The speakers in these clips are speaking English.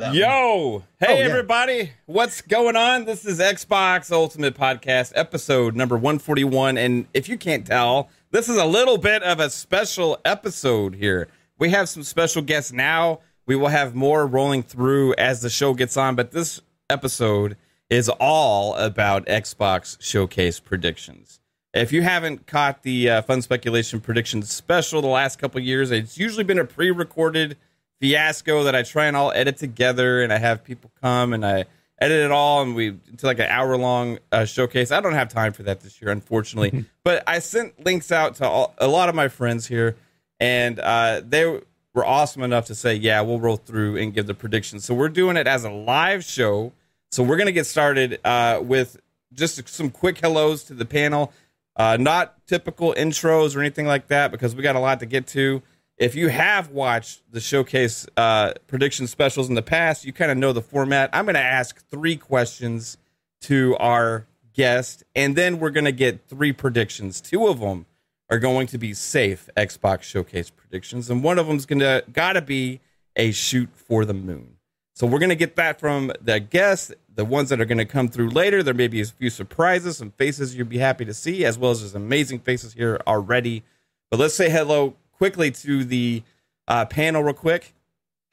without the without me. Yo, hey Oh, yeah. everybody, what's going on? This is Xbox Ultimate Podcast, episode number 141. And if you can't tell, this is a little bit of a special episode here. We have some special guests now. We will have more rolling through as the show gets on, but this episode is all about Xbox Showcase predictions. If you haven't caught the uh, Fun Speculation Predictions special the last couple years, it's usually been a pre recorded fiasco that I try and all edit together, and I have people come and I edit it all, and we into like an hour long uh, showcase. I don't have time for that this year, unfortunately, but I sent links out to all, a lot of my friends here, and uh, they were awesome enough to say, "Yeah, we'll roll through and give the predictions." So we're doing it as a live show. So we're gonna get started uh, with just some quick hellos to the panel. Uh, not typical intros or anything like that because we got a lot to get to. If you have watched the showcase uh, prediction specials in the past, you kind of know the format. I'm going to ask three questions to our guest, and then we're going to get three predictions. Two of them are going to be safe Xbox showcase predictions, and one of them's going to got to be a shoot for the moon. So we're going to get that from the guests, the ones that are going to come through later. There may be a few surprises, some faces you'd be happy to see, as well as there's amazing faces here already. But let's say hello quickly to the uh, panel real quick.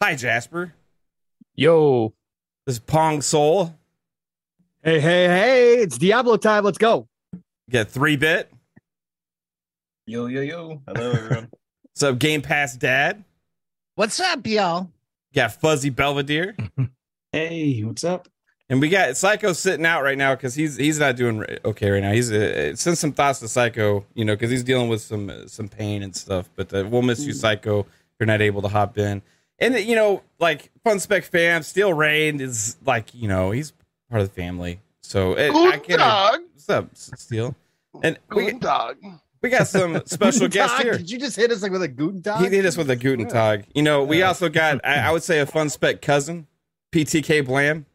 Hi, Jasper. Yo, This is Pong Soul. Hey, hey, hey, it's Diablo time. Let's go. You got three bit. Yo yo yo. Hello everyone. What's up, Game Pass Dad? What's up, y'all? You got Fuzzy Belvedere. Hey, what's up? And we got Psycho sitting out right now because he's he's not doing okay right now. He's uh, send some thoughts to Psycho, you know, because he's dealing with some uh, some pain and stuff. But uh, we'll miss you, Psycho. If you're not able to hop in, and uh, you know, like Fun Spec fam, Steel Rain is like you know he's part of the family. So it, I Guten can't. Tag. What's up, Steel? And we Guten Tag. we got some special guests here. Did you just hit us like with a Guten Tag? He hit us with a Guten Tag. You know, we also got I, I would say a Fun Spec cousin, PTK Blam.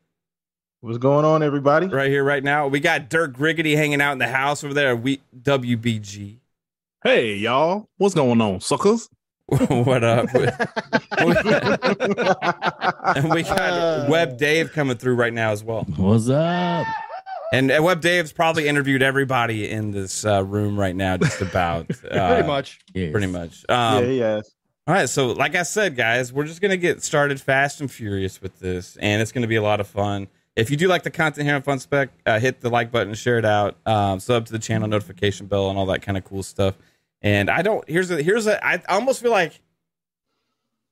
What's going on, everybody? right here, right now. We got Dirt Griggity hanging out in the house over there. We WBG. Hey, y'all, what's going on, suckers? what up? and we got Web Dave coming through right now as well. What's up? And uh, Web Dave's probably interviewed everybody in this uh, room right now, just about. Uh, Pretty much. Pretty much. yeah, Um, he asked. All right, so like I said, guys, we're just gonna get started fast and furious with this, and it's gonna be a lot of fun. If you do like the content here on Fun Spec, uh, hit the like button, share it out, um, sub to the channel, notification bell, and all that kind of cool stuff. And I don't. Here's a here's a. I almost feel like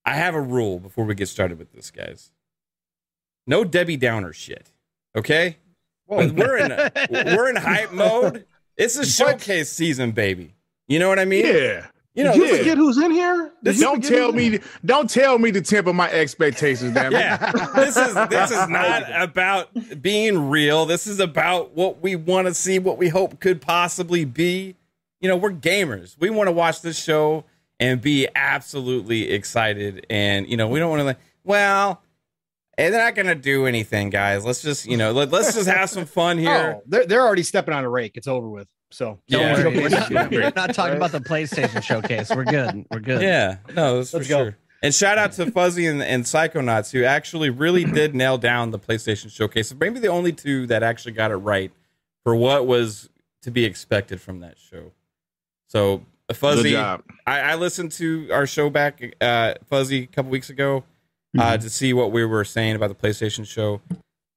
I have a rule before we get started with this, guys. No Debbie Downer shit. Okay, we're in we're in hype mode. It's a showcase season, baby. You know what I mean? Yeah. You know, Did you this is- forget who's in here? This- don't tell me. Don't tell me to temper my expectations. Damn. Yeah, this is this is not about being real. This is about what we want to see, what we hope could possibly be. You know, we're gamers. We want to watch this show and be absolutely excited. And you know, we don't want to like, well, eh, they're not gonna do anything, guys. Let's just you know, let, let's just have some fun here. Oh, they're, they're already stepping on a rake. It's over with. So Yeah. Don't We're worry. not, we're not talking about the PlayStation showcase. We're good. We're good. Yeah, no, that's for Let's go. sure. And shout out to Fuzzy and, and Psychonauts who actually really did nail down the PlayStation Showcase. Maybe the only two that actually got it right for what was to be expected from that show. So uh, Fuzzy, I, I listened to our show back, uh, Fuzzy, a couple weeks ago uh, to see what we were saying about the PlayStation show.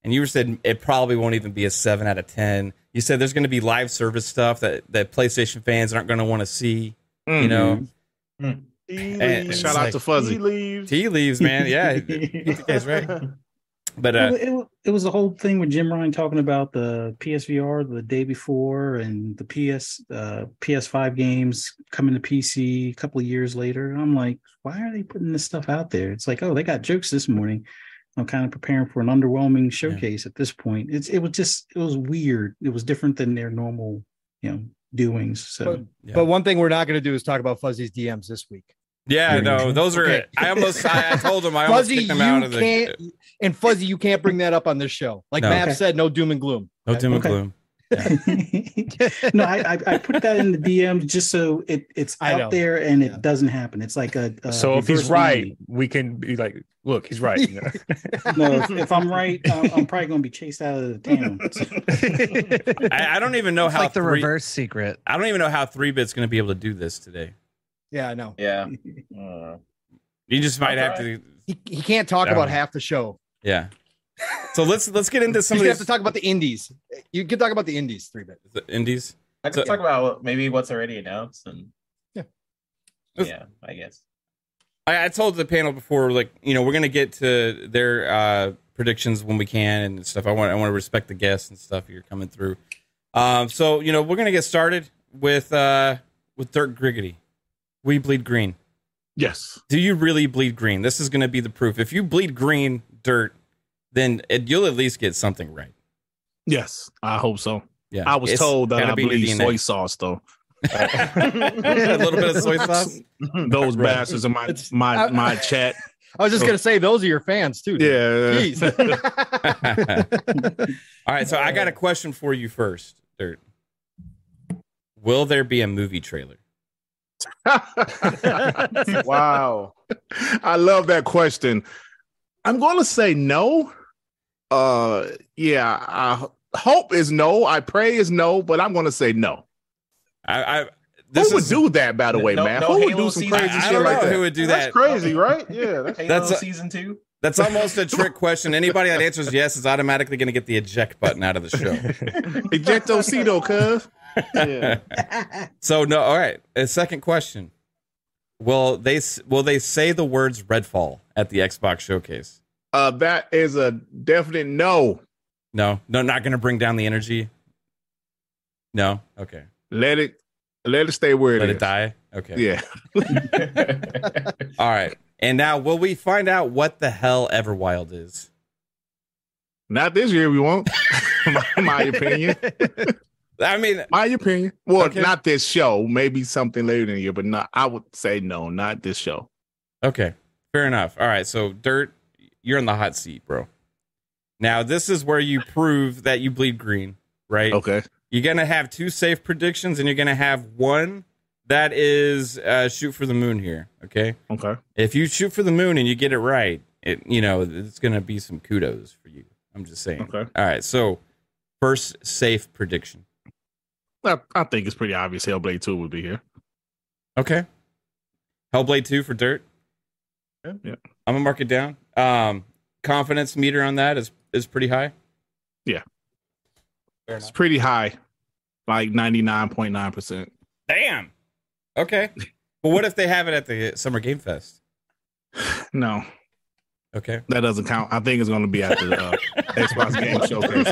And you were said it probably won't even be a seven out of ten. You said there's going to be live service stuff that, that PlayStation fans aren't going to want to see. You know, He And- leaves. Shout Shout out out to to Fuzzy. He leaves, Tea leaves, man. Yeah, PTK's right. But it, uh, wa- it, it was the whole thing with Jim Ryan talking about the PSVR the day before and the PS uh, PS5 games coming to PC a couple of years later. I'm like, why are they putting this stuff out there? It's like, oh, they got jokes this morning. I'm kind of preparing for an underwhelming showcase at this point. It's it was just it was weird. It was different than their normal, you know, doings. So yeah. But one thing we're not going to do is talk about Fuzzy's DMs this week. yeah, no, those are. Okay. I almost, I, I told him I almost Fuzzy, kicked you him out of the. can't, and Fuzzy, you can't bring that up on this show. Like No. Matt Okay. said, no doom and gloom. No doom and Okay. gloom. no, I, I I put that in the DM just so it it's out there and it doesn't happen. It's like a, a so if he's right, Lee. we can be like, look, he's right. you know? no, if, if I'm right, I'm, I'm probably going to be chased out of the town. I, I don't even know It's how like the three, reverse secret. I don't even know how three bit's going to be able to do this today. yeah, I know. Yeah. Uh, You just might I'll have try. to, He, he can't talk Yeah. about half the show. yeah. So let's let's get into some you of have to talk about the indies. You can talk about the indies three bit. the indies. I can So- talk about maybe what's already announced and Yeah. yeah, I guess. I, I told the panel before, like you know, we're gonna get to their uh, predictions when we can and stuff. I want I want to respect the guests and stuff you're coming through. Um, so you know, we're gonna get started with uh, with Dirt Griggity. We bleed green. yes. Do you really bleed green? This is gonna be the proof. If you bleed green dirt, then it, you'll at least get something right. Yes. I hope so. Yeah, I was It's told that I be in believe DNA. soy sauce though. a little bit of soy sauce. Those bastards in my It's- my I- my chat. I was just gonna say those are your fans too. dude. Yeah. Jeez. All right, so I got a question for you first, Dirt. Will there be a movie trailer? wow. I love that question. I'm going to say no. Uh yeah, I hope is no. I pray is no, but I'm going to say no. I, I this Who would is, do that by the way, No- man? no Who would do some season? crazy I, I shit don't know like that? who would do That's that. crazy, right? Yeah. That's, That's a- season two. That's almost a trick question. Anybody that answers yes is automatically going to get the eject button out of the show. Ejectocito, cuz. yeah. So no, all right. A second question: Will they will they say the words Redfall at the Xbox showcase? Uh that is a definite no. No, no, not going to bring down the energy. No, okay. Let it let it stay where it Let is. it die. Okay. Yeah. All right. And now, will we find out what the hell Everwild is? Not this year we won't. my, my opinion. I mean, My opinion. Well, Okay. not this show. Maybe something later in the year, but not I would say no, not this show. okay, fair enough. All right. So, Dirt, you're in the hot seat, bro. Now, this is where you prove that you bleed green, right? Okay. You're going to have two safe predictions, and you're going to have one that is uh, shoot for the moon here. Okay. Okay. If you shoot for the moon and you get it right, it you know it's going to be some kudos for you. I'm just saying. Okay. All right. So, first safe prediction. I, I think it's pretty obvious Hellblade 2 would be here. Okay. Hellblade 2 for Dirt. Yeah. yeah. I'm gonna mark it down. Um, confidence meter on that is is pretty high. Yeah. It's pretty high. Like 99.9%. Damn. Okay. but what if they have it at the Summer Game Fest? No, Okay. that doesn't count. I think it's going to be at the uh, Xbox Game Showcase.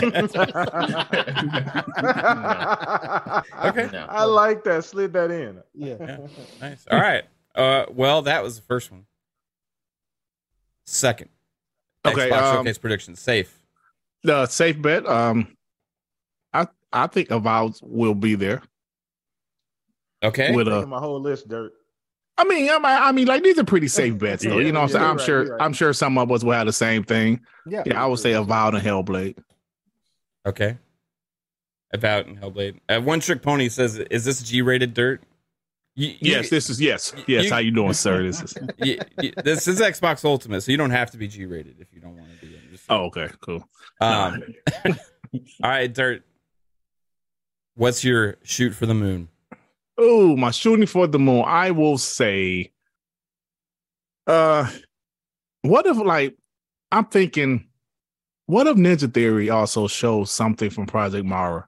Okay. No. I like that. Slid that in. yeah. Yeah. Nice. All right. Uh, well, that was the first one. Second. Okay, Xbox um, Showcase prediction. Safe. The safe bet. Um, I I think Avowed will be there Okay. with a. my whole list, dirt. I mean, I mean, I mean, like these are pretty safe bets, though. Yeah, you know, what I'm saying. I'm right, sure. right. I'm sure some of us will have the same thing. Yeah. Yeah, I would say Avowed and Hellblade. Okay. Avowed and Hellblade. Uh, One Trick Pony says, "Is this G-rated dirt?" You, you- Yes, this is yes, yes. you- how you doing, sir? This is. you- you- this is Xbox Ultimate, so you don't have to be G-rated if you don't want to be. I'm just- Oh, okay, cool. Um, all right, Dirt. What's your shoot for the moon? Oh, my shooting for the moon. I will say, uh, what if like I'm thinking, what if Ninja Theory also shows something from Project Mara?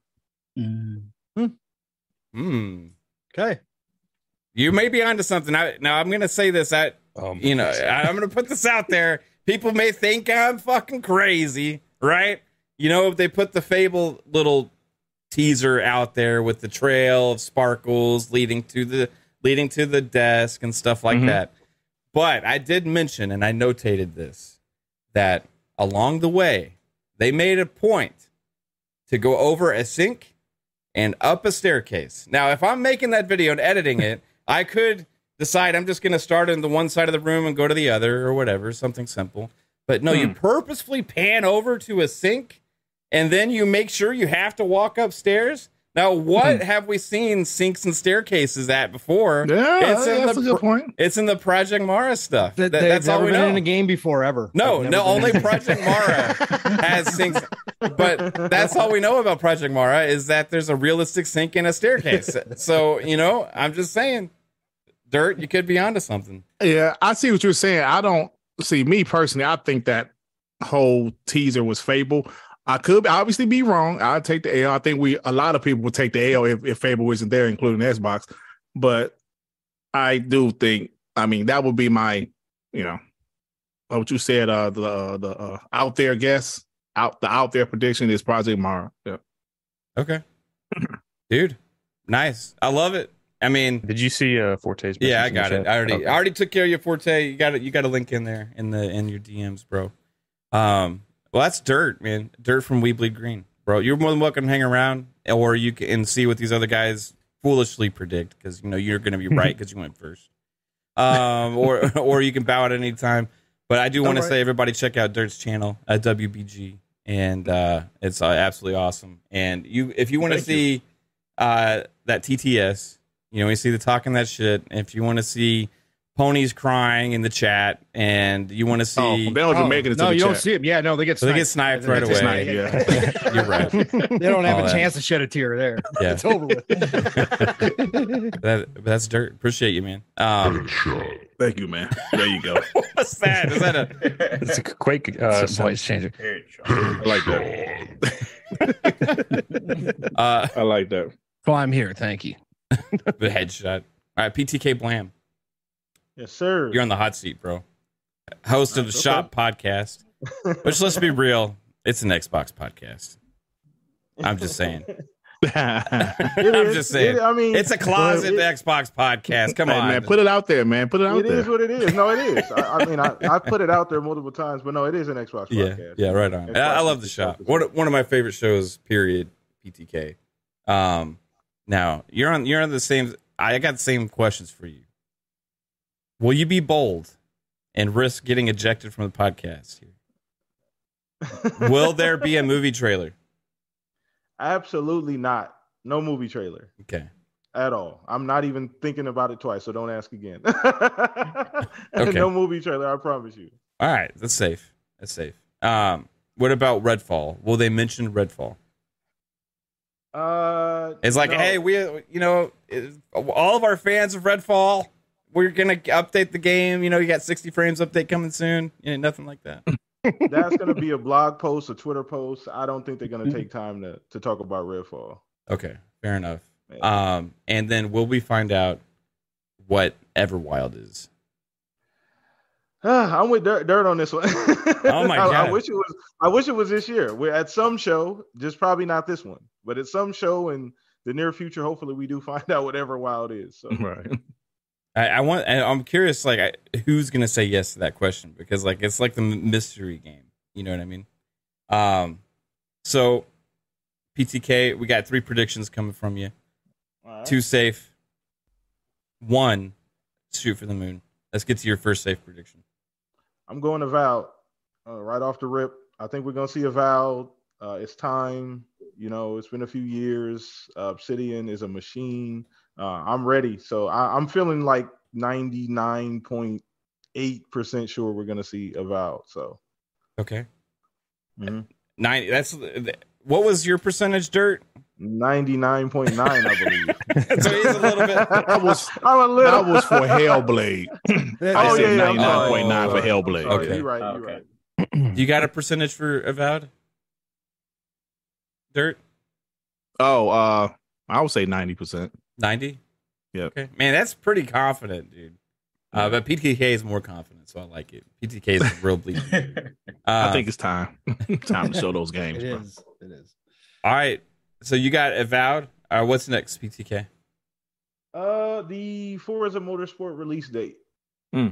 Mm. Hmm. Okay. You may be onto something. I, now I'm going to say this. I, Um, you know, I, I'm going to put this out there. People may think I'm fucking crazy, right? You know, they put the Fable little teaser out there with the trail of sparkles leading to the leading to the desk and stuff like Mhm. that. But I did mention, and I notated this, that along the way they made a point to go over a sink and up a staircase. Now, if I'm making that video and editing it, I could decide I'm just going to start in the one side of the room and go to the other or whatever, something simple. But no, you hmm. purposefully pan over to a sink and then you make sure you have to walk upstairs. Now, what hmm. have we seen sinks and staircases at before? Yeah, It's in that's the a good point. It's in the Project Mara stuff. That, That- they've that's all we been know. in a game before ever. No, no, only Project Mara has sinks. But that's all we know about Project Mara is that there's a realistic sink and a staircase. So, you know, I'm just saying, Dirt, you could be onto something. Yeah, I see what you're saying. I don't see me personally. I think that whole teaser was Fable. I could obviously be wrong. I'll take the L. I think we a lot of people would take the L if, if Fable isn't there, including Xbox. But I do think, I mean, that would be my, you know, what you said. Uh, the uh, the uh, out there guess, out the out there prediction is Project Mara. Yeah. Okay. Dude, nice. I love it. I mean, Did you see uh, Forte's? yeah, I message in the got it. chat? I already Okay. I already took care of your forte. You got it. You got a link in there in the in your DMs, bro. Um, well, that's dirt, man. Dirt from We Bleed Green, bro. You're more than welcome to hang around, or you can see what these other guys foolishly predict because you know you're going to be right because you went first. Um, or or you can bow at any time. But I do want to say, everybody, check out Dirt's channel at WBG, and uh, it's uh, absolutely awesome. And you, if you want to see uh, that TTS, you know, you see the talking that shit. If you want to see ponies crying in the chat, and you want to see, Oh, they don't even Oh, make it into no, the you don't see it. Yeah, no, they get so they get sniped right away. get Snipe, yeah. You're right. They don't have All a that. chance to shed a tear there. Yeah. It's over with. that, that's dirt. Appreciate you, man. Um, Thank you, man. There you go. what's that? Is that a? It's a Quake. Uh, It's a voice changer. I like that. Uh, I like that. Well, I'm here. Thank you. the headshot. All right, PTK Blam. Yes, sir. You're on the hot seat, bro. Host of the Nice, Shop podcast, which let's be real, it's an Xbox podcast. I'm just saying. I'm is. just saying. It- I mean, It's a closet it- Xbox podcast. Come Hey, on, man, put it out there, man. Put it out It It is what it is. No, it is. I, I mean, I, I put it out there multiple times, but no, it is an Xbox yeah, podcast. yeah, right on. Xbox I, I love the shop. One of- one of my favorite shows. Period. PTK. Um, now you're on. You're on the same. I got the same questions for you. Will you be bold and risk getting ejected from the podcast here? Will there be a movie trailer? Absolutely not. No movie trailer Okay. at all. I'm not even thinking about it twice, so don't ask again. Okay. No movie trailer, I promise you. All right, that's safe. That's safe. Um, what about Redfall? Will they mention Redfall? Uh, It's like, no. hey, we, you know, all of our fans of Redfall, we're gonna update the game. You know, you got 60 frames update coming soon. You know, nothing like that. that's gonna be a blog post, a Twitter post. I don't think they're gonna take time to to talk about Redfall. Okay, fair enough. Yeah. Um, and then will we find out what Everwild is? I'm with dirt, dirt on this one. Oh my I, I wish it was. I wish it was this year. We're at some show, just probably not this one, but at some show in the near future, hopefully we do find out what Everwild is. So Right. I, I want. I- I'm curious, like, I, who's gonna say yes to that question? Because, like, it's like the mystery game. You know what I mean? Um, so PTK, we got three predictions coming from you. Right. Two safe, one shoot for the moon. Let's get to your first safe prediction. I'm going to Val uh, right off the rip. I think we're going to see Avowed. Uh, it's time. You know, it's been a few years. Uh, Obsidian is a machine. Uh, I'm ready. So I, I'm feeling like 99.8% sure we're going to see Avowed. So Okay, mhm. nine. That's what was your percentage, Dirt? 99.9, I believe. so he's a little bit. That was I'm a little. that was for Hellblade. I Oh, said yeah, yeah, ninety I'm nine point nine for. Hellblade. Sorry, Okay. You're right. You're Okay. right. You got a percentage for Avowed? Dirt Oh, uh, I would say ninety percent. ninety. Yep. Okay, man, that's pretty confident, dude. Uh, but PTK is more confident, so I like it. PTK is a real bleed. Uh, I think it's time. time to show those games. It bro. is. It is. All right. So you got Avowed. Uh, what's next, PTK? Uh, the Forza Motorsport release date. Hmm.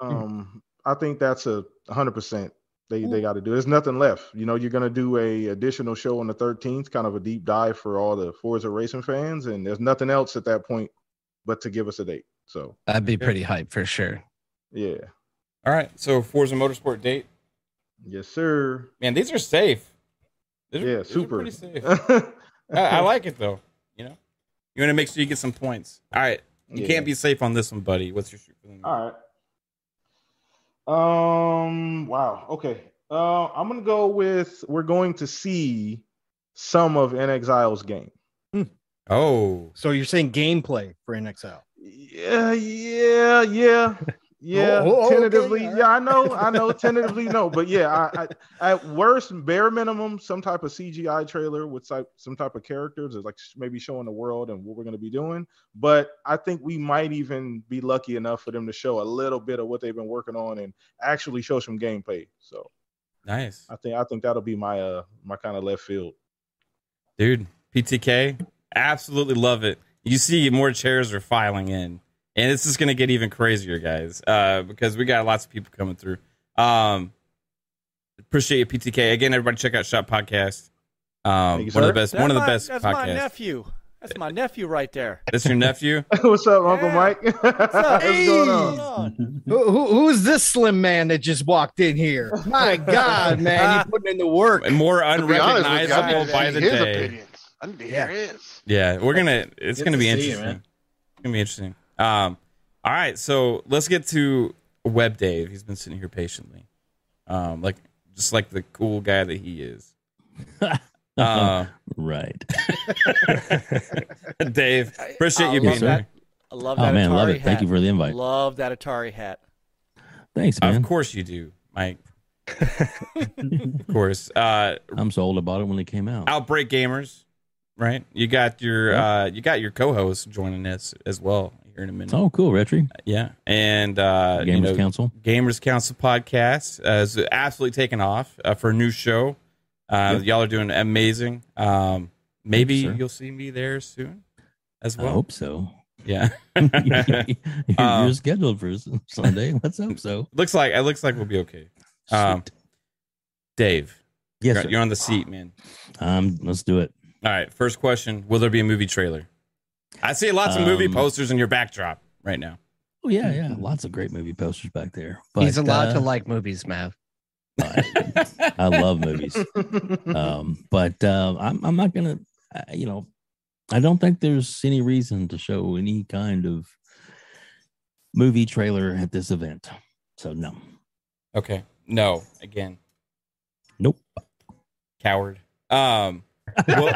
Um, I think that's a hundred percent. They they mm. got to do. There's nothing left. You know, you're gonna do a additional show on the 13th, kind of a deep dive for all the Forza racing fans, and there's nothing else at that point but to give us a date. So That'd be pretty hype for sure. yeah, All right. So Forza Motorsport date. yes, sir. Man, these are safe. These are- Yeah, these are super. pretty safe. I, I like it though. You know, you want to make sure you get some points. All right, you Yeah. can't be safe on this one, buddy. What's your shoot for the? All right. Um. Wow. Okay. Uh, I'm gonna go with we're going to see some of inXile's game. Oh, So you're saying gameplay for inXile? Yeah. Yeah. Yeah. Yeah. Oh, oh, tentatively. all Yeah. I know. I know. tentatively. No. But yeah. I, I, at worst, bare minimum, some type of CGI trailer with some, some type of characters, is like maybe showing the world and what we're gonna be doing. But I think we might even be lucky enough for them to show a little bit of what they've been working on and actually show some gameplay. So. nice, I think I think that'll be my uh my kind of left field. dude. PTK, absolutely love it. You see, more chairs are filing in, and this is gonna get even crazier, guys, uh, because we got lots of people coming through. Um, appreciate you, PTK. Again, everybody, check out Shop Podcast. Um, you, one of the sir. best, one of the my, best That's my nephew. That's my nephew right there. That's your nephew. What's up, Uncle Yeah. Mike? What's up? going What's on? on? Who, who, who's this slim man that just walked in here? My God, man, you're putting in the work. And more To be honest with you, I unrecognizable need by the his day. opinions. I need to Yeah. his. Yeah, we're gonna. It's Good gonna to be see you, interesting. man. It's gonna be interesting. Um, all right, so let's get to Web Dave. He's been sitting here patiently, um, like just like the cool guy that he is. Uh, right. Dave, appreciate I you being here. I love that. Oh man, Atari love it. hat. Thank you for the invite. Love that Atari hat. Thanks, man. Of course you do, Mike. of course. Uh, I'm so old. I bought it when it came out. Outbreak Gamers, right? You got your uh, you got your co-host joining us as well here in a minute. Oh, cool, Retry. Yeah, and uh, Gamers you know, Council. Gamers Council podcast uh, is absolutely taken off uh, for a new show. Uh, Yep. Y'all are doing amazing. Um, maybe you'll see me there soon as well. I hope so. Yeah, you're, Um, scheduled for Sunday. Let's hope so. looks like it looks like we'll be okay. Um, Dave, yes, you're, you're on the seat, man. Um, let's do it. All right, first question: Will there be a movie trailer? I see lots of movie Um, posters in your backdrop right now. Oh yeah, yeah. Lots of great movie posters back there. But, He's allowed uh, to like movies, Mav. I, I love movies. um, but uh, I'm I'm not gonna. Uh, you know, I don't think there's any reason to show any kind of movie trailer at this event. So no, Okay, no, again, nope. coward. Um, will,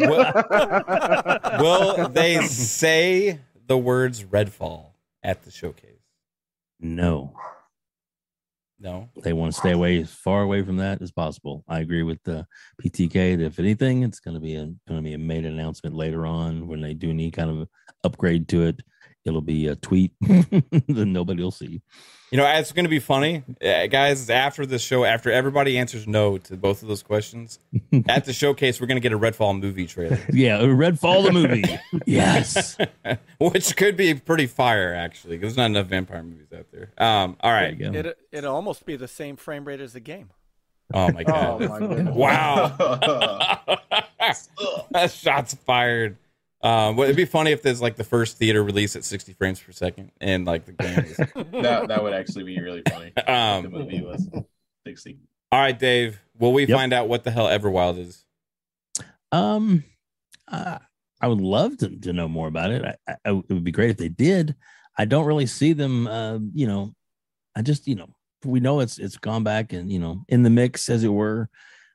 will, will they say the words Redfall at the showcase? No, No. they want to stay away as far away from that as possible. I agree with the PTK that if anything, it's going to be a going to be a made announcement later on when they do any kind of upgrade to it. It'll be a tweet that nobody will see. You know, it's going to be funny, uh, guys. After the show, after everybody answers no to both of those questions, at the showcase, we're going to get a Redfall movie trailer, Yeah, Redfall the movie. yes. which could be pretty fire, actually, because there's not enough vampire movies out there. Um, all There right. you go. It it'll almost be the same frame rate as the game. Oh my Oh god! my wow, that shot's fired. Um, well, it'd be funny if there's like the first theater release at 60 frames per second, and like the game. Is, that that would actually be really funny. the um, movie was sixty. all right, Dave. Will we Yep. find out what the hell Everwild is? Um, I, I would love to, to know more about it. I, I, it would be great if they did. I don't really see them. Uh, you know, I just you know we know it's it's gone back and you know in the mix as it were.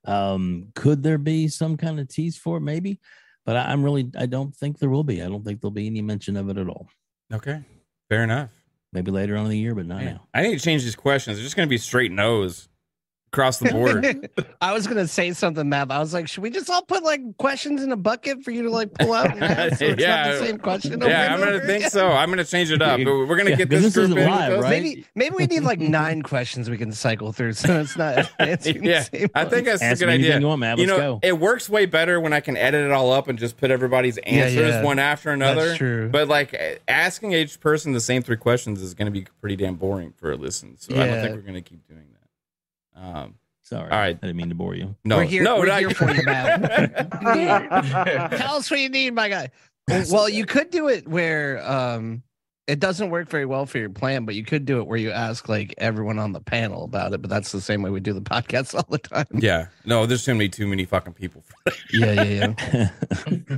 Um, could there be some kind of tease for it? Maybe, but I, I'm really I don't think there will be. I don't think there'll be any mention of it at all. Okay, fair enough. Maybe later on in the year, but not Man, now. I need to change these questions. They're just going to be straight no's across the board. I was gonna say something, Mav. I was like, should we just all put like questions in a bucket for you to like pull out and ask? So Yeah. not the same question. over yeah, I'm going over to think again? so. I'm going to change it up. We're going to Yeah, get 'cause this this group isn't in live, right? Maybe maybe we need like nine questions we can cycle through, so it's not answering Yeah, the same I think ones. that's a good me anything idea. you want, man. you Let's know, go. it works way better when I can edit it all up and just put everybody's answers yeah. one after another. That's true. But like asking each person the same three questions is going to be pretty damn boring for a listen. So I don't think we're going to keep doing that. Um, Sorry, All right. I didn't mean to bore you. no, We're here- no, we're not here for you, Matt. Tell us what you need, my guy. Well, you could do it where um it doesn't work very well for your plan, but you could do it where you ask like everyone on the panel about it. But that's the same way we do the podcast all the time. Yeah. No, there's gonna be too many fucking people. Yeah, yeah, yeah.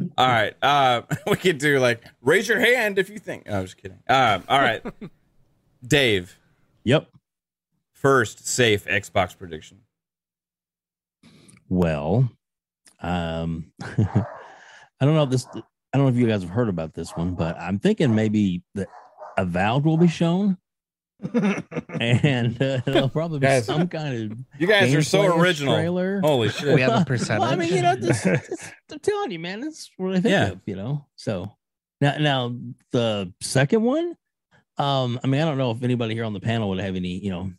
all right. Uh, we could do like raise your hand if you think. Oh, I was kidding. Um, all right. Dave, yep. First safe Xbox prediction. Well, um, I don't know if this. I don't know if you guys have heard about this one, but I'm thinking maybe that Avowed will be shown, and uh, there'll probably be Guys, some kind of. You guys are so original. Trailer. Holy shit. We have a Well, percentage. I mean, you know, this, this, I'm telling you, man, that's what I think Yeah. of. You know, so now, now the second one. Um, I mean, I don't know if anybody here on the panel would have any, you know,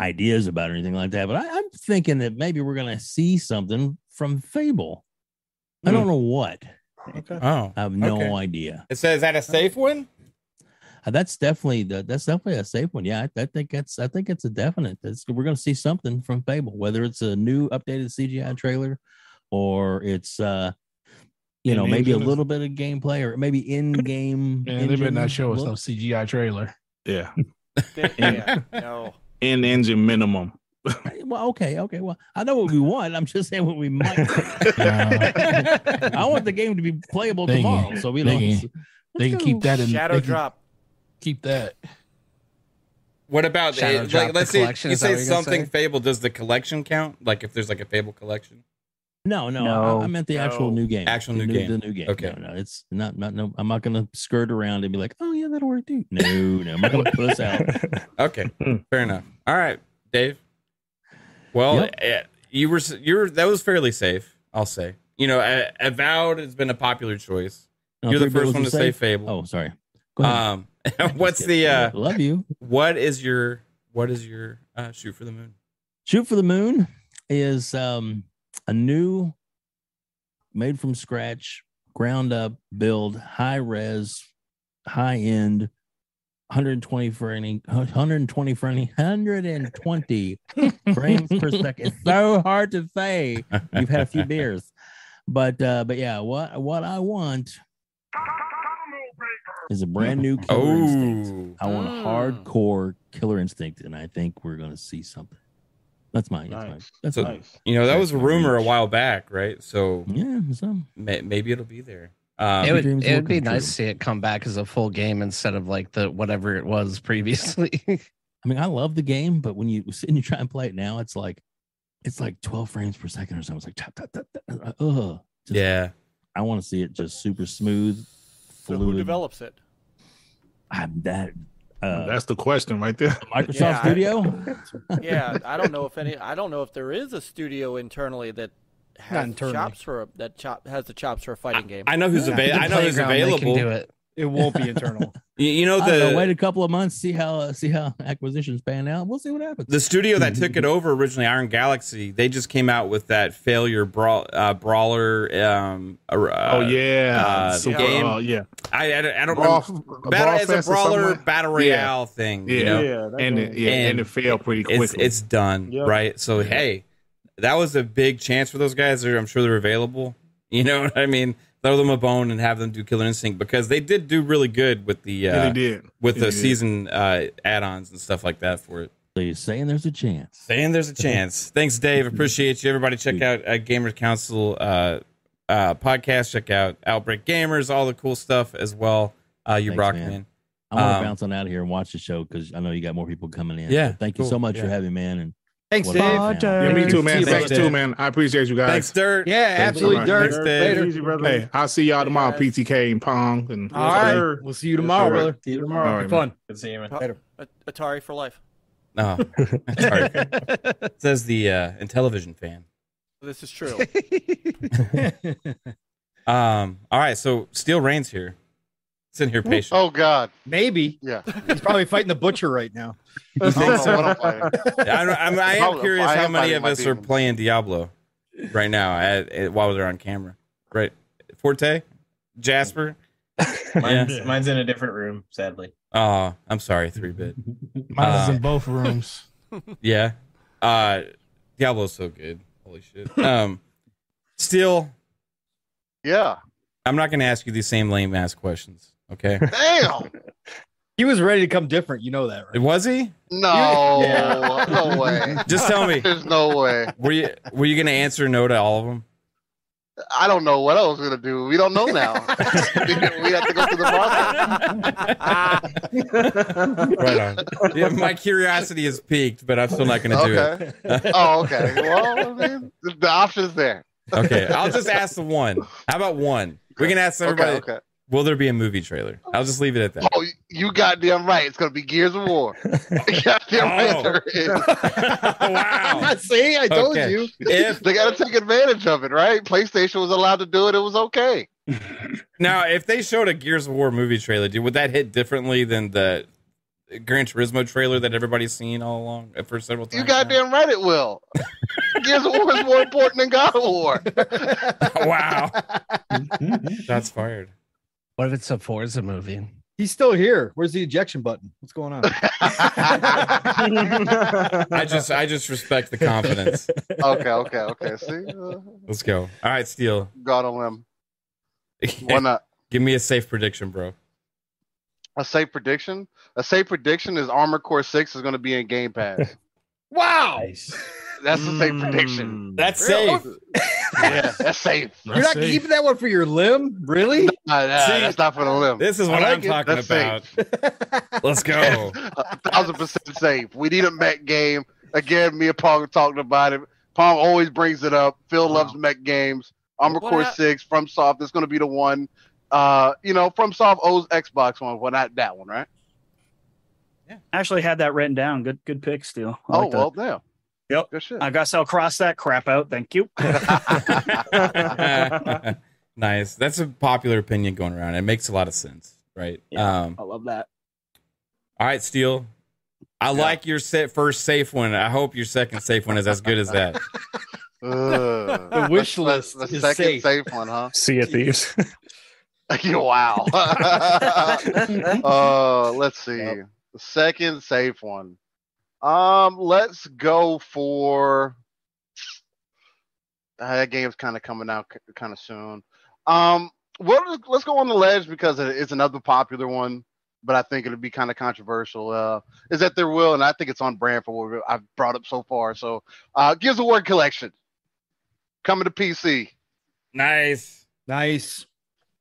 ideas about or anything like that, but I, I'm thinking that maybe we're gonna see something from Fable. I don't know what. Okay. Oh. I have no Okay. idea. It says that a safe one? Uh, that's definitely the, that's definitely a safe one. Yeah, I, I think that's I think it's a definite. That's, we're going to see something from Fable, whether it's a new updated CGI trailer or it's uh you know maybe a engine or- little bit of gameplay or maybe in game. Man, they better not show us no CGI trailer. Yeah. yeah, no. In engine minimum. Well, okay, okay. Well, I know what we want. I'm just saying what we might. I want the game to be playable They can- tomorrow, so we they know. can- They can keep that in Shadow drop. Keep that. What about Shadow eh, like let's say you say what you're gonna something say? Fable? Does the collection count? Like if there's like a Fable collection? No, no, No. I, I meant the actual No. new game. Actual The new game. The new game. Okay. No, no, it's not, not, no. I'm not gonna skirt around and be like, oh yeah, that'll work too. No, no, I'm not gonna puss out. Okay, fair enough. All right, Dave. Well, Yep. eh, you were you were that was fairly safe. I'll say. You know, eh, Avowed has been a popular choice. No, You're the first one a to say? Fable. Oh, sorry. Go ahead. Um, what's the uh, Love you. what is your what is your uh, shoot for the moon? Shoot for the Moon is um a new, made from scratch, ground up build, high res, high end. 120 frame, 120 frame, 120 frames per second. It's so hard to say. You've had a few beers, but uh, but yeah, what what I want is a brand new Killer Instinct. Oh, I want a Mm. hardcore Killer Instinct, and I think we're going to see something. That's my, that's my Nice. that's So- Nice. you know that was a rumor a while back, right? So yeah. So may, maybe it'll be there. Um, it would, it would be nice true. to see it come back as a full game instead of like the whatever it was previously. I mean, I love the game, but when you sit and you try and play it now, it's like it's like 12 frames per second or something. It's like tap tap tap. tap. Ugh. Just- yeah, I want to see it just super smooth, So who develops it? I'm that uh, That's the question right there. Microsoft Yeah, I- Studio. Yeah, I don't know if any. I don't know if there is a studio internally that has the internally. chops for a, that chop has the chops for a fighting game. I know who's available. I know who's Playground, they can available. do it. It won't be internal. You, you know I don't know, wait a couple of months, see how uh, see how acquisitions pan out. We'll see what happens. the studio that took it over originally, Iron Galaxy. They just came out with that failure brawl, uh, brawler. Um, uh, oh yeah. uh, Super, game. uh, yeah. I I, I don't Brawl, remember. Battle, it's a Fest or something brawler like- battle Yeah. royale thing. Yeah. You know? Yeah, And it, yeah, and, And it failed pretty quickly. it's it's done Yep. right. So hey, that was a big chance for those guys. I'm sure they're available. You know what I mean? Throw them a bone and have them do Killer Instinct because they did do really good with the yeah, uh, they did. with Yeah, the season uh, add-ons and stuff like that for it. So you're saying there's a chance. Saying there's a chance. Thanks, Dave. Appreciate you. Everybody, check out uh, Gamers Council uh, uh, podcast. Check out Outbreak Gamers, all the cool stuff as well. Uh, you Thanks, rock, man. man. I want to Um, bounce on out of here and watch the show because I know you got more people coming in. Yeah, So thank you so much Yeah. for having me, man. And Thanks, what Dave. a fan. Yeah, me too, man. Thanks, Thanks too, man. I appreciate you guys. Thanks, Dirt. Yeah, absolutely, Thanks, Dirt. Thanks, Dave. Later. Easy, brother. Hey, I'll see y'all tomorrow. guys. PTK and Pong and All right. sir. We'll see you tomorrow, sir. brother. See you tomorrow. All right, right, fun. Good to see you, man. Later. Atari for life. No, sorry. Says the uh, Intellivision fan. This is true. Um. All right. So Steel Rain's here. Sitting here patient. Oh God, Maybe. yeah. He's probably fighting the butcher right now. I don't know what I'm. I, I'm, I am curious how many of us are playing Diablo right now at, at- while they're on camera. Right. Forte, Jasper. Mine's, Yeah. mine's in a different room, sadly. Oh, I'm sorry, three bit. Mine's Uh, in both rooms. Yeah. Uh Diablo's so good. Holy shit. Um still Yeah, I'm not going to ask you these same lame ass questions. Okay. Damn. He was ready to come different. You know that, right? Was he? No, Yeah. no way. Just tell me. There's no way. Were you were you going to answer no to all of them? I don't know what I was gonna do. We don't know now. we have to go through the process. Right on. Yeah, my curiosity is peaked, but I'm still not going to do Okay. it. oh, okay. Well, I mean, the option's there. okay, I'll just ask the one. How about one? We can ask everybody. Okay, okay. Will there be a movie trailer? I'll just leave it at that. Oh, you goddamn right. It's gonna be Gears of War. goddamn right Oh. there is. wow. See, I told Okay. you. If They gotta take advantage of it, right? PlayStation was allowed to do it. It was okay. now, if they showed a Gears of War movie trailer, dude, would that hit differently than the Gran Turismo trailer that everybody's seen all along uh, for several times? You goddamn right it will. Gears of War is more important than God of War. wow, that's fired. What if it's a Forza movie? He's still here. Where's the ejection button? What's going on? I just, I just respect the confidence. okay, okay, okay. See, uh, Let's go. All right, Steele. God on limb. Why not? Give me a safe prediction, bro. A safe prediction. A safe prediction is Armored Core Six is going to be in Game Pass. wow. That's a safe prediction. That's safe. Yeah, that's safe. You're not keeping that one for your limb? Really? Nah, nah, See, that's not for the limb. This is what I I'm like it. talking That's about. Let's go. a thousand percent safe. We need a mech game. Again, me and Paul were talking about it. Paul always brings it up. Phil loves mech games. Armored What Core hap- 6 FromSoft is going to be the one. Uh, you know, FromSoft owes Xbox one. Well, not that one, right? Yeah. Actually, had that written down. Good, good pick, Steele. I oh, like that. well, damn. Yep. Good shit. I guess I'll cross that crap out. Thank you. nice. That's a popular opinion going around. It makes a lot of sense, right? Yeah, Um, I love that. all right, Steele. I like your set first safe one. I hope your second safe one is as good as that. Ugh. The wish The- list The, is second safe. safe. one, huh? Sea of Thieves. wow. uh, let's see. The second safe one. Um, let's go for Uh, that game's kind of coming out kind of soon. Um, well, let's go on the ledge because it- it's another popular one, but I think it'll be kind of controversial. Uh, is that there will, and I think it's on brand for what I've brought up so far. So, uh, Gears of War collection coming to PC. Nice. Nice.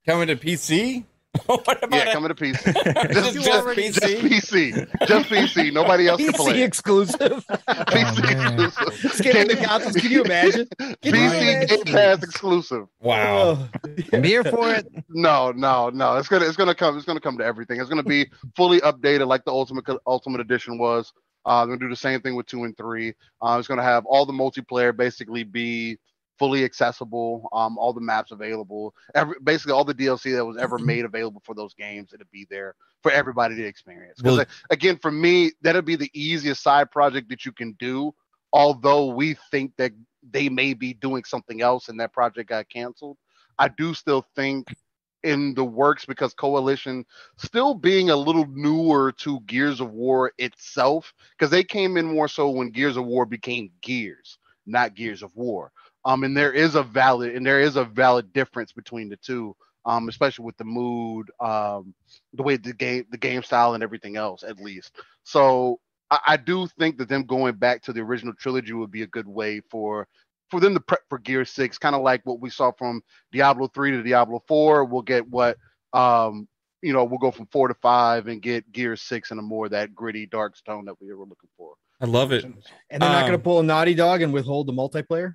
Coming to PC? what about Yeah, it? coming to PC. Just, just, just just, PC? just PC. Just PC. Nobody else can PC play. exclusive. PC exclusive. Skipping the consoles. Can you imagine? Can PC imagine? Game Pass exclusive. Wow. Oh, I'm here for it. No, no, no. It's gonna it's gonna come it's gonna come to everything. It's gonna be fully updated like the ultimate ultimate edition was. Uh, they're gonna do the same thing with two and three. Uh, it's gonna have all the multiplayer basically be fully accessible. Um, all the maps available. Every basically all the DLC that was ever made available for those games. it'd be there for everybody to experience. Because again, for me, that'd be the easiest side project that you can do. Although we think that they may be doing something else and that project got canceled. I do still think in the works because Coalition still being a little newer to Gears of War itself, because they came in more so when Gears of War became Gears, not Gears of War. Um, and there is a valid and there is a valid difference between the two, um, especially with the mood, um, the way the game, the game style, and everything else, at least. So I, I do think that them going back to the original trilogy would be a good way for for them to prep for Gear Six, kind of like what we saw from Diablo Three to Diablo Four. We'll get what um you know we'll go from four to five and get Gear Six in a more that gritty dark tone that we were looking for. I love it. and they're not going Um, to pull a naughty dog and withhold the multiplayer.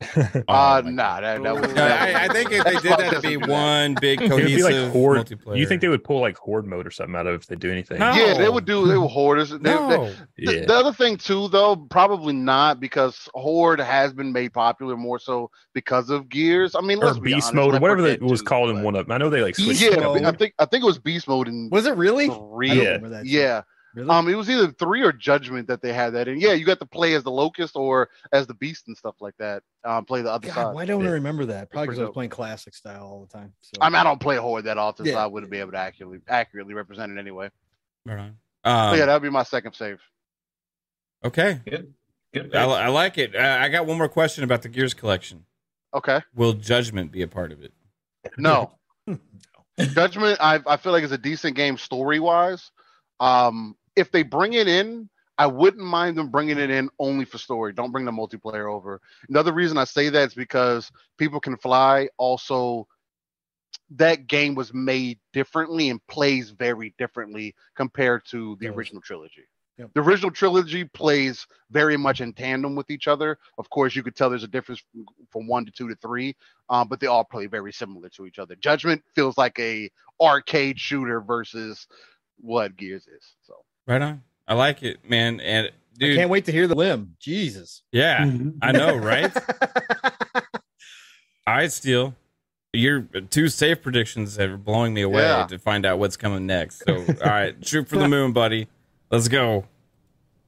uh nah, that, that was. No, I, I think if they did that, it'd be one big It would be cohesive like horde. multiplayer. You think they would pull like horde mode or something out of it if they do anything? No. Yeah, they would do. They were hoarders. They, they- No. the, Yeah. the other thing too, though, probably not because Horde has been made popular more so because of Gears. I mean, or let's be beast honest, mode or whatever 4 that was 2, called in one of. Them. I know they like switched. Yeah, mode. I think I think it was beast mode in Was it really? three. I don't Yeah. remember that. shit. Yeah. Really? Um, it was either three or Judgment that they had that, and yeah, you got to play as the Locust or as the Beast and stuff like that. Um, play the other God, side. why don't I remember that? Probably because I was playing classic style all the time. So. I mean, I don't play Horde that often, so I wouldn't be able to accurately accurately represent it anyway. Right on. So Um, yeah, that would be my second save. okay. Good. Good. I, I like it. Uh, I got one more question about the Gears collection. Okay. Will Judgment be a part of it? No. Judgment, I I feel like it's a decent game story wise. Um, if they bring it in, I wouldn't mind them bringing it in only for story. Don't bring the multiplayer over. Another reason I say that is because people can fly. Also, that game was made differently and plays very differently compared to the original trilogy. Yep. The original trilogy plays very much in tandem with each other. Of course, you could tell there's a difference from, from one to two to three, um, but they all play very similar to each other. Judgment feels like a arcade shooter versus what Gears is. So Right on. I like it, man. And dude, I can't wait to hear the limb. Jesus. Yeah, Mhm. I know, right? All right, Steel. Your two safe predictions are blowing me away Yeah. to find out what's coming next. So, all right, shoot for the moon, buddy. Let's go.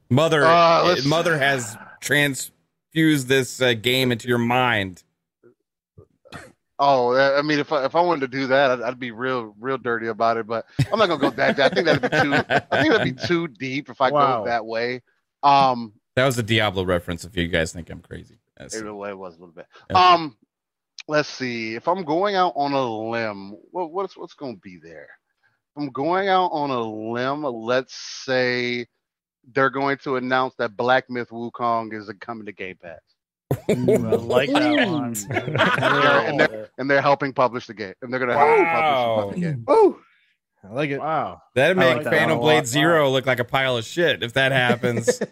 Mother, Uh, let's- mother has transfused this uh, game into your mind. Oh, I I mean, if I, if I wanted to do that, I'd, I'd be real real dirty about it. But I'm not gonna go that. I think that'd be too. I think that'd be too deep if I Wow. go that way. Um, That was a Diablo reference. If you guys think I'm crazy, That's- it, it was a little bit. Okay. Um, let's see. If I'm going out on a limb, what, what's what's going to be there? If I'm going out on a limb. Let's say they're going to announce that Black Myth Wukong is coming to Game Pass. I like that one. and, they're, and they're helping publish the game, and they're going to help publish the game. Woo! I like it. Wow. That'd make like Phantom one a Blade lot. Zero look like a pile of shit if that happens.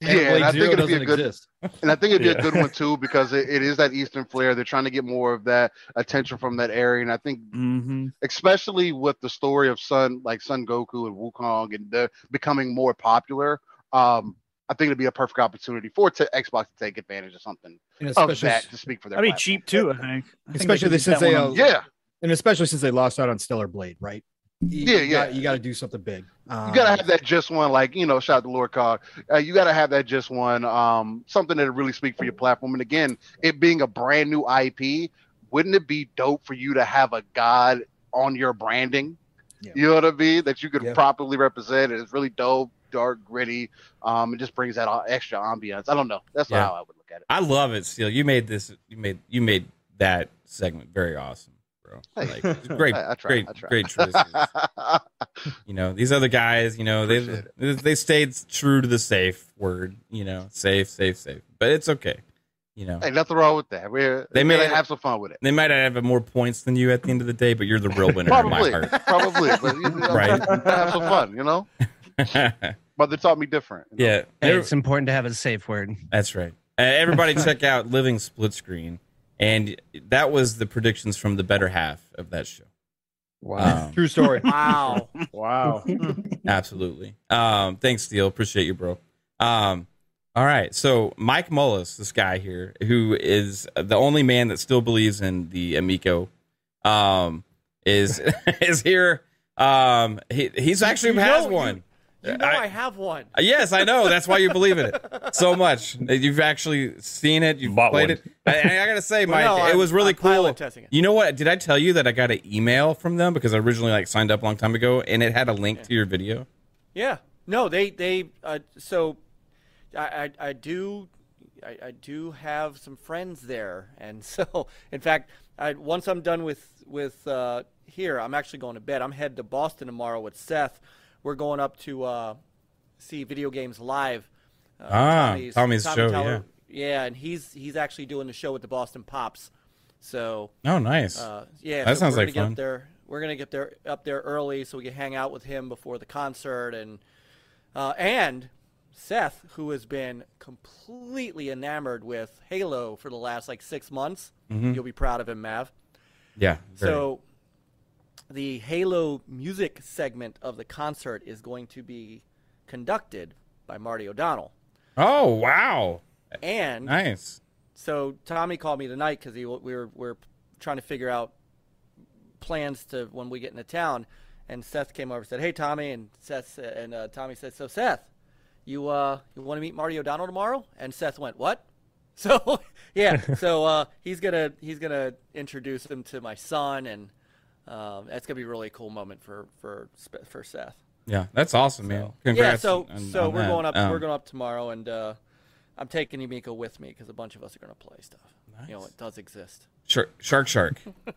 Yeah, and I think it'd be a good, exist. and I think it'd be Yeah. a good one too because it, it is that Eastern flair. They're trying to get more of that attention from that area, and I think Mm-hmm. especially with the story of Sun, like Sun Goku and Wukong, and they're becoming more popular. Um, I think it'd be a perfect opportunity for to Xbox to take advantage of something of that to speak for their. That'd be platform. cheap too. I think. I think Especially could since they, uh, on- Yeah, And especially since they lost out on Stellar Blade, right? You, Yeah, you yeah. Got, you got to do something big. Um, you gotta have that just one, like you know, shout out to Lord Cog. Uh, you gotta have that just one, um, something that really speak for your platform. And again, it being a brand new IP, wouldn't it be dope for you to have a god on your branding? Yeah. You know what I mean? That you could Yeah. properly represent. It's really dope, dark, gritty. Um, it just brings that extra ambiance. I don't know. That's Yeah. how I would look at it. I love it, Steel. You made this. You made you made that segment very awesome, bro. Like great, I- I try, great, I great choices. you know, these other guys, you know, they they stayed true to the safe word. You know, safe, safe, safe. But it's okay. You know, Hey, nothing wrong with that. We're They may- have some fun with it. they might have more points than you at the end of the day, but you're the real winner in my Probably, heart. probably, but you know, Right. have some fun. You know, but they taught me different. you know? yeah, Hey, it's important to have a safe word. That's right. Uh, everybody, check out Living Split Screen, and that was the predictions from the better half of that show. Wow. Um, True story. Wow. Wow. Absolutely. Um, thanks, Steele. Appreciate you, bro. Um, all right. So Mike Mullis, this guy here, who is the only man that still believes in the Amico, um, is is here. Um, he he's actually You has know- you- one. You know I- I, have one. Uh, Yes, I know. That's why you believe in it so much. You've actually seen it. You've Bought played one. it. I, I gotta say, Well, Mike, no, it was really I'm cool. testing it. You know what? Did I tell you that I got an email from them because I originally like signed up a long time ago, and it had a link to your video. Yeah. No, they they uh, so I, I I do I, I do have some friends there, and so in fact, I, once I'm done with with uh, here, I'm actually going to bed. I'm headed to Boston tomorrow with Seth. We're going up to uh, see video games live. Uh, Ah, Tommy's Tommy show, Teller- yeah, and he's he's actually doing the show with the Boston Pops. So Oh, nice. uh, yeah, That so sounds we're like fun. There, we're gonna get there up there early so we can hang out with him before the concert, and uh, and Seth, who has been completely enamored with Halo for the last like six months. Mhm. You'll be proud of him, Mav. Yeah. very. So the Halo music segment of the concert is going to be conducted by Marty O'Donnell, oh wow, and nice. so Tommy called me tonight because we were we are trying to figure out plans to when we get into town, and Seth came over and said, "Hey Tommy," and Seth and uh, Tommy said, "So Seth, you uh you want to meet Marty O'Donnell tomorrow?" And Seth went, "What?" So yeah, so uh, he's gonna he's gonna introduce him to my son, and um, that's gonna be a really cool moment for for for Seth. Yeah, that's awesome, man. yeah, Congrats. so on- so on we're that. going up Um, we're going up tomorrow, and uh, I'm taking Amico with me because a bunch of us are gonna play stuff. You know, it does exist. Shark, Shark, Shark.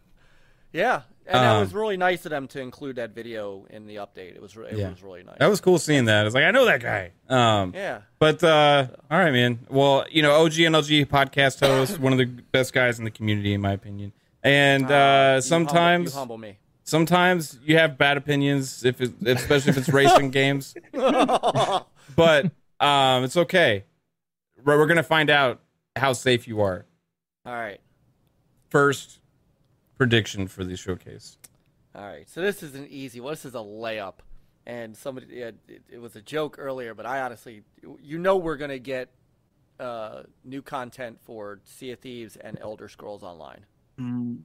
Yeah, and that Um, was really nice of them to include that video in the update. It was re- it Yeah. was really nice. That was cool seeing that. I was like, I know that guy. Um, Yeah. But uh, all right, man. Well, you know, OG NLG podcast host, one of the best guys in the community, in my opinion. And Ah, you uh, humble- sometimes, you humble me. sometimes you have bad opinions, if it, especially if it's racing games. But um, it's okay. We're, we're gonna find out how safe you are. All right. First prediction for the showcase. All right, so this is an easy one. This is a layup, and somebody yeah, it, it was a joke earlier, but I honestly, you know, we're gonna get uh, new content for Sea of Thieves and Elder Scrolls Online. Mm.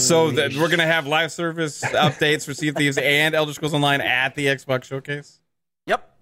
So that we're gonna have live service updates for Sea of Thieves and Elder Scrolls Online at the Xbox Showcase. Yep,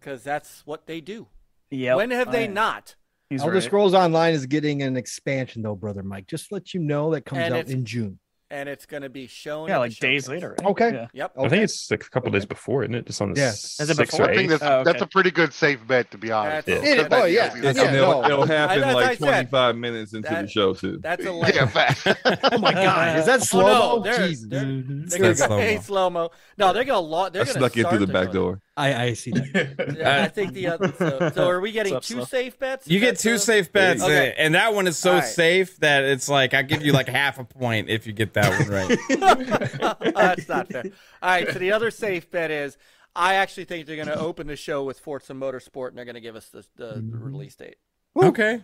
because that's what they do. Yep. When have they I- not? He's Elder right. Scrolls Online is getting an expansion though, brother Mike. Just to let you know that comes And out in June. And it's gonna be shown. Yeah, like days later. Right? Okay. Yeah. Yep. I think it's like a couple days before, isn't it? Just on the Yeah. s- Is it sixth before? or I think that's Oh, okay. that's a pretty good safe bet to be honest. That's- It is- That- oh, yeah. that's- Yeah, it'll, it'll happen that's like I said. 25 minutes into That- the show too. That's a Yeah, fact. Oh my god, is that Oh, slow? no, mo? they're, Jesus. they're, they're not gonna slow-mo. hey, slow mo. No, they're gonna lo- I they're gonna snuck in start through the back show. door. I, I see that. Yeah, I think the other. So, so are we getting What's two up, safe bets? You get two a- safe bets, Okay. and- and that one is so All right. safe that it's like I give you like half a point if you get that one right. That's not fair. All right, so the other safe bet is I actually think they're going to open the show with Forza Motorsport, and they're going to give us the, the, the release date. okay,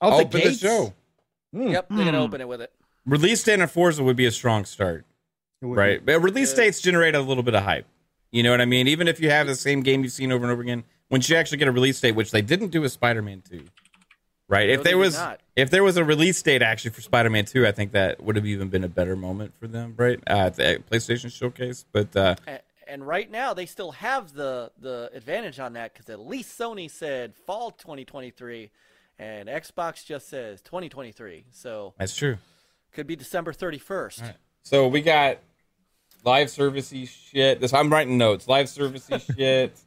I'll open the gates? show. Mm. Yep, they're going to Hmm. open it with it. Release date on Forza would be a strong start, It would right? But release Yeah. dates generate a little bit of hype. You know what I mean? Even if you have the same game you've seen over and over again, once you actually get a release date, which they didn't do with Spider-Man Two, right? No, if there was not. if there was a release date actually for Spider-Man Two, I think that would have even been a better moment for them, right? Uh, at the PlayStation Showcase, but uh, And right now, they still have the, the advantage on that because at least Sony said fall 2023, and Xbox just says 2023. So that's true. could be December 31st. Right. So we got live servicey shit. This I'm writing notes. Live servicey shit.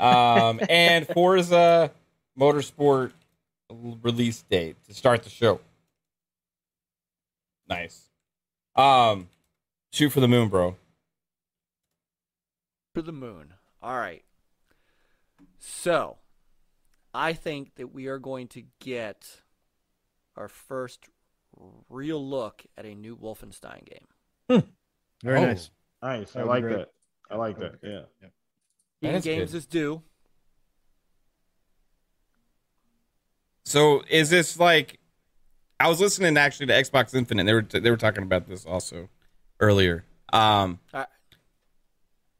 Um, and Forza Motorsport release date to start the show. Nice. Um, shoot for the moon, bro. For the moon. All right. So, I think that we are going to get our first real look at a new Wolfenstein game. Very Oh. nice. Nice. I like great. that. I like that. Yeah. That Eden Games good. is due. So is this like? I was listening actually to Xbox Infinite. They were they were talking about this also earlier. Um, Uh,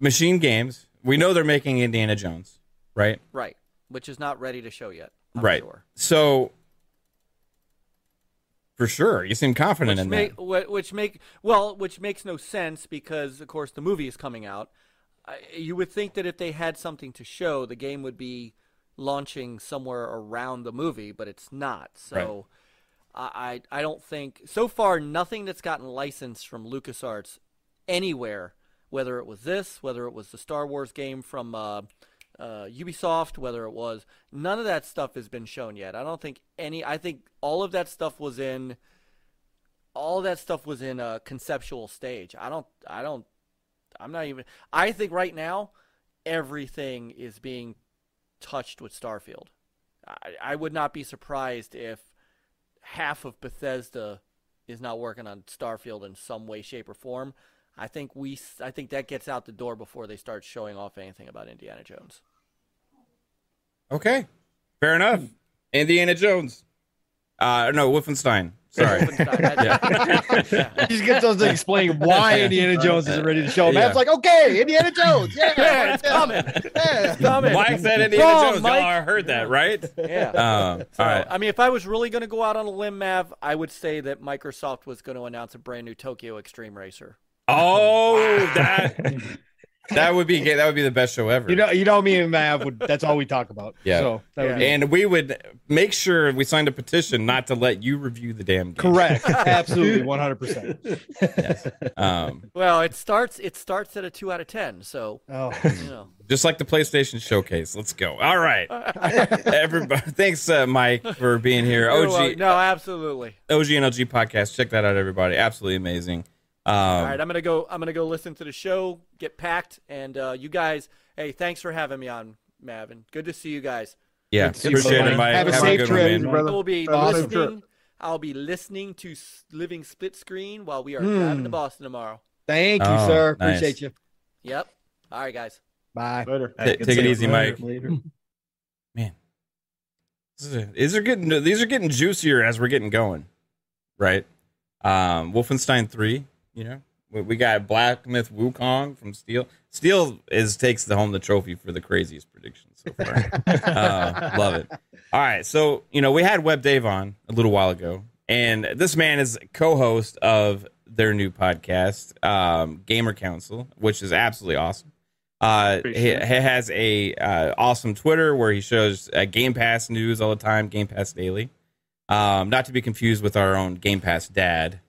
Machine Games. We know they're making Indiana Jones, right? right, which is not ready to show yet. I'm right. Sure. So, for sure, you seem confident Which in make, that. which make well, which makes no sense because of course the movie is coming out. You would think that if they had something to show, the game would be launching somewhere around the movie, but it's not. So I, I I don't think so far nothing that's gotten licensed from LucasArts anywhere, whether it was this, whether it was the Star Wars game from uh, uh, Ubisoft, whether it was none of that stuff has been shown yet. I don't think any. I think all of that stuff was in all that stuff was in a conceptual stage. I don't I don't I'm not even I think right now everything is being touched with Starfield. I, I would not be surprised if half of Bethesda is not working on Starfield in some way shape or form. I think we I think that gets out the door before they start showing off anything about Indiana Jones. Okay, fair enough. Indiana Jones. Uh, no, Wolfenstein. Sorry. He just gets us to explain why Indiana Jones isn't ready to show. Yeah. Matt's like, okay, Indiana Jones. Yeah, Yeah, it's coming. Yeah. It's coming. Mike said Indiana Wrong, Jones. Mike. Y'all heard that, right? Yeah. Um, So, all right. I mean, if I was really going to go out on a limb, Mav, I would say that Microsoft was going to announce a brand new Tokyo Extreme Racer. Oh, that that would be that would be the best show ever. You know, you know, me and Mav would. That's all we talk about. Yeah. So that would be and we would make sure we signed a petition not to let you review the damn game. correct. Absolutely, one hundred percent. Um, Well, it starts. It starts at a two out of ten. So Oh, you know. just like the PlayStation Showcase. Let's go. All right, everybody. Thanks, uh, Mike, for being here. You're OG. No, absolutely. OG and LG podcast. Check that out, everybody. Absolutely amazing. Um, All right, I'm gonna go. I'm gonna go listen to the show, get packed, and uh, you guys. Hey, thanks for having me on, Mavin. Good to see you guys. yeah, Good to see you, appreciate buddy. it, Mike. Have a safe trip. brother. I will be Have a trip. listening. I'll be listening to Living Split Screen while we are Hmm. driving to Boston tomorrow. thank you, Oh, sir. nice. Appreciate you. Yep. All right, guys. Bye. Later. Ta- take it easy, Mike. Later. This is- These are getting these are getting juicier as we're getting going, right? Um, Wolfenstein three, you know, we, we got Black Myth Wukong from Steel. Steel is takes the home the trophy for the craziest predictions so far. uh, love it. All right, so you know we had Web Dave on a little while ago, and this man is co-host of their new podcast, um, Gamer Council, which is absolutely awesome. Uh, he, he has a uh, awesome Twitter where he shows uh, Game Pass news all the time, Game Pass Daily. Um, not to be confused with our own Game Pass dad.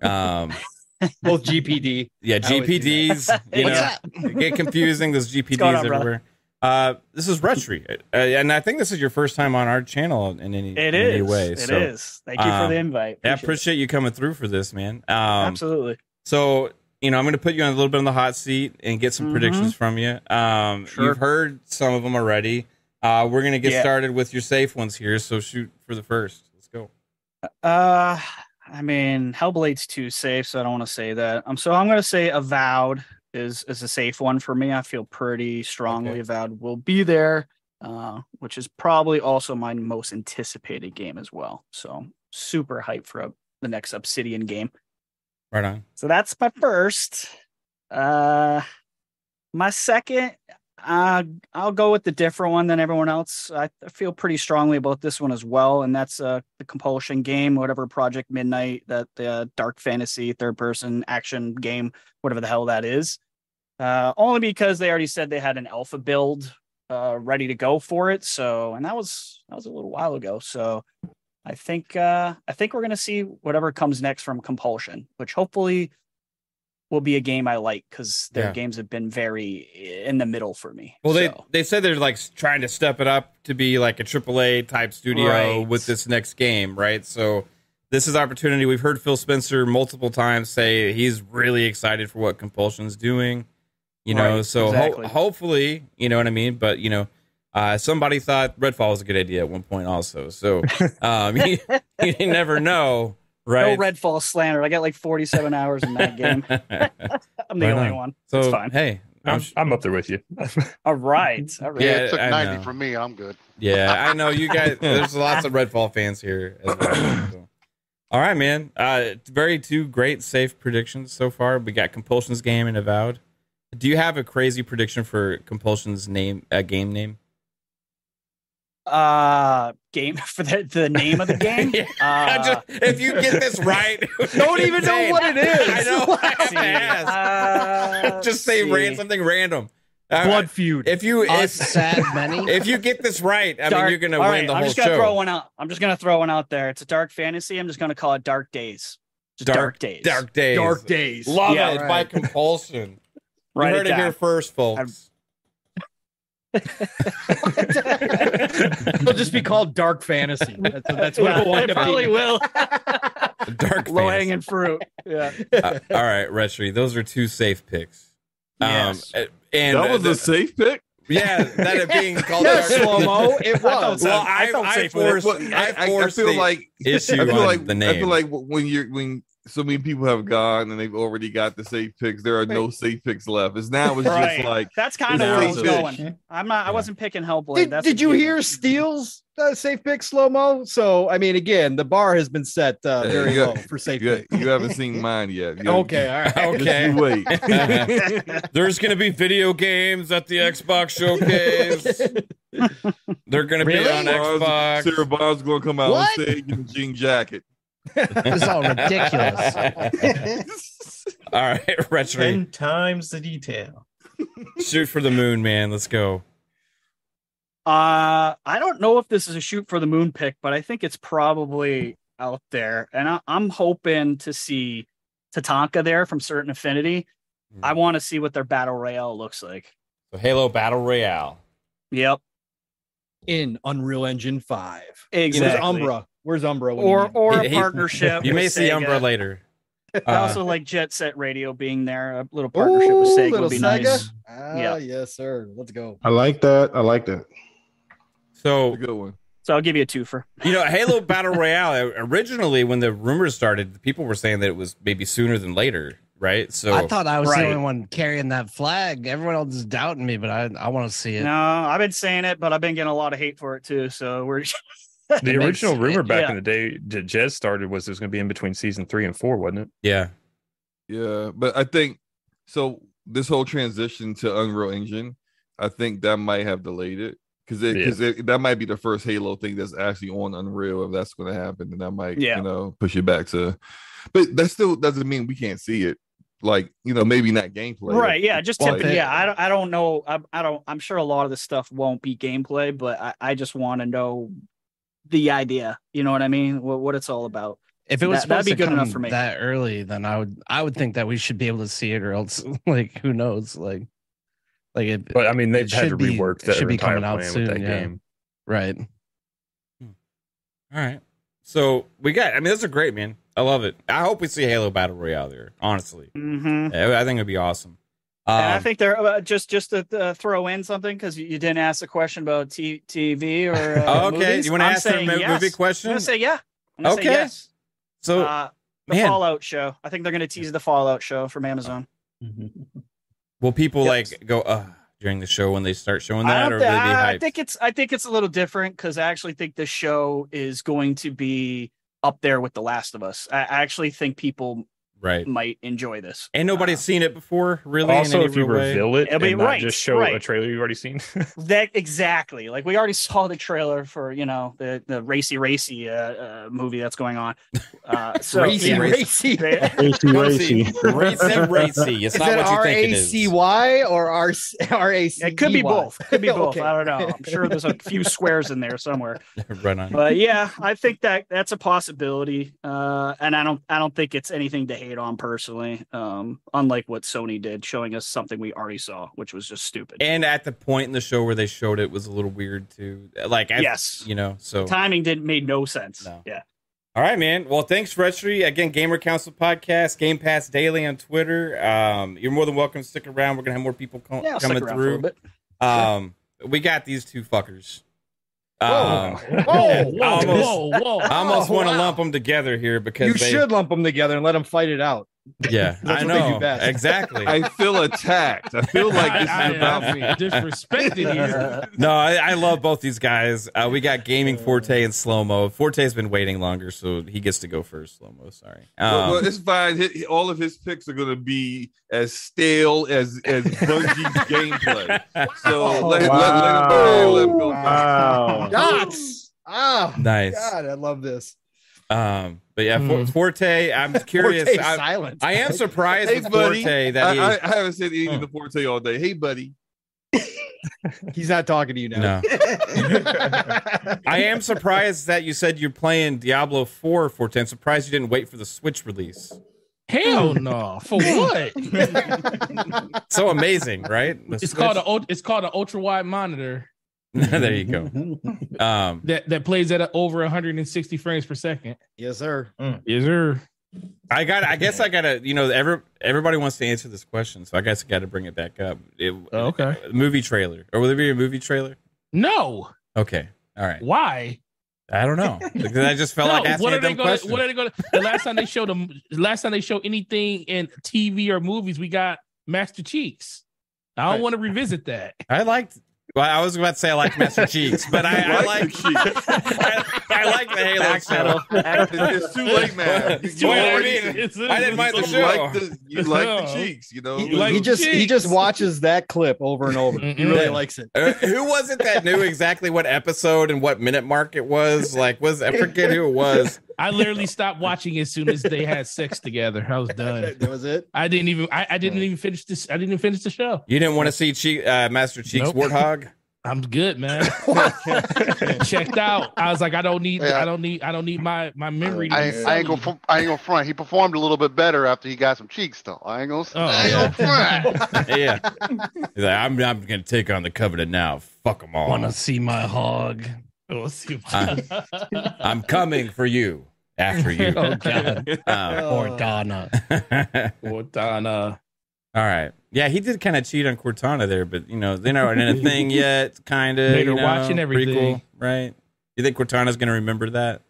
Um, Both GPD. yeah, I always do GPDs. You What's know, get confusing. There's GPDs on, everywhere. Uh, this is Retry, uh, and I think this is your first time on our channel in any It in any way. It so, is. Thank you for um, the invite. I Appreciate it. appreciate you coming through for this, man. Um, Absolutely. so, you know, I'm going to put you on a little bit on the hot seat and get some Mhm. predictions from you. Um, Sure. You've heard some of them already. Uh, we're going to get Yeah. started with your safe ones here. So, shoot for the first. Let's go. Uh, I mean, Hellblade's too safe, so I don't want to say that. Um, so I'm going to say Avowed is is a safe one for me. I feel pretty strongly Okay. Avowed will be there, uh, which is probably also my most anticipated game as well. So super hyped for a, the next Obsidian game. Right on. So that's my first. Uh, my second, uh, I'll go with the different one than everyone else. I, feel pretty strongly about this one as well, and that's uh, the Compulsion game, whatever Project Midnight, that uh, dark fantasy third person action game, whatever the hell that is. Uh, only because they already said they had an alpha build uh, ready to go for it. So, and that was that was a little while ago. So, I think uh, I think we're gonna see whatever comes next from Compulsion, which hopefully will be a game I like because their Yeah. games have been very in the middle for me. Well, they So, they said they're like trying to step it up to be like a AAA type studio Right. with this next game, right? So this is opportunity. We've heard Phil Spencer multiple times say he's really excited for what Compulsion's doing. You know, Right, so ho- hopefully, you know what I mean. But you know, uh, somebody thought Redfall was a good idea at one point, also. So um, you, you never know, right? no Redfall slander. I got like 47 hours in that game. I'm the Right only on. one. So it's fine. hey, I'm, I'm, up there with you. All right. All right. Yeah, Yeah, it took I 90 know. from me. I'm good. Yeah, I know you guys. There's lots of Redfall fans here. As well, so. All right, man. Uh, very two great safe predictions so far. We got Compulsion's game and Avowed. Do you have a crazy prediction for Compulsion's name? Uh, game name? Uh, game for the, the name of the game. Yeah, Uh, Just- if you get this right, Don't even know what it is. I know. I have to ask. uh, Just say see. ran something random. Uh, Blood feud. If you if, sad many. if you get this right, I mean you're gonna All win right, the I'm whole just gonna show. throw one out. I'm just gonna throw one out there. It's a dark fantasy. I'm just gonna call it Dark Days. Just Dark, Days. Dark days. Dark days. Love Yeah, it by compulsion. Write you it heard it, here first, folks. It'll just be called dark fantasy. That's, that's what Yeah, it'll wind it up probably being. will. Dark Low fantasy. hanging fruit. Yeah. Uh, all right, Retry. Those are two safe picks. Yes. Um, and that was uh, a safe pick. yeah, that it being called Yeah, slow mo. It was. so- Well, I I, felt I, safe with it. forced, I, I, I, I feel the like issue I feel like the name. I feel like when you're when so many people have gone and they've already got the safe picks, there are no safe picks left. It's now it's Right. just like That's kind of Now where I was it's fish. going. I'm not. I wasn't picking Hellblade. Did, That's did you given. hear Steele's uh, safe pick slow mo? So I mean, again, the bar has been set uh, very you low for safe you, you haven't seen mine yet. You- Okay, all right. okay. wait. There's going to be video games at the Xbox showcase. They're going to be Really? on Bonds- Xbox. Sarah Bond's gonna come out What? on stage in a jean jacket. This is all ridiculous. All right, Retry. Ten times the detail. Shoot for the moon, man. Let's go. Uh, I don't know if this is a shoot for the moon pick, but I think it's probably out there. And I, I'm hoping to see Tatanka there from Certain Affinity. Hmm. I want to see what their battle royale looks like. So Halo Battle Royale. Yep. In Unreal Engine 5. Exactly. Where's Umbra? Where's Umbra? when Or or a He- he- partnership. You may see Sega. Umbra later. I Uh, also like Jet Set Radio being there. A little partnership with Ooh, Sega little would be Sega? nice. Ah, Yeah. yes, sir. Let's go. I like that. I like that. so Good one. So I'll give you a twofer. You know, Halo Battle Royale originally, when the rumors started, people were saying that it was maybe sooner than later, right? So I thought I was Right. the only one carrying that flag. Everyone else is doubting me, but I I want to see it. No, I've been saying it, but I've been getting a lot of hate for it too. So we're The makes original rumor back Yeah. in the day that Jez started was it was going to be in between season three and four, wasn't it? yeah, Yeah, but I think so. This whole transition to Unreal Engine, I think that might have delayed it because it Yeah. because it, that might be the first Halo thing that's actually on Unreal. If that's going to happen, and that might Yeah. you know push it back to. But that still doesn't mean we can't see it. Like you know, maybe not gameplay. right. Yeah, just Well, tipping. they- Yeah, I don't. I don't know. I, I don't. I'm sure a lot of this stuff won't be gameplay, but I, I just want to know the idea. You know what I mean? What, what it's all about. If it was That- that'd be to good come enough for me. that early, then I would I would think that we should be able to see it, or else like who knows, like like it. But I mean, they've it had to should be- rework it that should be coming out plan soon, with that yeah. game. right. all right. So we got. I mean, those are great, man. I love it. I hope we see Halo Battle Royale there. Honestly, Mm-hmm. Yeah, I think it'd be awesome. Um, and I think they're uh, just just to uh, throw in something because you, you didn't ask a question about t- TV or. Uh, Oh, okay. movies. You wanna I'm ask them a yes. movie question? I'm gonna say yeah. I'm gonna Okay. Say yes. so uh, the man. Fallout show. I think they're going to tease the Fallout show from Amazon. will people Yes. like go uh during the show when they start showing that, don't or will they be I think it's I think it's a little different because I actually think the show is going to be up there with The Last of Us. I, I actually think people right. might enjoy this. And nobody's seen it before, really. in Also, any if you real way? reveal it I mean, and not right, just show a trailer you've already seen, That exactly. Like we already saw the trailer for you know the the racy racy uh, uh, movie that's going on. Uh, so Racy, yeah. racy. Racy, racy. racy, racy. It's Is not it what you R think it A is. C Y or R R A C? It could be both. Could be both. Okay. I don't know. I'm sure there's a few squares in there somewhere. right on. But yeah, I think that that's a possibility. Uh, and I don't I don't think it's anything to hate on personally. Um, unlike what Sony did, showing us something we already saw, which was just stupid. And at the point in the show where they showed it was a little weird too. Like, I, Yes. you know. So, Timing didn't made no sense. No. Yeah. all right, man. Well, thanks, Retry. Again, Gamer Council podcast, Game Pass Daily on Twitter. Um, you're more than welcome to stick around. We're gonna have more people co- Yeah, coming around a through. bit. Um, we got these two fuckers. Um, Whoa, I whoa, almost, whoa, whoa. I almost want to lump them together here because You they, should lump them together and let them fight it out. Yeah, I what they do know exactly. I feel attacked. I feel like this I, is about I, me. Disrespected here. no, I, I love both these guys. Uh, we got Gaming Forte and Slow Mo. Forte's been waiting longer, so he gets to go first. Slow Mo, sorry. well, Um, well, it's fine. Hi- all of his picks are going to be as stale as as Bungie's gameplay. So Oh, let, let, let him go. Let him go. Wow. Shots. Oh, nice. God, I love this. Um, but yeah, For- Hmm. Forte. I'm curious. Forte I, silence. I am surprised Hey, with buddy. Forte that he. I, I, I haven't said anything to Forte all day. Hey, buddy. He's not talking to you now. no, I am surprised that you said you're playing Diablo 4 Forte. I'm surprised you didn't wait for the Switch release. Hell no. For what? So amazing, right? The It's Switch- called a it's called an ultra wide monitor there you go. Um, that that plays at over 160 frames per second. yes, sir. Yes, sir. I got. I guess I gotta. You know, every everybody wants to answer this question, so I guess I got to bring it back up. It, Oh, okay. movie trailer, or will there be a movie trailer? No. Okay. All right. Why? I don't know because I just felt No, like asking what a are they dumb going? question. What are they going? To? The last time they showed them, last time they showed anything in TV or movies, we got Master Cheeks. I don't Right. want to revisit that. I liked. Well, I was about to say I like Master Cheeks, but I, I like. I, I like the Halo show. It's, it's too late, man. It's You too late. already- I mean, I didn't mind the you show. Like the, you like the No. cheeks, you know. He, like he just he just watches that clip over and over. He really Yeah. likes it. Uh, who was it that knew exactly what episode and what minute mark it was? Like, was I forget who it was? I literally stopped watching as soon as they had sex together. I was done. That was it. I didn't even. I, I didn't even finish this. I didn't even finish the show. You didn't want to see Cheek, uh, Master Cheeks Nope. Warthog? I'm good, man. Checked out. I was like, I don't need. Yeah. I don't need. I don't need my my memory. To I, be ain't- I ain't gonna. I ain't gonna front. He performed a little bit better after he got some cheeks, though. I ain't gonna. Oh, I ain't yeah. gonna front. yeah. He's like, I'm, I'm going to take on the Covenant now. Fuck them all. Want to see my hog? Let's see. Uh, I'm coming for you after you. Oh God. Um, or Donna. or Donna. All right. Yeah, he did kind of cheat on Cortana there, but you know they're not in a thing yet. Kind of. They're you know, watching everything. Prequel, right? You think Cortana's going to remember that?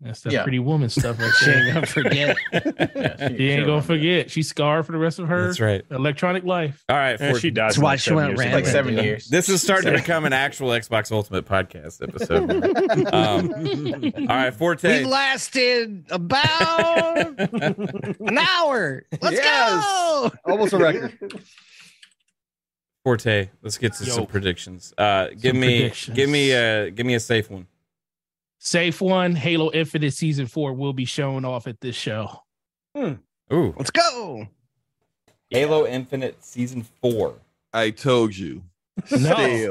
That's that Yeah. pretty woman stuff right She ain't gonna forget. She ain't gonna forget. She's scarred for the rest of her That's right. electronic life. All right. And for- she dies. That's why she went years. random. Like seven years. This is starting to become an actual Xbox Ultimate podcast episode. um, all right, We Forte. lasted about an hour. Let's Yes. go. Almost a record. Forte. Let's get to Yo. some predictions. Uh, give Some me, predictions. give me, a, give me a safe one. Safe one. Halo Infinite season four will be shown off at this show. Hmm. Ooh, Let's go. Halo Infinite season four. I told you. No,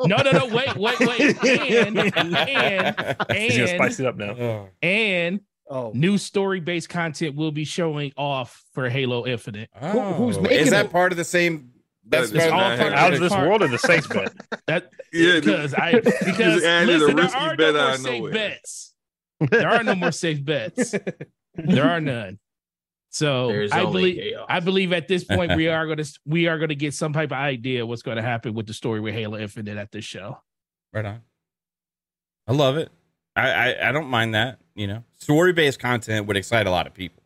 no, no, no. Wait, wait, wait. And and He's gonna spice it up now. Oh. and Oh, new story based content will be showing off for Halo Infinite. Oh. Who- who's Oh, making Is that it? part of the same? That's That- part all part the- of Out of this Part- world or the safe bet? That Yeah, because I because added a listen, there are bet no more out safe nowhere. bets. There are no more safe bets. There are none. So There's I believe chaos. I believe at this point we are going to we are going to get some type of idea what's going to happen with the story with Halo Infinite at this show. Right on. I love it. I, I, I don't mind that. You know, story based content would excite a lot of people.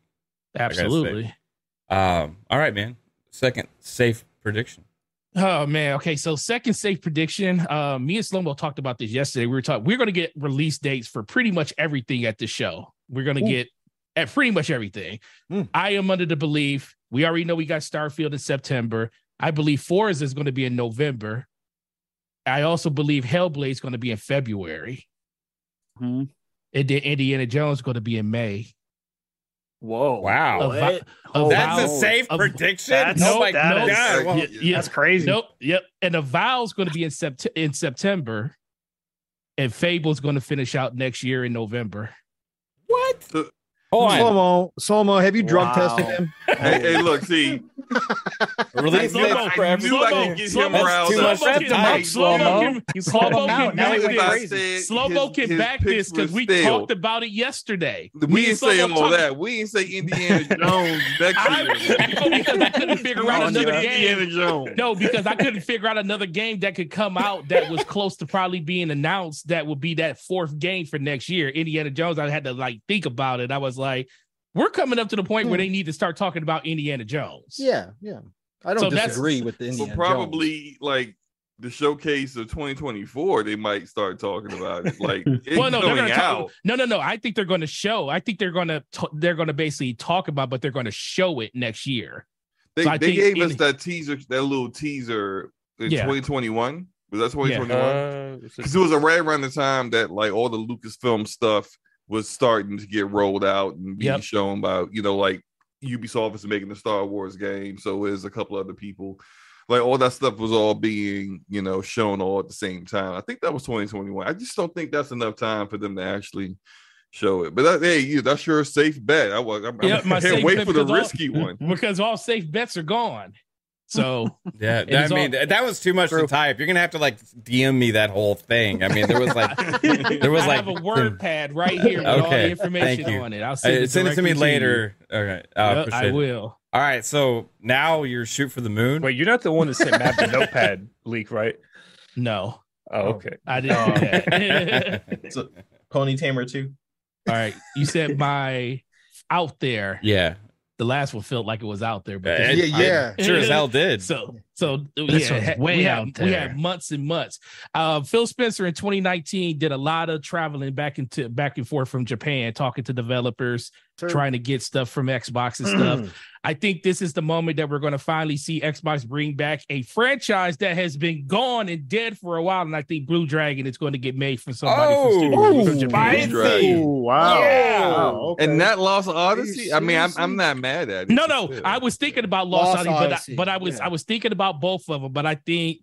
Absolutely. Um, all right, man. Second safe prediction. Oh man. Okay. So second safe prediction. Uh, me and Slomo talked about this yesterday. We were talking. We're going to get release dates for pretty much everything at the show. We're going to get at pretty much everything. Mm. I am under the belief we already know we got Starfield in September. I believe Forza is going to be in November. I also believe Hellblade is going to be in February. Hmm. And then Indiana Jones is going to be in May. Whoa. Wow. Ava- Oh, That's a safe Av- prediction. That's- oh my that is- god! Well, Yeah, yeah. That's crazy. Nope. Yep. And Avowed's going to be in sept- in September, and Fable's going to finish out next year in November. what? So- Hold on. Slomo, Slomo, have you drug Wow. tested him? Hey, hey, look, see, Release Slow-mo, dates for I every. knew I slow-mo, could get slow-mo, him riled too up. much Slow-mo time. can- Slow-mo can- You Slow-mo called him can out. Now back he If went I this. crazy. said Slow-mo his- can his back picks this because were we stale. talked about it yesterday. Me We and didn't say Slow-mo all talked- that. We didn't say Indiana Jones next I, year. because I couldn't figure out another yeah. Indiana game. Jones. No, because I couldn't figure out another game that could come out that was close to probably being announced. That would be that fourth game for next year. Indiana Jones. I had to like think about it. I was like, we're coming up to the point where they need to start talking about Indiana Jones. Yeah, yeah. I don't So disagree with the But Indiana probably like the showcase of 2024, they might start talking about it. Like it's well, no, they're gonna out. talk. No, no, no. I think they're going to show. I think they're going to they're going to basically talk about, but they're going to show it next year. They, So they think gave us that teaser, that little teaser in Yeah. 2021. Was that 2021? Uh, Because it was right around the time that like all the Lucasfilm stuff was starting to get rolled out and being Yep. shown by you know like Ubisoft is making the Star Wars game, so is a couple other people. Like all that stuff was all being you know shown all at the same time. I think that was 2021. I just don't think that's enough time for them to actually show it. But that, hey, you, that's your safe bet. I was. I'm, I'm my can't wait for the because all- risky one. because all safe bets are gone. So Yeah, that, I mean all- that was too much to type. You're gonna have to like DM me that whole thing. I mean, there was like there was I like have a word pad right here with all the Okay, information thank you. on it. I'll Uh, send it, send it to me directly later. Okay, I Yep, appreciate I it. will. All right, so now you're shoot for the moon. Wait, you're not the one that sent Matt the notepad leak, right? No, Oh, okay. I didn't. do. So, Pony Tamer too. all right, you said my out there. Yeah, The last one felt like it was out there, but Yeah, yeah. sure as hell did. So So This yeah, one's way we out had, we had months and months. Uh, Phil Spencer in 2019 did a lot of traveling back into back and forth from Japan, talking to developers, Sure. trying to get stuff from Xbox and stuff. I think this is the moment that we're going to finally see Xbox bring back a franchise that has been gone and dead for a while, and I think Blue Dragon is going to get made from somebody from, studio, from Japan. Dragon. wow. Yeah. Wow, okay. And that Lost Odyssey. I mean, I'm. I'm not mad at it. No, no, I was thinking about Lost, Lost Odyssey, but I, but I was yeah. I was thinking about both of them. But I think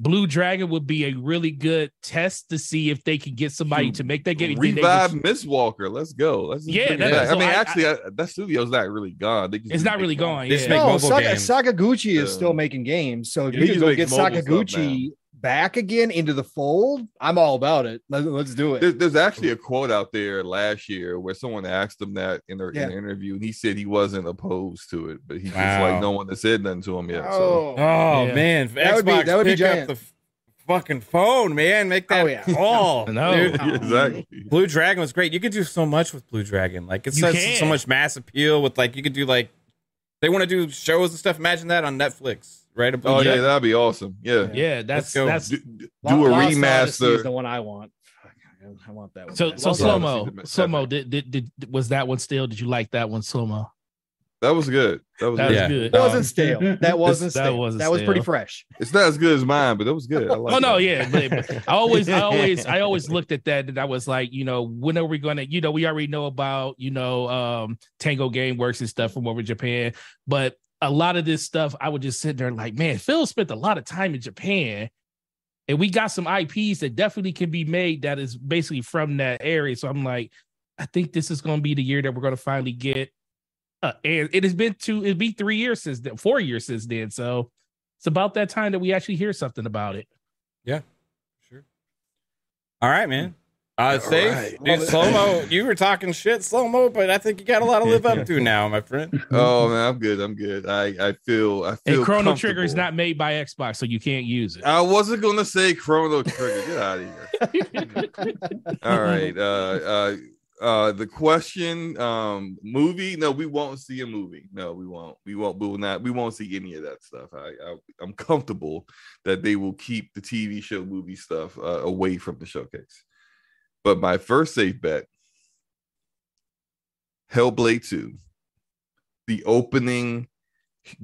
Blue Dragon would be a really good test to see if they can get somebody to make that game. Revive just- Mistwalker. Let's go. Let's Yeah, bring it that's- I mean, I- actually, I, that studio's not really gone. They just It's not really money. gone. Yeah. No, mobile Saga, games. Sakaguchi Yeah. is still making games. So if Yeah, you he can go get mobile Sakaguchi back again into the fold, I'm all about it. Let, us do it. There- there's actually a quote out there last year where someone asked him that in, their, in an interview, and he said he wasn't opposed to it, but he just like no one has said nothing to him yet. So Oh, Oh Yeah. man, That would be- Xbox that would be up giant. the fucking phone, man. Make oh, that Oh, yeah. call. No. dude. exactly. Blue Dragon was great. You could do so much with Blue Dragon. Like it You says can. so much mass appeal with like you could do like they want to do shows and stuff. Imagine that on Netflix, right? A Oh yeah, Dragon. that'd be awesome. Yeah, Yeah, that's go. that's do, do a Odyssey is remaster. the one I want. I want that one. so so Lost slow mo slow mo. Did, did did was that one still? Did you like that one slow mo? That was good. That was That good. was good. That wasn't stale. That wasn't that wasn't that was pretty fresh. It's not as good as mine, but that was good. I like Oh no, that. yeah, but, but I always, I always, I always looked at that and I was like, you know, when are we gonna, you know, we already know about, you know, um, Tango Gameworks and stuff from over Japan, but a lot of this stuff, I would just sit there like, man, Phil spent a lot of time in Japan, and we got some IPs that definitely can be made that is basically from that area. So I'm like, I think this is gonna be the year that we're gonna finally get. Uh, and it has been two, it'll be three years since then, four years since then. So it's about that time that we actually hear something about it. Yeah, sure. All right, man. Uh, safe, right. dude. Slow mo. You were talking shit, slow mo, but I think you got a lot to live up to now, my friend. Oh man, I'm good. I'm good. I I feel I feel And Chrono Trigger is not made by Xbox, so you can't use it. I wasn't gonna say Chrono Trigger. Get out of here. All right. Uh uh uh the question um movie no we won't see a movie no we won't we won't we will not we won't see any of that stuff i, I i'm comfortable that they will keep the tv show movie stuff uh, away from the showcase but my first safe bet hellblade 2 the opening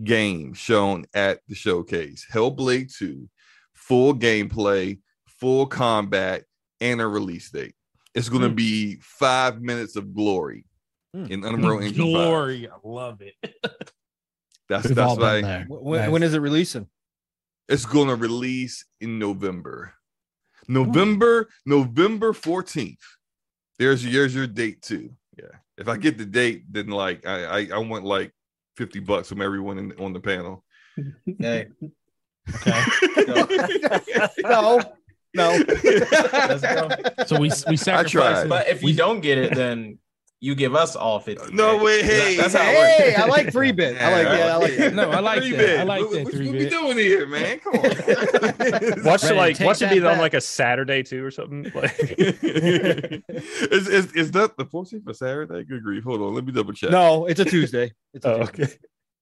game shown at the showcase hellblade 2 full gameplay full combat and a release date it's going to Hmm. be five minutes of glory Hmm. in Unreal Engine 5. Glory, I love it. That's We've that's all why. When, Nice. when is it releasing? it's going to release in November. November, November 14th. There's here's your date too. Yeah. If I get the date, then like I I, I want like 50 bucks from everyone in, on the panel. Hey, No, no. let's. So we we sacrifice. But if you don't get it, then you give us all 50. No right? way, That- hey, that's how it Hey, works. I like three bit. I like yeah, I like Yeah. No, I like Three that. bit. I like What- that What, three what we doing here, man? Come on. Watch Ready, like take watch it that be on like a Saturday too or something. Like is, is, is that the 14th of Saturday? Good grief. Hold on. Let me double check. No, it's a Tuesday. It's a oh, Tuesday. okay.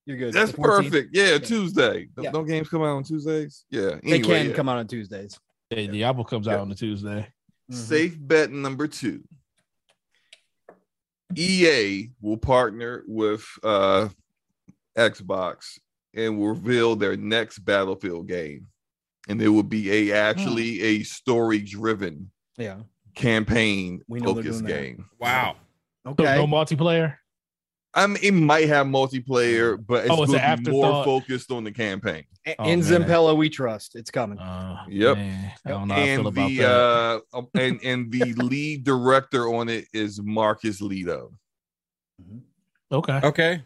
You're good. That's perfect. Yeah, Tuesday. Don't, Yeah. don't games come out on Tuesdays? Yeah. They can yeah. come out on Tuesdays. Hey, the album comes Yeah. out on the Tuesday. Mm-hmm. Safe bet number two. EA will partner with uh, Xbox and will reveal their next Battlefield game, and it will be a actually a story driven Yeah. campaign We know they're focused doing that. game. Wow. No, Okay. no multiplayer. I mean, it might have multiplayer, but it's Oh, it's going to be more focused on the campaign. A- Oh, In man. Zampella, we trust. It's coming. Uh, Yep. man, I don't know how I feel And the uh, um, and and the lead director on it is Marcus Lehto. okay, Okay.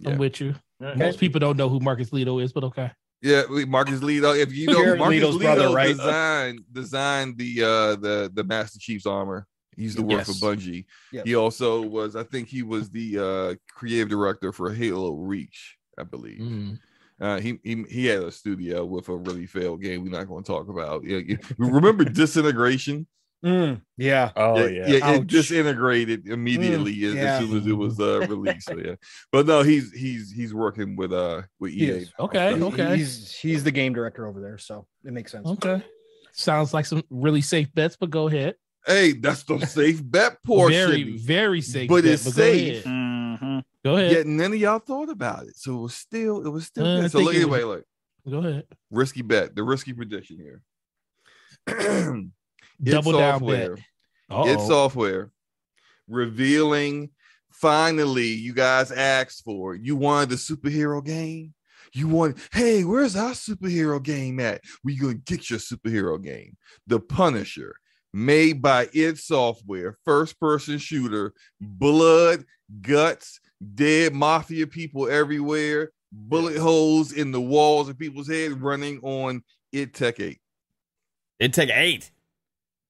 Yeah. I'm with you. Okay. Most people don't know who Marcus Lehto is, but okay. Yeah, we- Marcus Lehto. If you know Jared Marcus Leto's Leto brother, right? designed designed the uh the the Master Chief's armor. He used to work Yes. for Bungie. Yep. He also was, I think, he was the uh creative director for Halo Reach, I believe. Mm. Uh, he, he he had a studio with a really failed game. We're not going to talk about. Yeah, you- remember Disintegration? Mm, yeah. Oh yeah, yeah. it disintegrated immediately as, as yeah. soon as it was uh, released. So yeah, but no, he's he's he's working with uh with EA. Okay, He- okay. He's he's the game director over there, so it makes sense. Okay. Sounds like some really safe bets, but go ahead. Hey, that's the safe bet portion. Very, very safe. but bet, it's go safe. ahead. Mhm. Go ahead. Yet none of y'all thought about it, so it was still it was still Uh, I good. So think look, it anyway, was- look, Go ahead. risky bet, the risky prediction here. Id Double down software, bet. Id Uh-oh. software revealing finally you guys asked for it. You wanted the superhero game. You want, hey, where's our superhero game at? We gonna get your superhero game, The Punisher, made by id Software, first person shooter, blood, guts, dead mafia people everywhere, bullet holes in the walls of people's head, running on id Tech 8. id Tech Eight.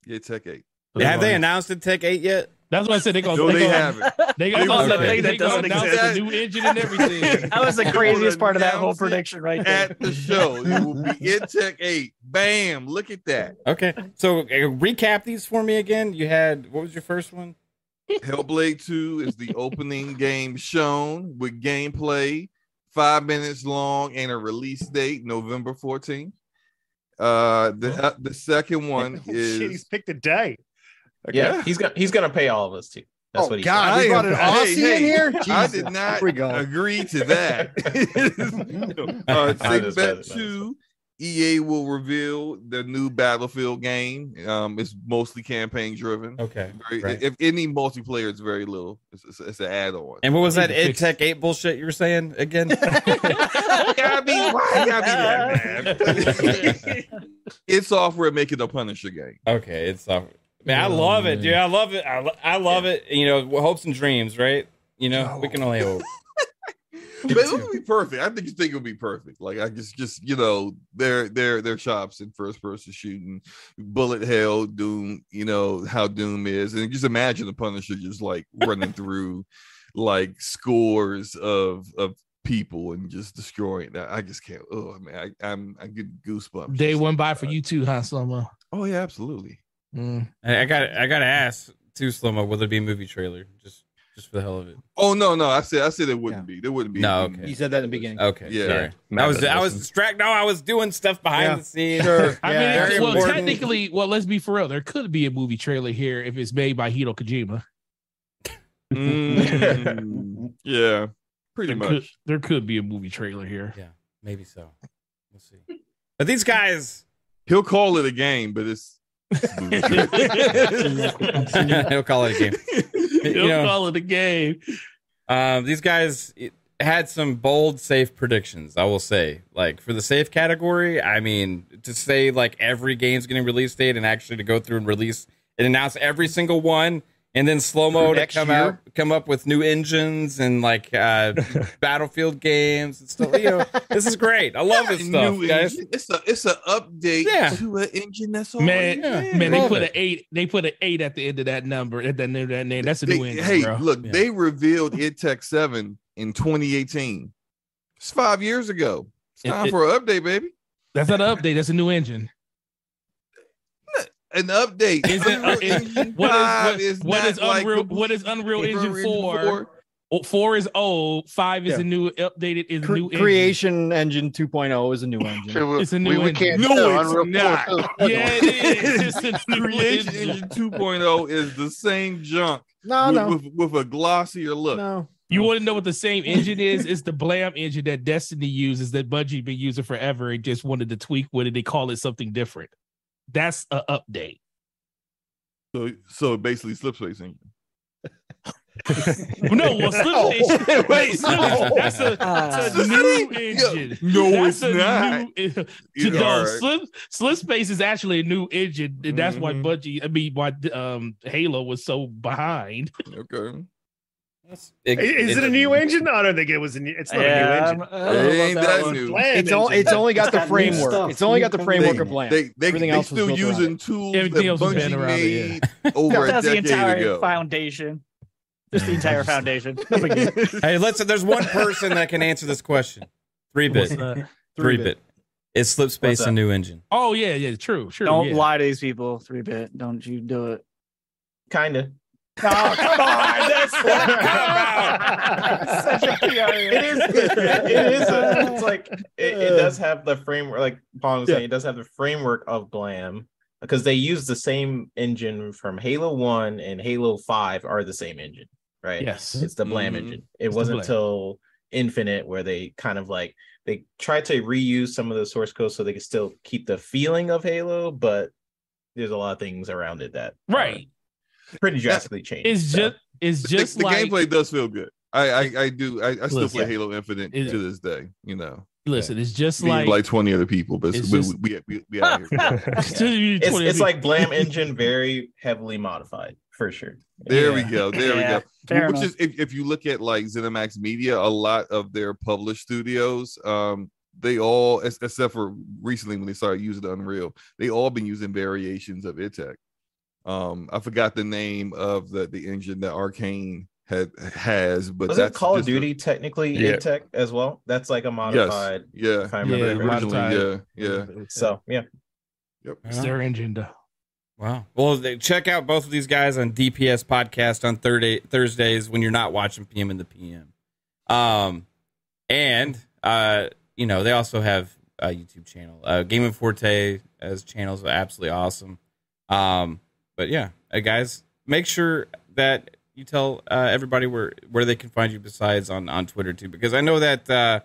id Tech 8. Have they announced id Tech Eight yet? That's what I said. They gonna. No, they they gonna, haven't. They They gonna, they, they That gonna announce exist. the new engine and everything. That was the craziest part of that whole prediction right there. At the show, it will be id Tech 8. Bam! Look at that. Okay, so uh, recap these for me again. You had what was your first one? Hellblade 2 is the opening game shown with gameplay, five minutes long, and a release date November 14th. Uh, the uh, the second one Oh, shit, he's picked a day. Yeah, he's gonna he's gonna pay all of us too. That's Oh, what he God, said. we brought an Aussie hey, in here. I Jesus, did not here we go. agree to that. uh, I Take just Bet it, 2, EA will reveal the new Battlefield game. Um, it's mostly campaign driven. Okay, Very- right. If any multiplayer, it's very little. It's, it's, it's an add on. And what was that need to id fix- Tech Eight bullshit you were saying again? gotta be, why it gotta be that bad? it's software making a Punisher game. okay, it's uh, man, I love it, dude. I love it. I, lo- I love it. You know, hopes and dreams, right? You know, we can only hope. But it would be perfect. I think you think it would be perfect. Like I just, just you know, their their their chops in first person shooting, bullet hell, Doom. You know how Doom is, and just imagine the Punisher just like running through like scores of of people and just destroying that. I just can't. Oh man, I, I'm I get goosebumps. Day just one thinking by for you too, huh, Slomo? Oh yeah, absolutely. Mm. I, I got I got to ask too, slow Slomo. Will there be a movie trailer? Just just for the hell of it. Oh no, no, I said I said it wouldn't be. There wouldn't be. No, okay. He said that in the beginning. Okay, Yeah. sorry. Matt I was I was distracted. No, I was doing stuff behind Yeah. the scenes. Sure. I Yeah, mean, well, important. technically, well, let's be for real. There could be a movie trailer here if it's made by Hideo Kojima. Mm, yeah, pretty There much. could, there could be a movie trailer here. Yeah, maybe so. We'll see. But these guys, He'll call it a game, but it's. he'll call it a game. They'll You know, call it a game. um, these guys had some bold safe predictions. I will say, like for the safe category, I mean, to say like every game's getting release date and actually to go through and release and announce every single one. And then slow mo to come year? out, come up with new engines and like uh, battlefield games and stuff. You know, this is great. I love this stuff, New guys. engine. It's a it's an update Yeah. to an engine that's Man, Yeah. man, they put it. an eight. They put an eight at the end of that number. At the end of that name, that's a They- new engine, hey, bro. look, Yeah. they revealed id Tech 7 in 2018. It's five years ago. It's time it- for an update, baby. That's not an update. That's a new engine. An update. Is it? Unreal is- Engine what 5 is what, what not is like What is Unreal Engine Unreal four? Oh, Four is old. Five is Yeah. a new updated. Is a Cre- new. Creation Engine 2.0 is a new engine. Shit, we- It's a new we, we engine. can't No, it's Unreal not. Yeah, it is. It's Creation engine. Engine 2.0 is the same junk No, with, no, with, with a glossier look. no. You want to know what the same engine is? It's the Blam engine that Destiny uses that Bungie been using forever. and just wanted to tweak with it. They call it something different. That's an update. So, so basically, Slipspace Engine. No, well, Slipspace. Wait, Slip- no. That's a, that's a Uh, new engine. no, That's it's not. New, You no, are- Slip, Slip Space is actually a new engine, and that's why Mhm. Bungie. I mean, why um Halo was so behind. Okay. It- Is it a new engine? I don't think it was a new. It's not Yeah, a new engine. I don't know It ain't about that one. new. It's, all, it's only got the framework. It's only got the framework of Blam. they, they, Everything they else was still built around using it. tools that Everything else Bungie around it, made over a That's the entire ago. foundation. Just the entire foundation. hey, let's. There's one person that can answer this question. Three bit. What's? Three bit. It's slip space What's and new engine. Oh yeah, yeah, true, true. Don't yeah. lie to these people. Three bit. Don't you do it. Kinda. Oh, come on. That's Such a It is. It is. A, it's like it, it does have the framework. Like Paul was saying, it does have the framework of Blam because they use the same engine from Halo One and Halo Five are the same engine, right? Yes. it's the Blam Mhm. engine. It It's wasn't until Infinite where they kind of like they tried to reuse some of the source code so they could still keep the feeling of Halo, but there's a lot of things around it that Right. Pretty drastically changed. It's so. just it's just the, like gameplay does feel good. I I, I do. I, I still Listen. play Halo Infinite It- to this day. You know, listen, it's just Me like, like twenty other people, but it's we, just- we, we, we out here. It's it's, it's like Blam engine very heavily modified for sure. There we go. There Yeah, we fair go. Which enough. is if, if you look at like ZeniMax Media, a lot of their published studios, um, they all except for recently when they started using Unreal, they all been using variations of id Tech. Um, I forgot the name of the the engine that Arkane had has, but Was it that's Call of just a- Duty technically Yeah. id Tech as well? That's like a Yes. modified. Yeah. if I remember Yeah, correctly. Originally, yeah, yeah. So yeah, Yep. it's their engine though. Wow. Well, they, check out both of these guys on DPS podcast on Thursday Thursdays when you're not watching PM in the PM. Um, and uh, you know they also have a YouTube channel. Uh, Gaming Forte as channels are absolutely awesome. Um, but yeah, uh, guys, make sure that you tell uh, everybody where where they can find you besides on on Twitter too, because I know that uh,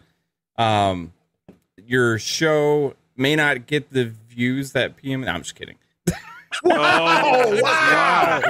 um, your show may not get the views that PM. No, I'm just kidding. Oh, wow.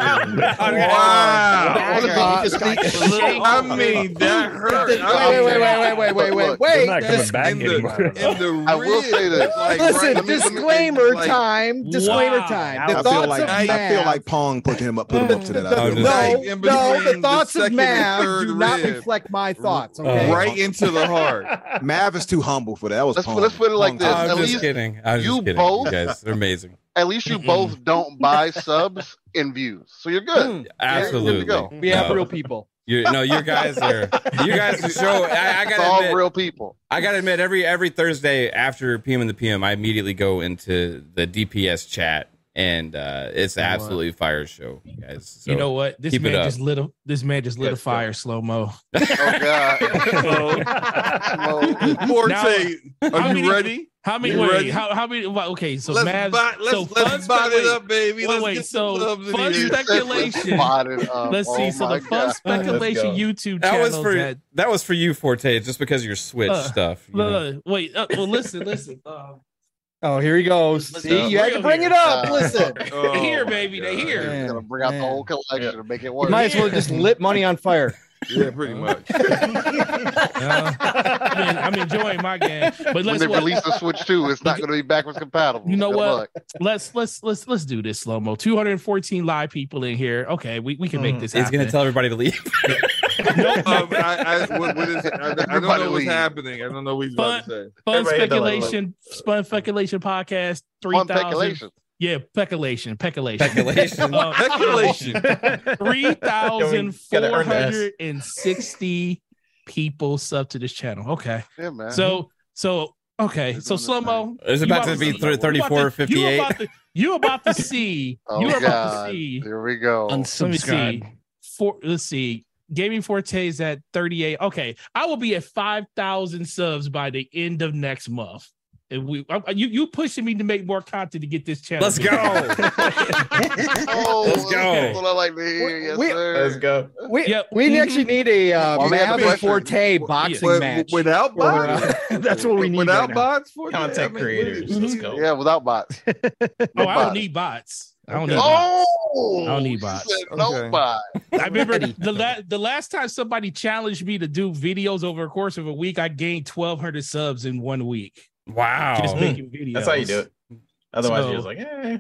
Wow. Uh, I mean, that hurt. Wait, wait, wait, wait, wait, wait, wait, Look, wait. not coming back in the, anymore. in the I will say rib, this. like, Listen, right- let me- let me- disclaimer like, time. Disclaimer time. The feel I feel thoughts like of I feel like Pong put him up, put him up to that. I feel just- like- Like, No, no, between the the thoughts of second Mav do not reflect my thoughts. Okay. right into the heart. Mav is too humble for that. That was Let's- Pong. let's put it like Pong this. I'm At just least kidding. I was you just kidding. both- You guys, they're amazing. At least you Mm-mm. both don't buy subs and views, so you're good. Absolutely. There you go. We have No. real people. You no, you guys are you guys show. I, I gotta all admit, real people. I gotta admit, every every Thursday after PM and the PM, I immediately go into the DPS chat, and uh, it's You know what? absolutely fire show, you guys. So you know what? This keep man just lit a this man just lit a fire slow mo. Oh God. Forte, Now- are you many- ready? How many? You Wait, ready? how how many? well, Okay, so let's Mavs. bot, let's, so let's fun bot it up, baby. Wait, let's wait, get so some subs in fun here. speculation. Spotted up. Let's see. Oh so the fun God. speculation Let's. YouTube that channel was for that. that was for you, Forte, just because of your Switch Uh, stuff. you Look, know? wait. Uh, well, listen, listen. Uh, Oh, here he goes. Let's See, go. you had to bring here. it up. Uh, Listen, Oh, here, baby. They here. Man, Gonna bring out the whole collection and make it you work. might as well just lit money on fire. Yeah, pretty much. Uh, I mean, I'm enjoying my game, but when let's they what- release the Switch 2, it's not going to be backwards compatible. You know Good what? luck. let's let's let's let's do this slow mo. 214 live people in here. Okay, we, we can make this He's gonna tell everybody to leave. um, I, I, what, what is it? I, I don't Everybody know what's leave. happening. I don't know what he's about to say. Fun Everybody hit the like speculation, fun speculation podcast. Three Fun thousand. Speculation. Yeah, peculation, peculation, Speculation. Uh, Speculation. Three thousand Gotta four earn the S. hundred and sixty people sub to this channel. Okay, Yeah, man. so so okay, They're so doing slow mo. It's about to be thir- 34, 58. You about to, you about to see. oh, you about God. to see. Here we go. Let me Unsubscribe. see. For let's see. Gaming Forte is at 38. Okay, I will be at 5,000 subs by the end of next month. And we, I- you, you pushing me to make more content to get this channel. Let's go. oh, Let's go. That's what I like to hear. Yes, We- sir. Let's go. We Yep. we actually need a uh, Well, we have Mav the and Forte boxing With- match. without Or, bots, uh, that's what we need. without right bots, for Content creators. Let's go. Yeah, without bots. Oh, I don't need bots. I don't Okay. need bots. Oh, I don't need bots. said No Okay. bot. I remember the la- the last time somebody challenged me to do videos over a course of a week, I gained 1,200 subs in one week. Wow. Just making videos. That's how you do it. Otherwise, So- you're just like, eh.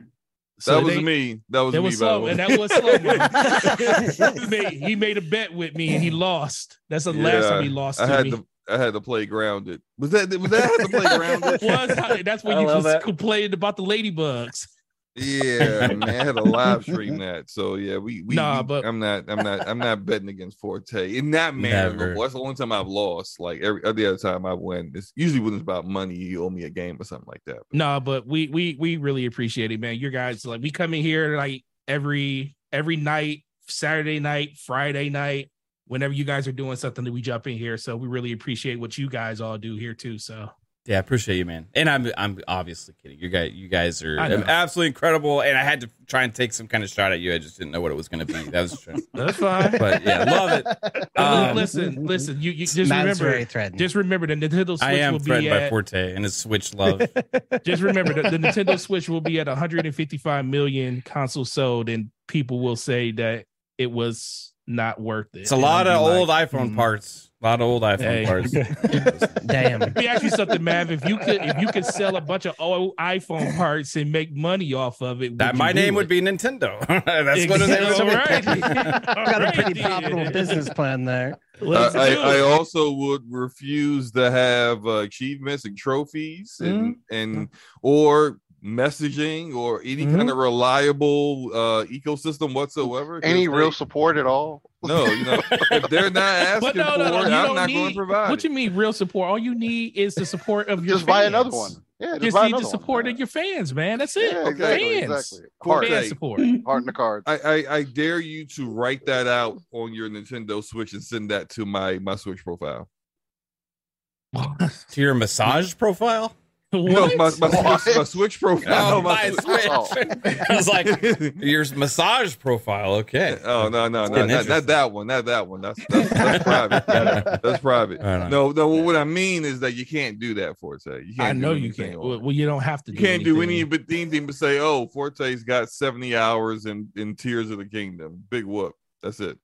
So that was they- me. That was That me. was by slow, and that was slow. he, made, he made a bet with me, and he lost. That's the last time he lost I to had me. to. I had to play grounded. Was that? Was that I had to play grounded? was that's when I you love just that. complained about the ladybugs. Yeah, man, I had a live stream that. So yeah, we, we Nah, but- I'm not I'm not I'm not betting against Forte in that manner. Never. That's the only time I've lost. Like every uh, every other time I win, it's usually when it's about money, you owe me a game or something like that. No, but we we we really appreciate it, man. You guys like we come in here like every every night, Saturday night, Friday night, whenever you guys are doing something that we jump in here. So we really appreciate what you guys all do here too. So Yeah, I appreciate you, man. And I'm I'm obviously kidding. You guys you guys are absolutely incredible. And I had to try and take some kind of shot at you. I just didn't know what it was going to be. That was true. that's fine. But yeah, love it. Um, listen, listen. You, you just remember, very just remember the Nintendo Switch I am will be threatened by. Forte and his Switch love. just remember the, the Nintendo Switch will be at 155 million consoles sold, and people will say that it was not worth it. It's a lot of be old like, iPhone "Hmm." parts. A lot of old iPhone Hey. parts. Damn. Let me ask you something, Mav. If you could, if you could sell a bunch of old iPhone parts and make money off of it, That my name it? would be Nintendo. That's what it Exactly. is. All right. Got a pretty right, profitable business plan there. Let's I, I, I also would refuse to have uh, achievements and trophies and Mm-hmm. and or messaging or any kind Mm-hmm. of reliable uh, ecosystem whatsoever. Any they- real support at all? No, you know, if they're not asking But no, no, no, for it, I'm don't need. going to provide. What it. you mean, real support? All you need is the support of your Just buy another fans. one. Yeah, just, Just need the support one. of your fans, man. That's it. Yeah, exactly, fans. exactly. Heart- Fan support. Heart in the cards. I, I I dare you to write that out on your Nintendo Switch and send that to my my Switch profile. To your massage profile? No, my, my, Switch, my Switch profile. Oh, my Switch. Oh. I was like, your massage profile. Okay. Oh no no no not, not that one not that one that's that's, that's private that's private I no no what I mean is that you can't do that Forte you can't I know you can't. Well, well, you don't have to. you can't do any anything. but anything but say oh Forte's got 70 hours in in Tears of the Kingdom big whoop that's it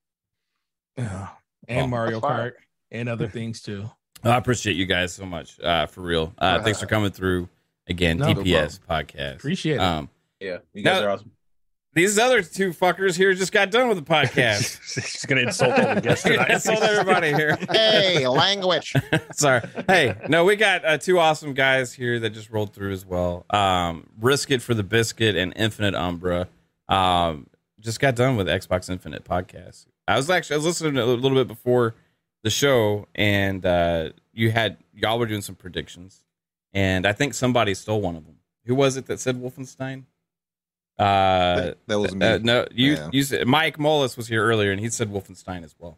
and Oh. Mario Kart and other things too. I appreciate you guys so much. Uh, for real. Uh, thanks for coming through again. No, no DPS podcast. Appreciate it. Um, Yeah, you guys Now- are awesome. these other two fuckers here just got done with the podcast. She's gonna insult all the guests tonight. Insult everybody here. Hey, language. Sorry. Hey, no, we got uh, two awesome guys here that just rolled through as well. Um, Risk It for the Biscuit and Infinite Umbra. Um, just got done with Xbox Infinite podcast. I was actually I was listening a little bit before the show, and uh, you had y'all were doing some predictions, and I think somebody stole one of them. Who was it that said Wolfenstein? Uh, That- that was me. uh, no, you Yeah. you said Mike Mullis was here earlier, and he said Wolfenstein as well.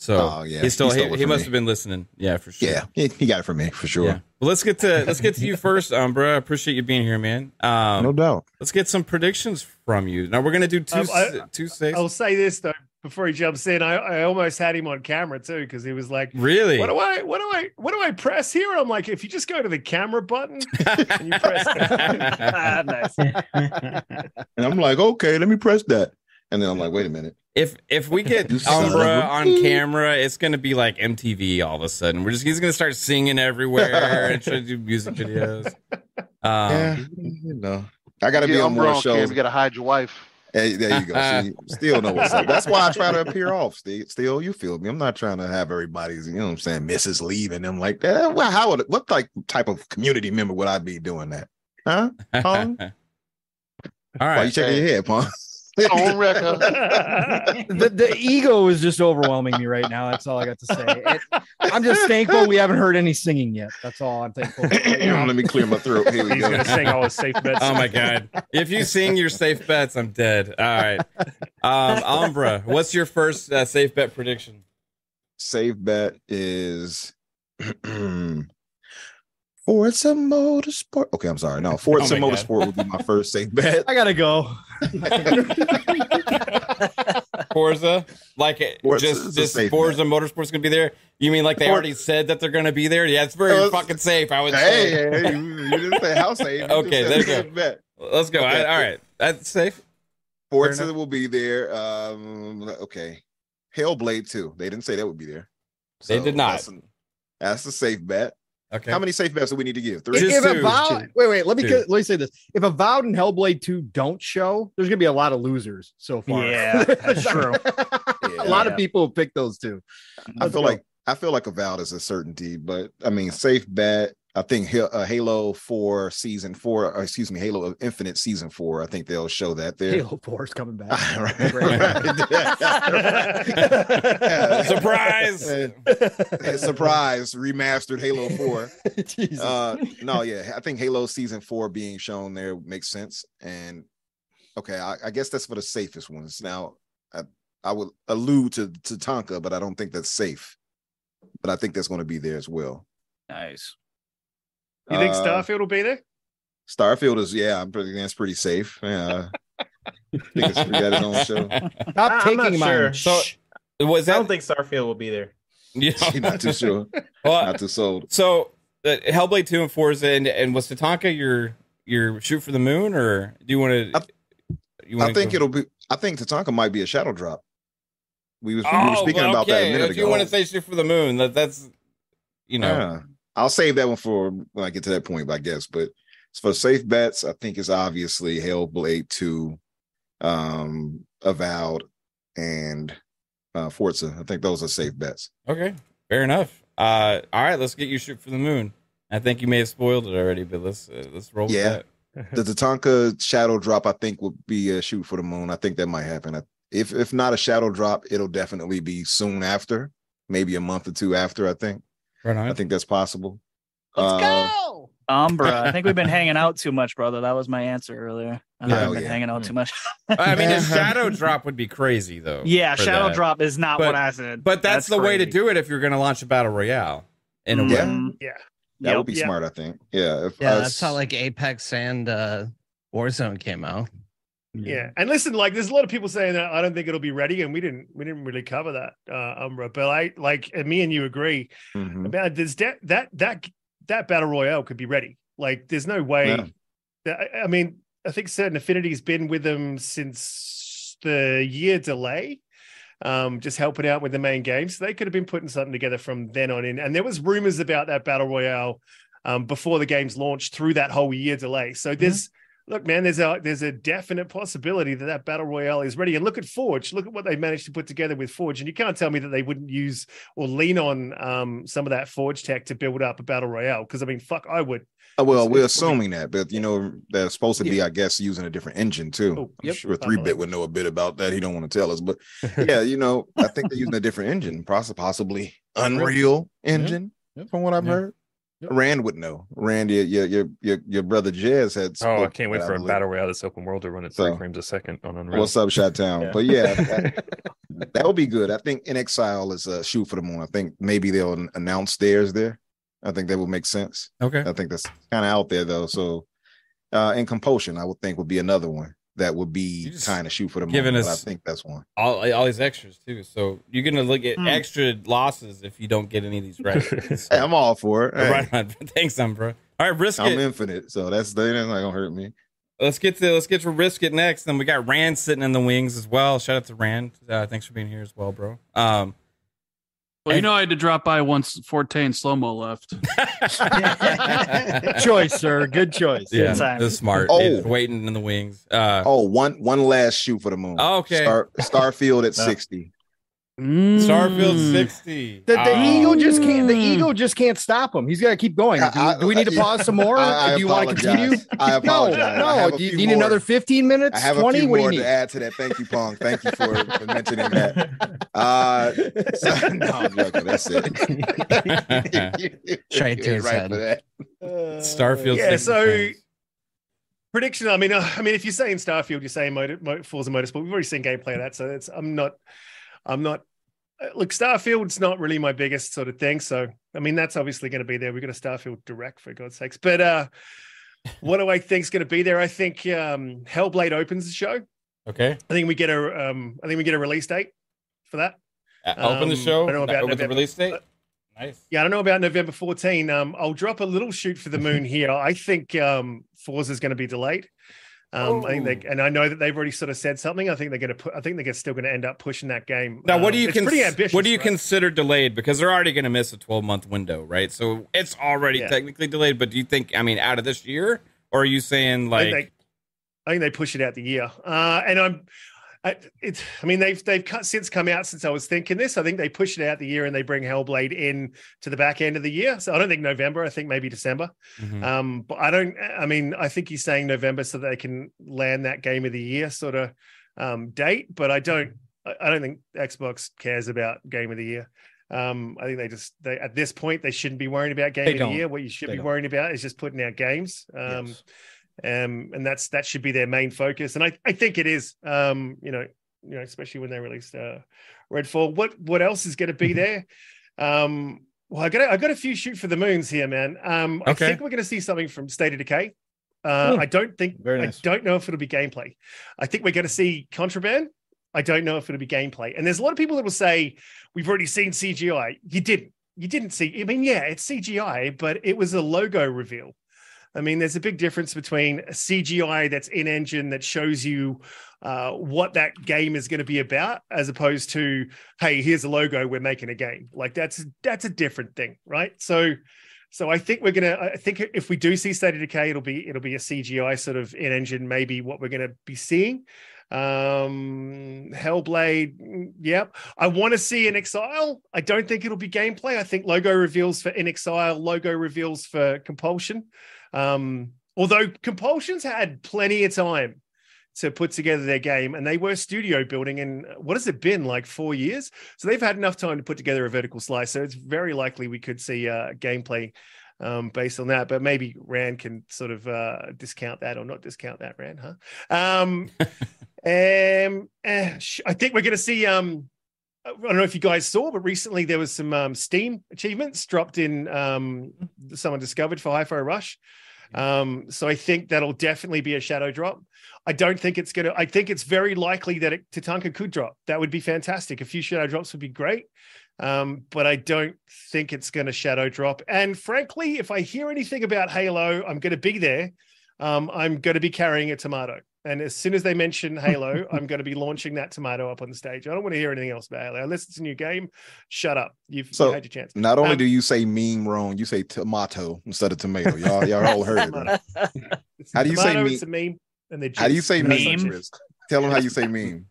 So Oh, yeah. he still He he, stole he must me. have been listening. Yeah, for sure. Yeah, he, he got it from me for sure. Yeah. Well, let's get to let's get to you first, Umbra. I appreciate you being here, man. Um, No doubt. Let's get some predictions from you. Now we're gonna do two Um, I- two saves. I'll say this though before he jumps in. I, I almost had him on camera too because he was like, Really? What do I what do I what do I press here?" I'm like, "If you just go to the camera button and you press nice. And I'm like, okay, let me press that. And then I'm like, wait a minute. If if we get You son of Umbra on camera, it's gonna be like MTV all of a sudden. We're just he's gonna start singing everywhere and try to do music videos. Um, yeah, you know, I got to be on Umbra more on shows. cam, You got to hide your wife. Hey, there you go. See, still know what's up. That's why I try to appear off. Still, still, you feel me? I'm not trying to have everybody's, you know, what I'm saying, Mrs. leaving them like that. Well, how would what like type of community member would I be doing that? Huh? Pong? all Why right. you shaking your head, Pong? On record. the, the ego is just overwhelming me right now. That's all I got to say. It- I'm just thankful we haven't heard any singing yet. That's all I'm thankful. For. Let me clear my throat. Here we He's go. gonna sing all his safe bets. Oh my god! If you sing your safe bets, I'm dead. All right, um, Umbra, what's your first uh, safe bet prediction? Safe bet is Forza Motorsport. Okay, I'm sorry. No, Forza Oh. Motorsport would be my first safe bet. I gotta go. Forza, like it, Forza just a just safe Forza Motorsport's gonna be there. You mean like they For- already said that they're gonna be there? Yeah, it's very Uh, fucking safe. I would Hey, say. hey, you you didn't say how safe. Okay, there you go. bet. Let's go. Okay. I- all right, that's safe. Forza will be there. Um, okay. Hellblade too. They didn't say that would be there. They did not. That's a, that's a safe bet. Okay. How many safe bets do we need to give? Three. Just if two. Avowed, wait, wait, let me get, let me say this: if Avowed and Hellblade Two don't show, there's gonna be a lot of losers so far. Yeah, that's true. a lot of people have picked those two. I feel like I feel like Avowed is a certainty, but I mean, safe bet. I think uh, Halo Four season four, or excuse me, Halo Infinite season four. I think they'll show that there. Halo Four is coming back. Surprise! Surprise! Remastered Halo Four. uh, no, yeah, I think Halo season four being shown there makes sense. And okay, I, I guess that's for the safest ones. Now, I, I would allude to to Tonka, but I don't think that's safe. But I think that's going to be there as well. Nice. You think Uh, Starfield will be there? Starfield is yeah, I'm pretty that's pretty safe. Yeah. I think it's we got his own show. Stop I'm not taking mine. sure. So was I don't think Starfield will be there. You know? Not too sure. Well, Not too sold. So uh, Hellblade two and four is and and was Tatanka your your shoot for the moon or do you want to? You I think it'll be I think Tatanka might be a shadow drop. We was, we were Oh, speaking well, about that a minute If ago. you want to say shoot for the moon, that that's you know. Yeah. I'll save that one for when I get to that point, I guess. But for safe bets, I think it's obviously Hellblade 2, um, Avowed, and uh Forza. I think those are safe bets. Okay, fair enough. Uh, all right, let's get you shoot for the moon. I think you may have spoiled it already, but let's uh, let's roll Yeah. the Tatanka shadow drop, I think, would be a shoot for the moon. I think that might happen. I- If if not a shadow drop, it'll definitely be soon after, maybe a month or two after. I think. Right on. I think that's possible. Let's Uh, go. Umbra. I think we've been hanging out too much, brother. That was my answer earlier. I think Hell we've been yeah. hanging out too much. I mean, a shadow drop would be crazy though. yeah, shadow that. drop is not But- what I said. But that's, the way to do it if you're going to launch a battle royale. In a Yeah. way. Yeah. That Yep. would be Yeah. smart. I think. Yeah. If Yeah, us- that's how like Apex and uh, Warzone came out. Yeah, and listen, like there's a lot of people saying that I don't think it'll be ready, and we didn't we didn't really cover that, uh, Umbra. But I like, and me and you agree Mhm. about there's that that that that battle royale could be ready. Like, there's no way. Yeah. That, I- I mean, I think Certain Affinity's been with them since the year delay. Um, just helping out with the main game, so they could have been putting something together from then on in. And there was rumors about that battle royale um, before the game's launched through that whole year delay. So there's look, man, there's a there's a definite possibility that that battle royale is ready. And look at Forge. Look at what they managed to put together with Forge. And you can't tell me that they wouldn't use or lean on um, some of that Forge tech to build up a battle royale. Because I mean, fuck, I would. Uh, well, we're it's gonna be- assuming that, but you know, they're supposed to be, I guess, using a different engine too. Oh, I'm yep. sure three bit would know a bit about that. He don't want to tell us, but yeah, you know, I think they're using a different engine, possibly Unreal Engine, from what I've Yeah. heard. Rand would know. Rand, your your your your, your brother Jez had. Oh, I can't wait for a battle royale that's open world to run at three So- frames a second on Unreal. What's up, Shot Town? Yeah. But yeah, that, that would be good. I think inXile is a shoot for the moon. I think maybe they'll announce theirs there. I think that would make sense. Okay. I think that's kind of out there though. So, uh, and Compulsion, I would think would be another one that would be kind of shoot for the moon. giving but I think that's one. All, all these extras too. So you're gonna look at Hmm. extra losses if you don't get any of these right. So- Hey, I'm all for it. Hey, Right on. Thanks, Umbra. All right, risk it. I'm it. infinite, so that's that's not gonna hurt me. Let's get to let's get to risk it next. Then we got Rand sitting in the wings as well. Shout out to Rand. Uh, thanks for being here as well, bro. Um, Well, you know, I had to drop by once Forte and slow mo left. Choice, sir. Good choice. yeah, that's smart. Oh. He's waiting in the wings. Uh, Oh, one one last shoot for the moon. Okay. Star, Starfield at No. Sixty. Starfield sixty. The, the Oh. ego just can't. The ego just can't stop him. He's got to keep going. Do, I- do we need to pause some more? I- I do you want to continue? I apologize. No, no. have Do you need more. another fifteen minutes? I have a Twenty? few What do more you to need? add to that. Thank you, Pong. Thank you for, for mentioning that. Uh, so, no, I'm joking. That's it. Straight to his right head. for that. Starfield. Yeah, 60 so prediction. I mean, uh, I mean, if you're saying Starfield, you're saying Motor, Mo- Forza Motorsport. We've already seen gameplay of that, so it's. I'm not. I'm not. uh, Look, Starfield's not really my biggest sort of thing. So, I mean, that's obviously going to be there. We've got a Starfield direct for God's sakes. But uh what do I think's going to be there? I think um Hellblade opens the show. Okay. I think we get a. Um, I think we get a release date for that. Uh, open the Um, show I don't know about the release date. Nice. Yeah, I don't know about November 14. Um, I'll drop a little shoot for the moon here. I think um, Forza is going to be delayed. Um, I think they, and I know that they've already sort of said something. I think they're going to put. I think they're still going to end up pushing that game. Now, what Um, do you it's cons- ambitious? What do you right? consider delayed? Because they're already going to miss a 12 month window, right? So it's already Yeah. technically delayed. But do you think? I mean, out of this year, or are you saying I like? think, they, I think they push it out the year. Uh, and I'm I, it, I mean, they've they've cut, since come out since I was thinking this. I think they pushed it out the year and they bring Hellblade in to the back end of the year. So I don't think November. I think maybe December. Mhm. Um, but I don't. I mean, I think he's saying November so they can land that game of the year sort of um, date. But I don't. I don't think Xbox cares about game of the year. Um, I think they just they at this point they shouldn't be worrying about game They of don't. the year. What you should They be don't. worrying about is just putting out games. Um, um, and that's that should be their main focus. And I, I think it is. Um, you know, you know, especially when they released uh, Redfall. What what else is going to be there? Um, well, I got a, I got a few shoot for the moons here, man. Um, I think we're going to see something from State of Decay. Uh, Hmm. I don't think Very I don't know if it'll be gameplay. I think we're going to see Contraband. I don't know if it'll be gameplay. And there's a lot of people that will say we've already seen CGI. You didn't. You didn't see. I mean, yeah, it's CGI, but it was a logo reveal. I mean, there's a big difference between a CGI that's in engine that shows you uh, what that game is going to be about, as opposed to, hey, here's a logo, we're making a game. Like that's that's a different thing, right? So, so I think we're gonna. I think if we do see State of Decay, it'll be it'll be a CGI sort of in engine, maybe what we're going to be seeing. Um, Hellblade, yep. I want to see inXile. I don't think it'll be gameplay. I think logo reveals for inXile, logo reveals for Compulsion. Um, although Compulsion's had plenty of time to put together their game, and they were studio building in what has it been like four years? So they've had enough time to put together a vertical slice. So it's very likely we could see uh, gameplay um, based on that. But maybe Rand can sort of uh, discount that or not discount that, Rand, huh? Um, um, I think we're going to see. Um, I don't know if you guys saw, but recently there was some um, Steam achievements dropped in. Um, someone discovered for Hi-Fi Rush. Um, so I think that'll definitely be a shadow drop. I don't think it's gonna. I think it's very likely that it, Tatanka could drop. That would be fantastic. A few shadow drops would be great. Um, but I don't think it's going to shadow drop. And frankly, if I hear anything about Halo, I'm going to be there. Um, I'm going to be carrying a tomato. And as soon as they mention Halo, I'm going to be launching that tomato up on the stage. I don't want to hear anything else about Halo. Unless it's a new game, shut up. You've, So you had your chance. not only Um, do you say meme wrong, you say tomato instead of tomato. Y'all, y'all all heard it. right? How do you say meme? It's a meme. And they're How do you say no, meme? Tell them how you say meme.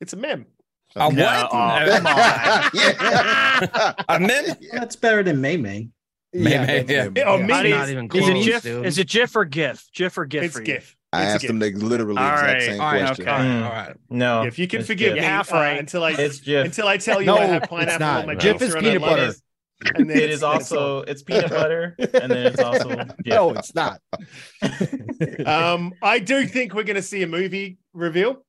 It's a meme. A what? No, oh, come on. Yeah. A meme? That's better than May May. Yeah, yeah. Yeah, oh, How meme do you- is- is it GIF? Is it GIF or GIF? GIF or GIF It's for you? GIF. I It's asked them the literally All exact right, same all right, question. okay, Mm. all right. No, If you can forgive Jif. me You're half uh, right. until I It's Jif. until I tell you No, I have it's pineapple not. on my Jif is and peanut butter. it, and then it's- is then it's also it's peanut butter, and then it's also Jif. No, it's not. um, I do think we're going to see a movie reveal,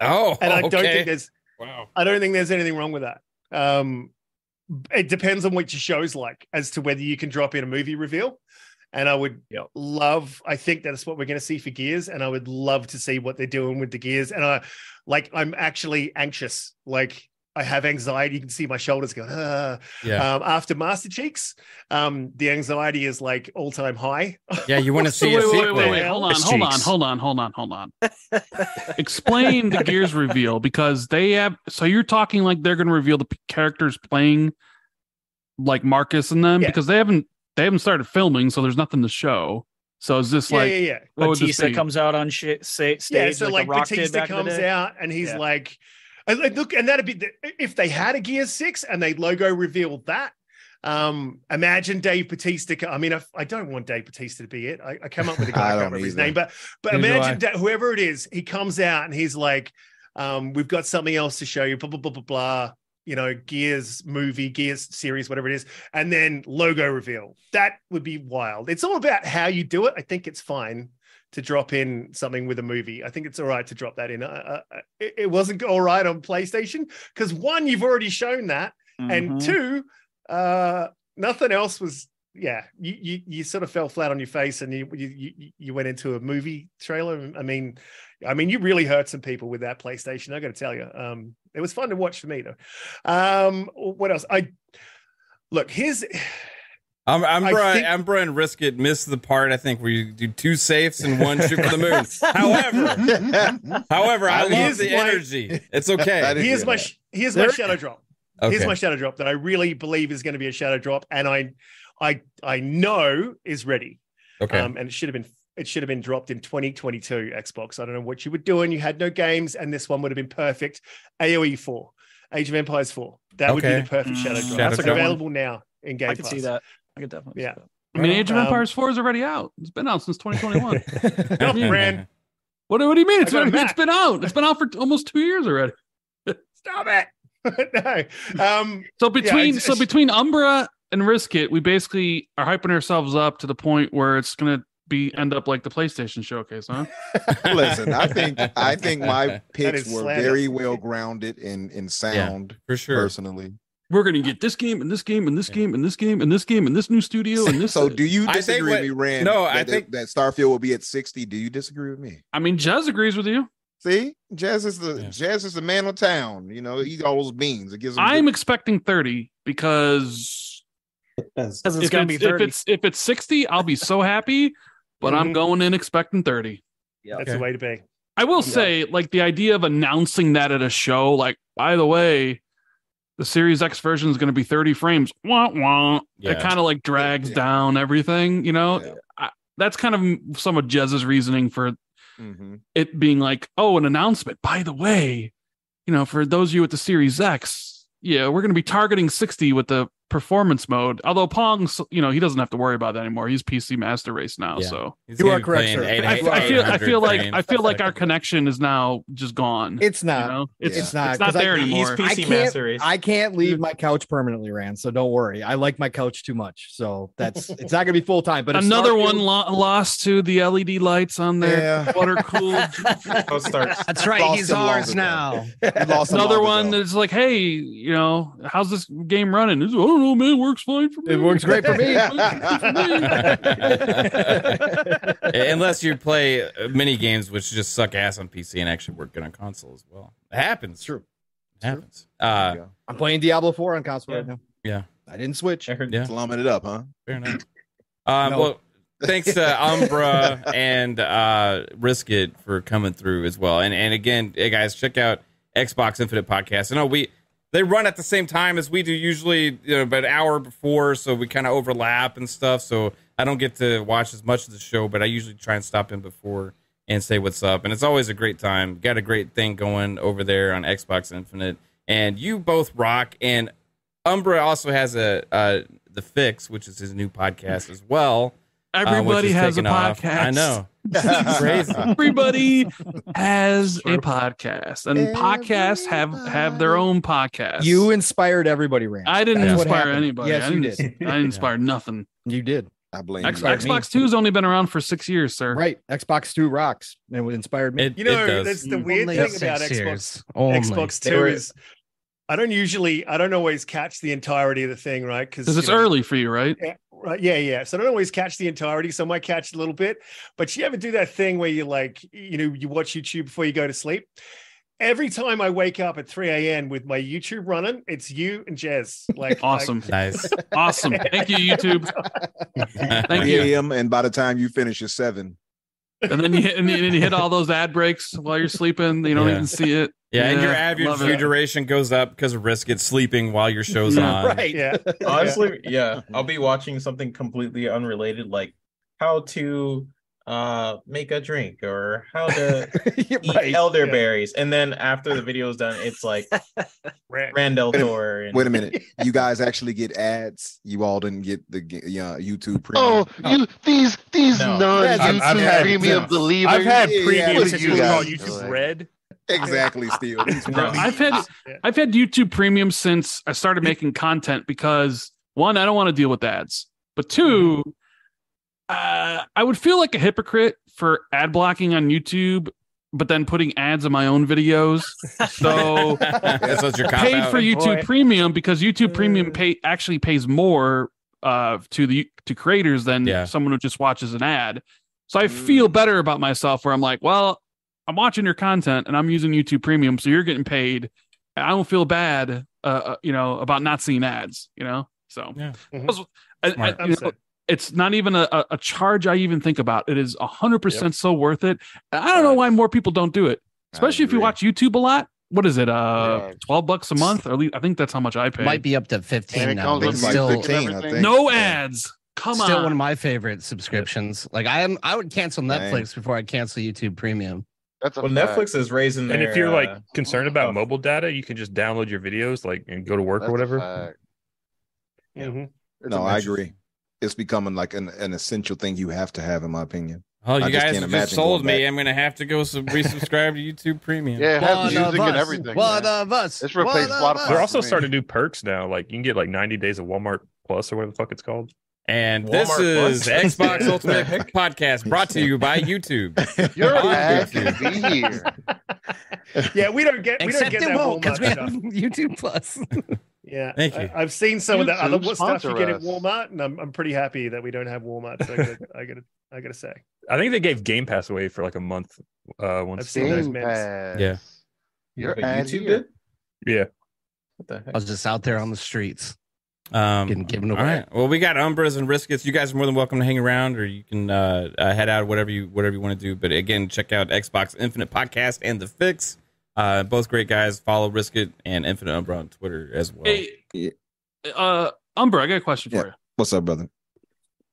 Oh, and I don't think there's, Wow. I don't think there's anything wrong with that. Um, it depends on what your show's like as to whether you can drop in a movie reveal. And I would love, I think that's what we're going to see for Gears, and I would love to see what they're doing with the Gears. And I, like, I'm actually anxious. Like, I have anxiety. You can see my shoulders going. Ah. Yeah. Um, after Master Cheeks, um, the anxiety is like all time high. Yeah, you want to see wait, a wait, sequel. wait, wait, hold on, hold on, hold on, hold on, hold on. Explain the Gears reveal because they have. So you're talking like they're going to reveal the characters playing, like Marcus and them, Yeah. because they haven't they haven't started filming, so there's nothing to show. So is this Yeah, like yeah, yeah. What Batista comes out on shit, say, stage yeah, so like, like, Rock Batista back in the comes out and he's Yeah. like, and, and look, and that'd be the, if they had a Gear Six and they logo revealed that. Um, imagine Dave Batista. I mean, I, I don't want Dave Batista to be it. I, I came up with a guy, I I can't don't remember his name, but but Neither imagine I. that whoever it is, he comes out and he's like, um, we've got something else to show you, blah blah blah blah blah. You know, Gears movie, Gears series, whatever it is, and then logo reveal. That would be wild. It's all about how you do it. I think it's fine to drop in something with a movie. I think it's all right to drop that in. Uh, uh, it, it wasn't all right on PlayStation because one, you've already shown that, and Mhm. two, uh, nothing else was. Yeah, you, you you sort of fell flat on your face, and you you you, you went into a movie trailer. I mean, I mean, you really hurt some people with that PlayStation. I got to tell you, um, it was fun to watch for me though. Um, what else? I look here's. I'm I'm I Brian. think- I'm Brian Riskett. Missed the part I think where you do two safes and one shoot for the moon. however, however, I love the my- energy. It's okay. Here's my sh- here's my shadow drop. Here's my shadow drop that I really believe is going to be a shadow drop, and I I I know is ready. Okay. Um, and it should have been it should have been dropped in 2022 Xbox. I don't know what you were doing. You had no games, and this one would have been perfect. AOE 4, Age of Empires 4. That would be the perfect Shadow Mm. Drop. Shadow It's Drop. available now in Game I could see that. I could definitely. Yeah. I mean, Age of Um, Empires 4 is already out. It's been out since 2021. No, Brand. What, what do you mean? It's got a already- it's Mac. been out. It's been out for almost two years already. Stop it. no. Um, So between it's- so between Umbra and Risk It, we basically are hyping ourselves up to the point where it's gonna be end up like the PlayStation showcase, huh? Listen, I think I think my picks were slander. very well grounded in in sound. for sure. Personally, We're gonna get this game and this game and this game and this game and this game and this new studio and this. so do you disagree what- with me, Rand? no, that, I think- that Starfield will be at sixty. Do you disagree with me? I mean, Jez agrees with you. See, Jazz is the Jazz is the man of town. You know, he eat all those beans. It gives him. I'm expecting 30 because it's if, gonna it's, be if it's if it's 60, I'll be so happy. But I'm Mhm. going in expecting 30. Yeah, That's the way to be. I will say, like the idea of announcing that at a show, like by the way, the Series X version is going to be 30 frames. Wah wah. Yeah. It kind of like drags down everything, you know. I, that's kind of some of Jez's reasoning for Mm-hmm. it being like, oh, an announcement. By the way, you know, for those of you with the Series X, yeah, we're going to be targeting 60 with the performance mode. Although Pong's, you know, he doesn't have to worry about that anymore. He's PC Master Race now, Yeah. so He's You are correct, sir. eight- I, eight- I feel I feel like I feel like our connection is now just gone. It's not. You know? It's It's not. It's not 'cause I- there he's anymore. PC I can't, Master Race. I can't leave my couch permanently, Rand. So don't worry. I like my couch too much. So that's it's not gonna be full time. But Another Starfield- one lo- lost to the LED lights on their Yeah. water cooled. How starts. That's right. Lost He's ours now. He lost Another one that's like, hey, you know, how's this game running? It's, I don't know, man. It works fine for me. It works great for me. Unless you play uh, mini games, which just suck ass on PC and actually work good on console as well. It happens. True. It happens. Uh, I'm playing Diablo 4 on console right now. yeah. I didn't switch. I heard Yeah. slumming it up, huh? Fair enough. Um, No. Well, thanks to Umbra and uh, Risk It for coming through as well. And and again, hey guys, check out Xbox Infinite Podcast. I know we they run at the same time as we do usually, you know, about an hour before, so we kind of overlap and stuff. So I don't get to watch as much of the show, but I usually try and stop in before and say what's up. And it's always a great time. Got a great thing going over there on Xbox Infinite, and you both rock. And Umbra also has a uh, the fix, which is his new podcast as well. Um, which Everybody is has a taking off. podcast. I know. Crazy. Everybody has a podcast, and podcasts have have their own podcast. You inspired everybody, Rand. I didn't That's inspire anybody. Yes, I you didn't, did. I inspired nothing. You did. I blame X, you. Inspired me. Xbox Two's only been around for six years, sir. Right. Xbox 2 rocks. And it inspired me. It, You know, it does. that's the weird Only thing about Xbox. years. Only. Xbox They Two were- is I don't usually, I don't always catch the entirety of the thing, right? Because it's early for you, right? Yeah, right. Yeah, yeah. So I don't always catch the entirety. So I might catch a little bit. But you ever do that thing where you like, you know, you watch YouTube before you go to sleep? Every time I wake up at 3 a.m. with my YouTube running, it's you and Jez. Like Awesome. nice. Awesome. Thank you, YouTube. Thank 3 you. a.m. and by the time you finish, it's seven. And then you hit, and then you hit all those ad breaks while you're sleeping. You don't Yeah. even see it. Yeah, and your Yeah, average love view duration goes up because of risk it sleeping while your show's Yeah. on. right. Yeah. Honestly, yeah, I'll be watching something completely unrelated, like how to uh make a drink or how to eat right. elderberries, and then after the video is done, it's like Randall Wait a- Thor. And, Wait a minute. You guys actually get ads. You all didn't get the yeah, YouTube premium. Oh, you these these No. non I've- I've had- premium yeah. believers. I've had Yeah, previews look that at you you called guys. YouTube Red. exactly, Steel. No, I've had I've had YouTube Premium since I started making content because one, I don't want to deal with ads, but two, uh, I would feel like a hypocrite for ad blocking on YouTube, but then putting ads in my own videos. So That's what your cop paid out. for YouTube Boy. Premium because YouTube Premium pay actually pays more uh to the to creators than Yeah. someone who just watches an ad. So I feel better about myself where I'm like, well, I'm watching your content and I'm using YouTube Premium, so you're getting paid. I don't feel bad, uh, uh, you know, about not seeing ads. You know, so Yeah. Mhm. I- I- you know, it's not even a, a- a charge I even think about. It is hundred percent so worth it. I don't know why more people don't do it, especially if you watch YouTube a lot. What is it? Uh, Yeah. twelve bucks a month, or at least I think that's how much I pay. Might be up to 15 now, but like still, 15, I everything. think. no ads. Come Still on. Still one of my favorite subscriptions. Like I am, I would cancel Netflix before I cancel YouTube Premium. That's Well, Netflix is raising And if you're like uh, concerned about mobile data, you can just download your videos like and go to work or whatever. Mm-hmm. No, I agree. It's becoming like an, an essential thing you have to have, in my opinion. Oh, you I just guys can't imagine just sold me. back. I'm gonna have to go sub- resubscribe to YouTube Premium. Yeah, it has One music of and us. everything. One man. of us. It's replaced One of Spotify. They're also starting to do perks now. Like you can get like 90 days of Walmart Plus or whatever the fuck it's called. And this is Plus. Xbox Ultimate Podcast brought to you by YouTube. You're On to be here. Yeah, we don't get we don't get it that won't because we have. YouTube Plus. Yeah, Thank you. I've seen some of the other stuff you sponsor get at. Walmart, and I'm I'm pretty happy that we don't have Walmart. So I gotta I gotta I gotta say, I think they gave Game Pass away for like a month. Uh, once I've seen those Game memes. Pass. Yeah. You're But ad YouTube did? yeah, What the heck? I was just out there on the streets Um, getting given away. right. Well, we got Umbras and Riskets. You guys are more than welcome to hang around, or you can uh, uh, head out whatever you whatever you want to do. But again, check out Xbox Infinite Podcast and the Fix. Uh, both great guys. Follow Risket and Infinite Umbra on Twitter as well. Hey, uh, Umbra, I got a question for Yeah. you. What's up, brother?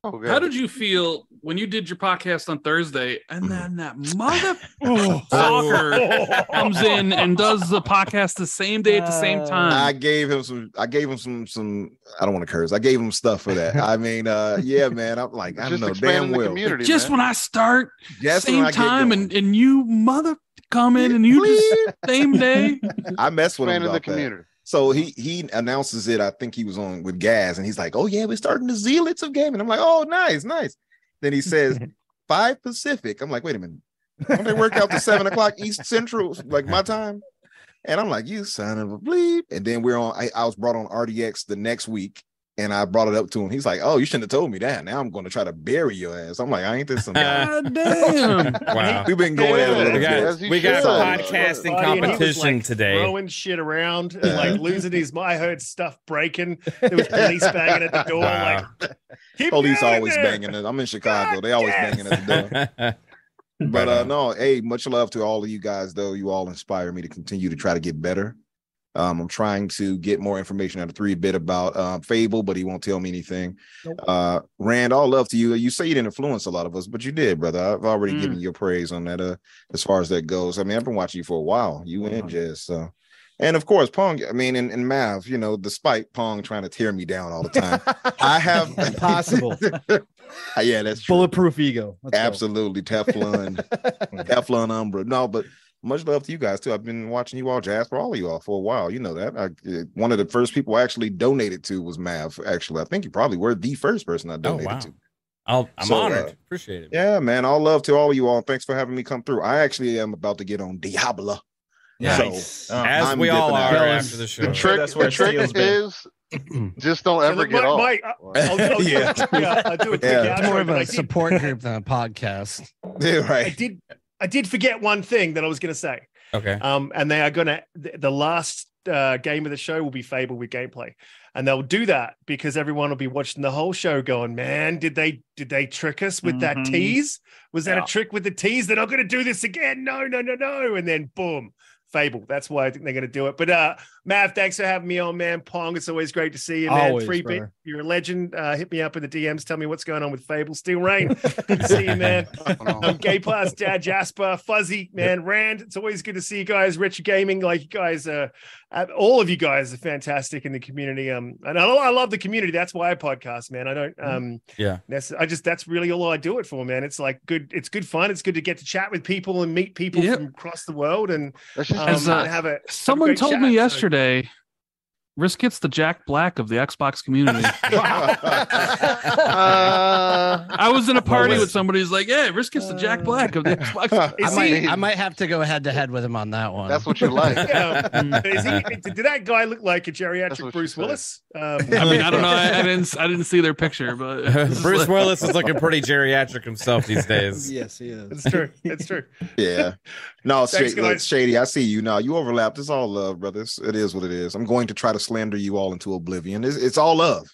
Oh, How did you feel when you did your podcast on Thursday and then that mother Oh. fucker comes in and does the podcast the same day at the same time? I gave him some. I gave him some. Some. I don't want to curse. I gave him stuff for that. I mean, uh, yeah, man. I'm like, I don't know, damn the well. community, just man. when I start, Just same time, and, and you mother come in and you just same day. I mess with him expanding the about that. community. So he he announces it. I think he was on with Gaz, and he's like, "Oh yeah, we're starting the zealots of gaming." I'm like, "Oh, nice, nice." Then he says, five Pacific." I'm like, "Wait a minute, don't they work out to seven o'clock East Central, like my time?" And I'm like, "You son of a bleep!" And then we're on. I, I was brought on RDX the next week, and I brought it up to him. He's like, "Oh, you shouldn't have told me that. Now I'm going to try to bury your ass." I'm like, "I ain't this some guy." God damn. Wow. We've been going at it a Yeah, We got As you we got should. podcasting Buddy, and he was, competition like, today. Throwing shit around, and, like losing his. I heard stuff breaking. There was police banging at the door. Wow. Like, keep Police always it. banging it. I'm in Chicago. They always yes. banging at the door. But uh no, hey, much love to all of you guys though. You all inspire me to continue to try to get better. Um, I'm trying to get more information out of three bit about uh, Fable, but he won't tell me anything. Uh, Rand, all love to you. You say you didn't influence a lot of us, but you did, brother. I've already Mm. given you your praise on that. Uh, as far as that goes, I mean, I've been watching you for a while. You and Jess, so. And of course, Pong. I mean, and, and Mav. You know, despite Pong trying to tear me down all the time, I have possible. yeah, that's true. Bulletproof ego. Let's go. Absolutely, Teflon, Teflon Umbra. No, but much love to you guys too. I've been watching you all, Jazz, for all of you all for a while. You know that. I, uh, one of the first people I actually donated to was Mav. Actually, I think you probably were the first person I Oh donated wow. to. I'll, I'm So, honored. uh, Appreciate it. Yeah, man. All love to all of you all. Thanks for having me come through. I actually am about to get on Diablo. Nice. So, As I'm we all are out. after the show. The trick, That's the trick is just don't ever get Mike, off. Mike, I'll, I'll, Yeah. yeah, I'll do a quick Yeah. It's more of but I a did- support group than a podcast. Yeah, I right. did I did forget one thing that I was going to say. Okay. Um, and they are going to the, the last uh, game of the show will be Fable with gameplay, and they'll do that because everyone will be watching the whole show, going, "Man, did they did they trick us with that Mhm. tease? Was that Yeah. a trick with the tease? They're not going to do this again? No, no, no, no!" And then boom. Fable. That's why I think they're going to do it. But uh Mav, thanks for having me on, man. Pong, it's always great to see you, man. Always, Three bit, brother. You're a legend. Uh, hit me up in the DMs. Tell me what's going on with Fable. Steel Rain, good to see you, man. I'm Gay Plus, Dad Jasper, Fuzzy, man, Rand. It's always good to see you guys. Rich Gaming, like you guys, uh, uh, all of you guys are fantastic in the community. Um, and I, I love the community. That's why I podcast, man. I don't, um, Yeah. that's I just that's really all I do it for, man. It's like good. It's good fun. It's good to get to chat with people and meet people Yep. from across the world and um, As, uh, and have a have a Someone great told chat, me yesterday, Risk gets the Jack Black of the Xbox community. Uh, I was in a party with somebody who's like, "Yeah, Risk gets the Jack Black of the Xbox." I Is might, he- I might have to go head to head with him on that one. that's what you like. Yeah. Is he, did that guy look like a geriatric Bruce. Willis? Um, I mean, I don't know. I, I didn't. I didn't see their picture, but Bruce Willis is looking pretty geriatric himself these days. Yes, he is. it's true. It's true. Yeah. No, Thanks, Shady, look. Shady, I see you now. You overlapped. It's all love, brothers. It is what it is. I'm going to try to slander you all into oblivion. It's, it's all love.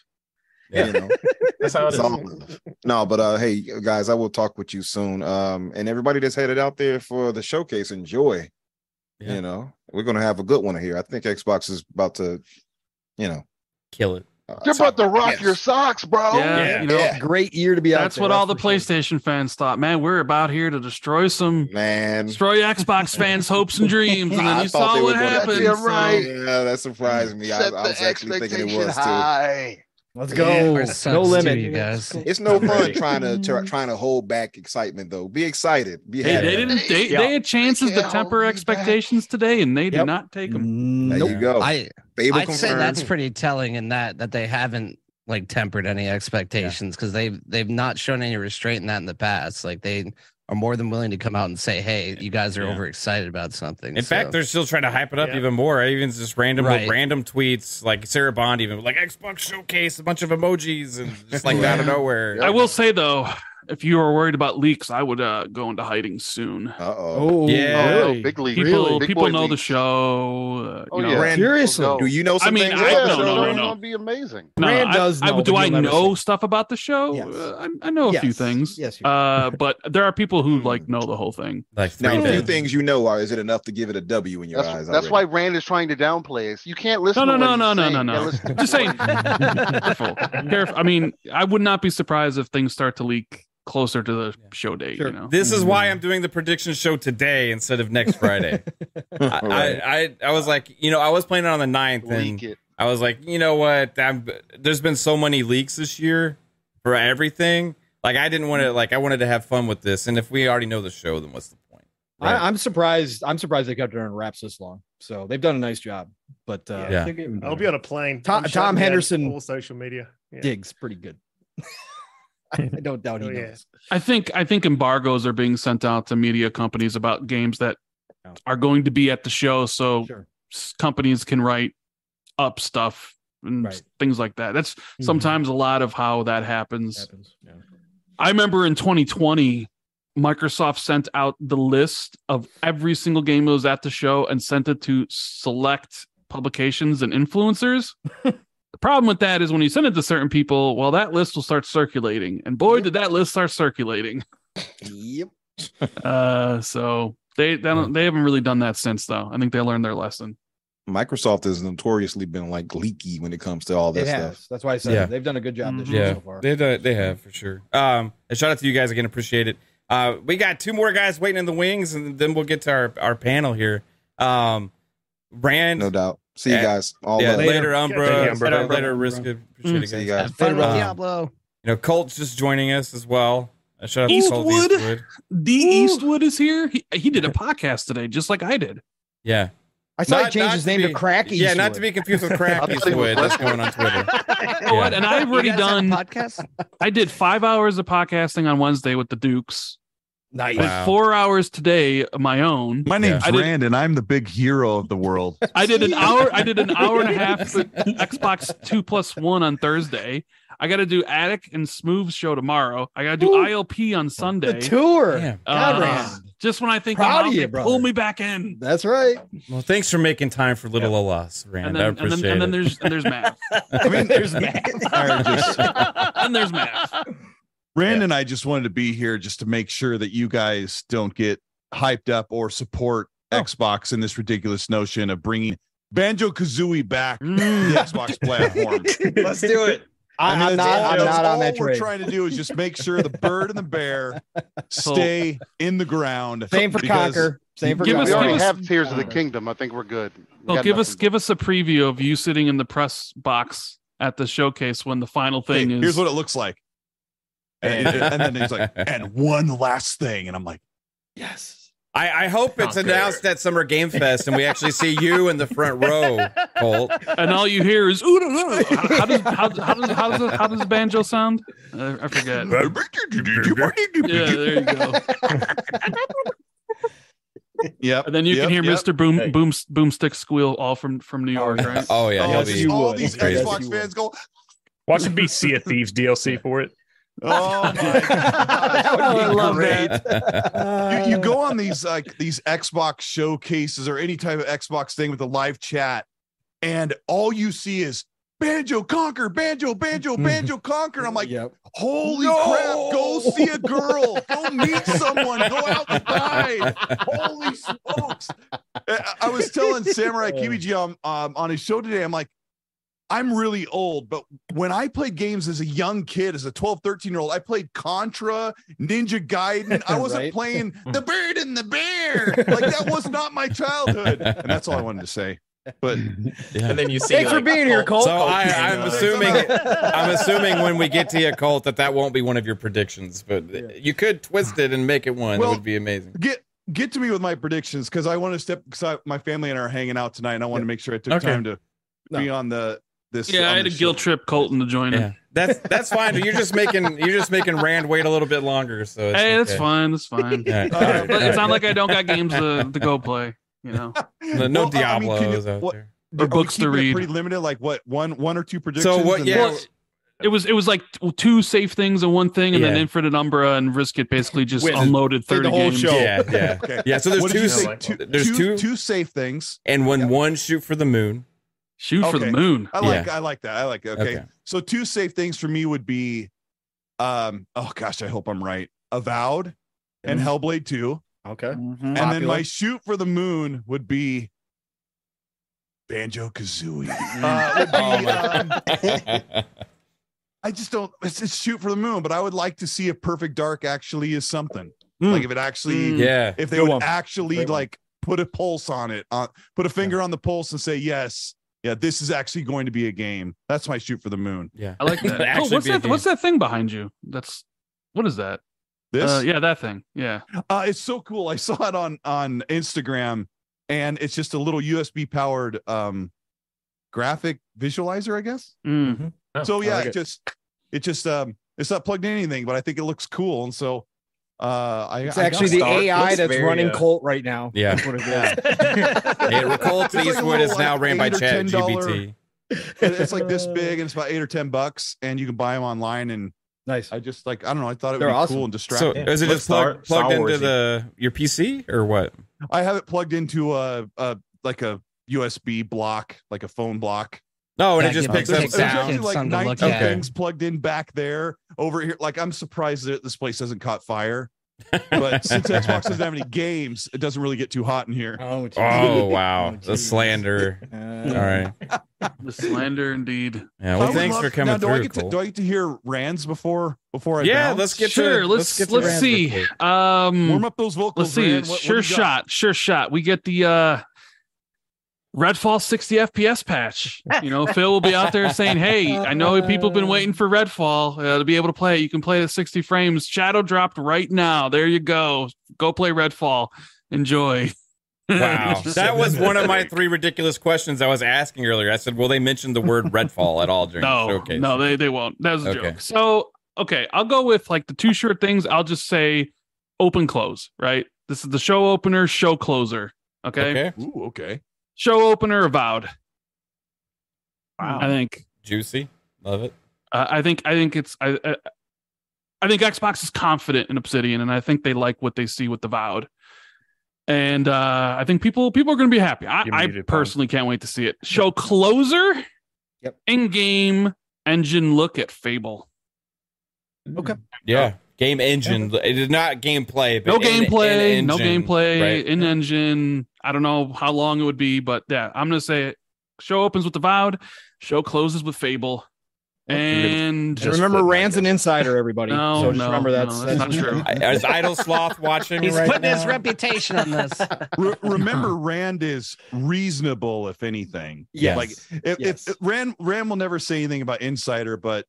Yeah. You know, That's how it it's is. all love. No, but uh, hey, guys, I will talk with you soon. Um, and everybody that's headed out there for the showcase, enjoy. Yeah. You know, we're gonna have a good one here. I think Xbox is about to, you know, Kill it. Uh, You're about to rock your socks, bro. Yeah, you know, great year to be out. That's there, what all the for sure. PlayStation fans thought. Man, we're about here to destroy some man, destroy Xbox fans' hopes and dreams, and then I you saw what happened. You're so- right. Yeah, that surprised me. I, Set I the was actually thinking it expectation was too. high. Let's go. we're no limit. you guys. It's no fun trying to try, trying to hold back excitement though. Be excited. Be Hey, happy. they didn't. They, Yeah. they had chances to temper hold me expectations today, and they did Yep. not take them. There Nope. you go. I Fable I'd say that's pretty telling in that that they haven't like tempered any expectations because they've they've not shown any restraint in that in the past. Like they are more than willing to come out and say, "Hey, you guys are Yeah. overexcited about something." In So- fact, they're still trying to hype it up Yeah. even more. Even just random Right. random tweets like Sarah Bond, even like Xbox showcase, a bunch of emojis, and just like out of nowhere. I will say though, if you are worried about leaks, I would uh, go into hiding soon. Uh oh. Oh, Yeah. Oh, really? big league. People Big people boy know the show. Uh, Oh, know, yeah. Brand- Seriously? Do you know I mean, things? I- Yeah, no, so no, no, no. gonna be amazing. No, Brand I- does I- know, do I know stuff about the show? Yes. Uh, I, I know a few things. Yes, you Uh, but there are people who like know the whole thing. Like now, a few things. things you know are is it enough to give it a W in your That's, eyes? that's why? Rand is trying to downplay us. You can't listen. No, no, to no, what no, no, no, saying. You gotta no. Just saying. Careful, careful. I mean, I would not be surprised if things start to leak closer to the show date. Sure. You know, This is why I'm doing the prediction show today instead of next Friday. I, I, I I was like, you know, I was planning on the 9th and Leak. I was like, you know what? I'm, there's been so many leaks this year for everything. Like I didn't want to like I wanted to have fun with this, and if we already know the show, then what's the point? Right. I, I'm surprised. I'm surprised they kept it on wraps this long. So they've done a nice job. But uh, Yeah. they're getting I'll be on a plane. Tom- Tom Henderson all social media. Yeah. digs pretty good. I don't doubt he Oh, yeah. knows. I think I think embargoes are being sent out to media companies about games that Yeah. are going to be at the show, so Sure. companies can write up stuff and Right. things like that. That's Mhm. sometimes a lot of how that happens. Happens. Yeah. I remember in 2020, Microsoft sent out the list of every single game that was at the show and sent it to select publications and influencers. the problem with that is when you send it to certain people, well, that list will start circulating. And boy, did that list start circulating. Yep. Uh, so they they, don't, they haven't really done that since, though. I think they learned their lesson. Microsoft has notoriously been like leaky when it comes to all that stuff. That's why I said Yeah. they've done a good job this year Yeah, so far. they do- they have for sure. Um, and shout out to you guys again. Appreciate it. Uh, we got two more guys waiting in the wings, and then we'll get to our our panel here. Um, Rand, No doubt. See you guys. All yeah, later, Later. Umbra, Thank you, later, Umbra. later, Umbra. Risk. Appreciate it, See guys. you guys. Have fun with Um, Diablo. You know, Colt's just joining us as well. Uh, shout out to Colt Eastwood? Eastwood. D. Eastwood is here. He, he did a podcast today, just like I did. Yeah, I saw he changed his to name be- to Crack Yeah, not to be confused with I Crack thought he was Eastwood. That's going on Twitter. You know what? And I've already You guys have a done. podcast. I did five hours of podcasting on Wednesday with the Dukes. Nice. Wow. four hours today my own. My name's I did- and I'm the big hero of the world. I did an hour. I did an hour and a half Xbox Two Plus One on Thursday. I got to do Addict and Smooth show tomorrow. I got to do Ooh. ILP on the Sunday. tour. Damn. God, Uh, just when I think Proud I'm out, of you, they pull me back in. That's right. Well, thanks for making time for little Alas, Rand. And then, I and appreciate then, and then there's and there's math. I mean, There's Matt. I just- and there's math. Rand and I just wanted to be here just to make sure that you guys don't get hyped up or support Oh. Xbox in this ridiculous notion of bringing Banjo Kazooie back to the Mm. Xbox platform. Let's do it. I, mean, am that's not. I'm not on all that we're train. trying to do is just make sure the bird and the bear stay in the ground. Same for because- Conker. Same for Give us- We already give us- have Tears of the Kingdom. I think we're good. We Well, give us nothing. give us a preview of you sitting in the press box at the showcase when the final Hey, thing is. here's what it looks like. And, and then he's like, and one last thing. And I'm like, Yes. I, I hope it's Conker. announced at Summer Game Fest and we actually see you in the front row, Colt. and all you hear is ooh, no, no. How, how does how, how does how does how does banjo sound? Uh, I forget. Yeah, there you go. yep. And then you yep, can hear yep. Mr. Boom Hey. Boom Boomstick squeal all from from New York, right? Oh yeah, Oh, he'll see be. all would. these Xbox fans go, Watch it be Sea of Thieves DLC for it. Oh my That would God. be I love great. that. you, you go on these like these Xbox showcases or any type of Xbox thing with a live chat, and all you see is Banjo Conker, Banjo, Banjo, Banjo Conker. I'm like, Yep. holy crap, go see a girl, go meet someone, go outside. Holy smokes. I, I was telling Samurai Kibiji um, um, on his show today, I'm like, I'm really old, but when I played games as a young kid, as a 12, 13 year old, I played Contra, Ninja Gaiden. I wasn't Right. playing The Bird and the Bear. Like that was not my childhood. And that's all I wanted to say. But And then you see Thanks for being here, Colt. So I, I'm uh, assuming I'm assuming when we get to your cult that that won't be one of your predictions, but you could twist it and make it one. Well, that would be amazing. get get to me with my predictions because I want to step because my family and I are hanging out tonight, and I want to make sure I took Okay. time to be on the this. Yeah, I had the a guilt show. trip Colton to join Yeah, in. that's that's fine. But you're just making you're just making Rand wait a little bit longer. So it's Hey, that's fine. That's fine. All right, all Uh, right, but all it's not like I don't got games to, to go play. You know, No, no Well, I mean, you- Diablos out what- there. or books to read. Pretty limited, like what one one or two predictions. So what? Yeah, then- It was it was like two safe things and one thing, and then Yeah. Infinite Umbra and Risk It basically just Win. unloaded Played the thirty whole games. show. yeah, yeah, Okay. yeah. So there's what did two. say? like Two, there's two, two- two safe things. and when one shoot for the moon. Shoot for the moon. I like Yeah. I like that. I like it. Okay. Okay. So two safe things for me would be um oh gosh, I hope I'm right. Avowed and Hellblade 2. Okay. Mhm. And then my shoot for the moon would be Banjo Kazooie. Uh, be, Oh um, I just don't it's, it's shoot for the moon, but I would like to see if Perfect Dark actually is something. Mm. Like if it actually Mm. yeah. if they Good would one. actually Great one. like put a pulse on it, on put a finger on the pulse and say, yes, yeah, this is actually going to be a game. That's my shoot for the moon. Yeah. I like that. Oh, what's that? What's that thing behind you? That's what is that? This, Uh, yeah, that thing. Yeah. uh, it's so cool. I saw it on on Instagram, and it's just a little USB powered um graphic visualizer, I guess. Mm. Oh, so yeah, like it it. just it just um it's not plugged in anything, but I think it looks cool, and so uh I It's I actually the Star- AI that's very, running uh, Colt right now. Yeah. That's what it is. Yeah, Colt It's like Eastwood is now like, ran by eight or Chat $10 GPT. it's like this big and it's about eight or ten bucks, and you can buy them online. And Nice. I just like I don't know, I thought it would They're be awesome. cool and distracting. So distracting. is it What just Star- plug, plugged Star into the your PC or what? I have it plugged into a, a like a USB block, like a phone block. No, and Yeah, it just picks up There's kick sound. actually like something 19 things plugged in back there over here. Like I'm surprised that this place hasn't caught fire. But since Xbox doesn't have any games, it doesn't really get too hot in here. Oh. Oh wow, the slander. Uh, All right. The slander indeed. Yeah. I Well, would thanks love- for coming now, do I through. get to, do I get to hear Rands before before I Yeah, bounce? let's get sure. to let's get to let's see. Um, warm up those vocals. let's see. Rand. What- what sure do you got? shot. Sure shot. We get the uh Redfall 60 FPS patch. You know, Phil will be out there saying, "Hey, I know people have been waiting for Redfall uh, to be able to play. it. You can play it at 60 frames. Shadow dropped right now. There you go. Go play Redfall. Enjoy." Wow, that was one of my three ridiculous questions I was asking earlier. I said, "Will they mention the word Redfall at all during the showcase?" no, they they won't. That was a Okay. joke. So okay, I'll go with like the two short things. I'll just say open close. Right. This is the show opener, show closer. Okay. Okay, Ooh, okay. Show opener, avowed. Wow. I think. juicy, love it. Uh, I think. I think it's. I, I. I think Xbox is confident in Obsidian, and I think they like what they see with the Vowed. And uh, I think people people are going to be happy. I, I personally can't wait to see it. Show closer. Yep. In-game engine look at Fable. Okay. Yeah, game engine. It is not gameplay. But no in- gameplay, in no engine, gameplay right? in engine. I don't know how long it would be, but yeah, I'm gonna say it. Show opens with the Vowed, show closes with Fable, and And remember, Rand's an insider, everybody. No, so just no, remember no, that's, that's not true. Is Idle Sloth watching He's right putting his reputation on this. Re- remember, Rand is reasonable, if anything. Yes. Like if, Yes. if Rand Rand will never say anything about Insider, but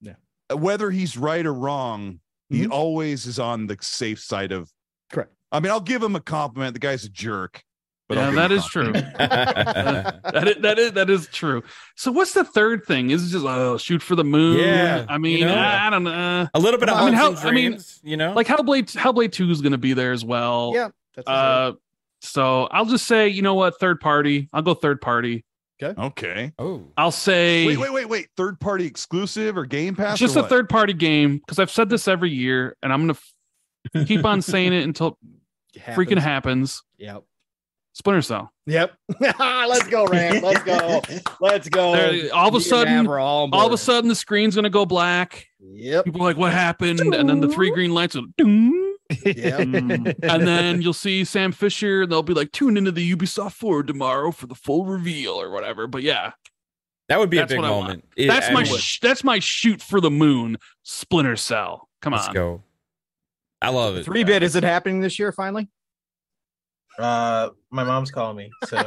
Yeah. whether he's right or wrong, he always is on the safe side of. Correct. I mean, I'll give him a compliment. The guy's a jerk. But I'll yeah, give that him a is true. compliment. that, is, that is that is true. So what's the third thing? Is it just oh shoot for the moon? Yeah, I mean, you know. I, I don't know. A little bit of I mean, how- and I mean, you know. Like Hellblade, Hellblade Two is going to be there as well. Yeah. That's for sure. Uh, so I'll just say, you know what, third party. I'll go third party. Okay. oh, I'll say Wait, wait, wait, wait. Third party exclusive or Game Pass? just a third party game because I've said this every year, and I'm gonna f- keep on saying it until It freaking happens. Yep. Splinter Cell. Yep. Let's go, Rand. Let's go. Let's go. There- all of a sudden, all, all of a sudden, the screen's gonna go black. Yep. People are like, "What happened?" And then the three green lights will. ding. Yep. and then you'll see Sam Fisher, and they'll be like, "Tune into the Ubisoft Forward tomorrow for the full reveal or whatever." But yeah, That would be That's a big what I want. moment. It- That's I my sh- that's my shoot for the moon. Splinter Cell. Come Let's on. go. I love it. Three bit, is it happening this year finally? Uh, my mom's calling me. So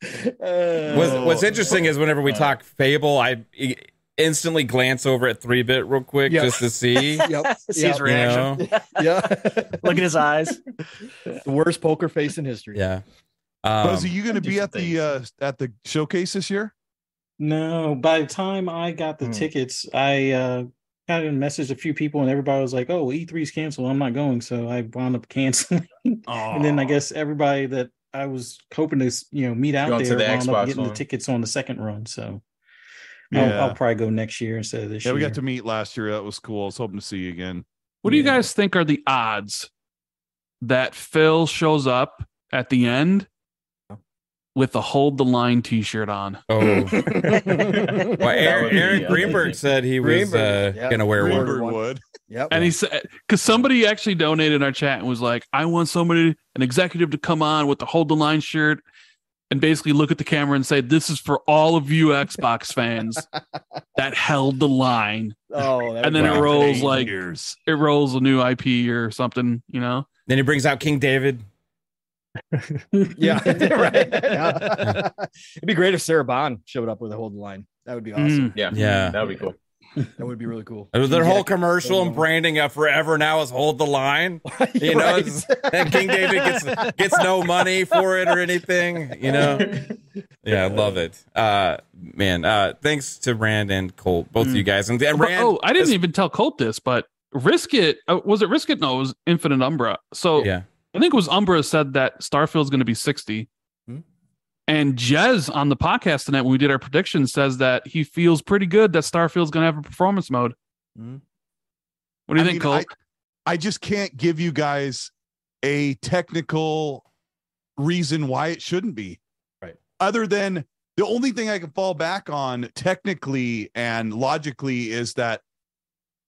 What's, what's interesting is whenever we talk Fable, I i- instantly glance over at three bit real quick Yep. just to see. Yep. See his reaction. You know? Yeah. Look at his eyes. the worst poker face in history. Yeah. Buzz, Um, are you going to be at the uh, at the showcase this year? No, by the time I got Hmm. the tickets, I uh kind of messaged a few people and everybody was like, "Oh, E3's canceled. I'm not going." So I wound up canceling. and then I guess everybody that I was hoping to, you know, meet out Going to there the wound Xbox up getting one. the tickets on the second run. So Yeah. I'll, I'll probably go next year instead of this Yeah, year. we got to meet last year. That was cool. I was hoping to see you again. What do you guys think are the odds that Phil shows up at the end with a hold the line t-shirt on? Oh. well, Aaron, Aaron Greenberg said he was uh, yep. going to wear Greenberg one. would. Yep. And he said, because somebody actually donated in our chat and was like, I want somebody, an executive to come on with the hold the line shirt and basically look at the camera and say, This is for all of you Xbox fans that held the line. Oh, and then it rolls amazing. like it rolls a new IP or something, you know? Then he brings out King David. Yeah, right. Yeah. It'd be great if Sarah Bond showed up with a hold the line. That would be mm. awesome. Yeah, Yeah. that would be cool. That would be really cool. Their Yeah. whole commercial and branding of forever now is hold the line. You know, Right. it's- and King David gets gets no money for it or anything. You know, yeah, I love it. Uh, man, uh, thanks to Rand and Colt, both of you guys, and, and Rand. oh, I didn't even tell Colt this, but Risk It, uh, was it Risk It? No, it was Infinite Umbra. So Yeah. I think it was Umbra said that Starfield's going to be 60. And Jez on the podcast tonight, when we did our prediction, says that he feels pretty good that Starfield's going to have a performance mode. Hmm. What do you I think, mean, Colt? I, I just can't give you guys a technical reason why it shouldn't be. Right. Other than the only thing I can fall back on technically and logically is that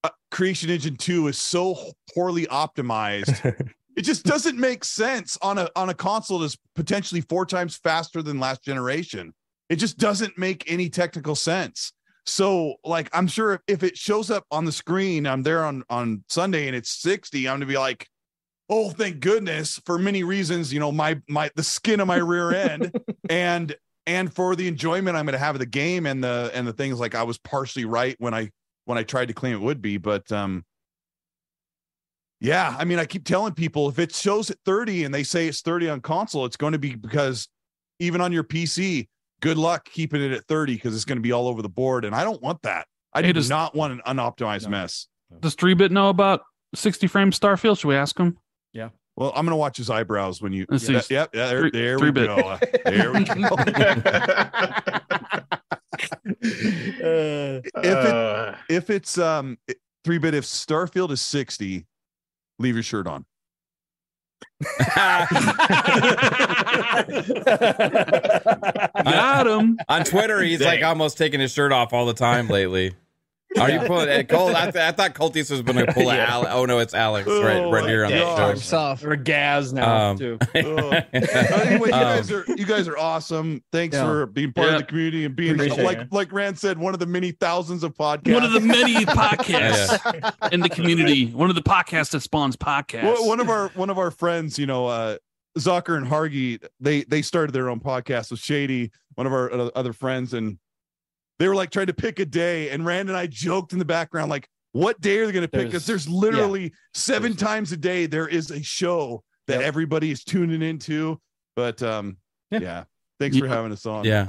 uh, Creation Engine 2 is so poorly optimized. it just doesn't make sense on a on a console that's potentially four times faster than last generation. It just doesn't make any technical sense. So, like, I'm sure if, it shows up on the screen, I'm there on on Sunday and it's 60, I'm gonna be like, oh, thank goodness for many reasons. You know, my my the skin of my rear end, and and for the enjoyment I'm gonna have of the game and the and the things like I was partially right when I when I tried to claim it would be, but um. Yeah, I mean, I keep telling people if it shows at 30 and they say it's 30 on console, it's going to be because even on your PC, good luck keeping it at 30 because it's going to be all over the board. And I don't want that. I Hey, do does- not want an unoptimized mess. Does 3 bit know about 60 frame Starfield? Should we ask him? Yeah. Well, I'm going to watch his eyebrows when you. Let's Yeah, see. Yep. Yeah, there, Three- there three we bit. go. There we go. if it if it's um three bit if Starfield is 60, leave your shirt on. Got him. On Twitter, he's like almost taking his shirt off all the time lately. Are you pulling Colt? I, th- I thought Coltis was going to pull it. Yeah. Ale- oh no, it's Alex right, Oh, right my here on the gosh. show. Soft. Or Gaz now Um, too. Oh. anyway, you guys are you guys are awesome. Thanks Yeah. for being part Yeah. of the community and being Appreciate like it. like Rand said, one of the many thousands of podcasts. One of the many podcasts in the community. One of the podcasts that spawns podcasts. Well, one of our one of our friends, you know, uh Zucker and Hargy, they they started their own podcast with Shady, one of our uh, other friends, and they were like trying to pick a day, and Rand and I joked in the background, like, what day are they gonna pick? Because There's- there's literally seven times a day there is a show that Yep. everybody is tuning into. But um, Yeah. yeah. Thanks for having us on. Yeah,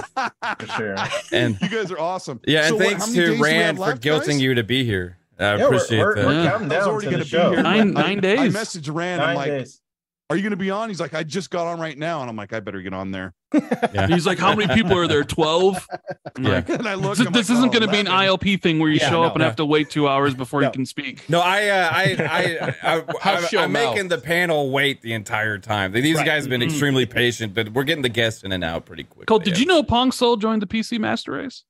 For sure. and you guys are awesome. yeah, and So what- thanks how many days to do we Rand for left, guilting guys? you to be here. I Yeah, we're- appreciate we're, that. we're Yeah. counting I was down already to gonna be here. Nine- I- nine I days. messaged Rand. Nine I'm like, days. Are you going to be on? He's like, I just got on right now. And I'm like, I better get on there. And he's like, How many people are there? 12? Yeah. like, And I look, this, this like, isn't oh, going to be an ILP thing where you Yeah, show no, up and no. have to wait two hours before No. you can speak. No, I, uh, I, I, I, House I, show I'm making the panel wait the entire time. These Right. guys have been Mhm. extremely patient, but we're getting the guests in and out pretty quick. Colt, did you know Pong Soul joined the PC Master Race?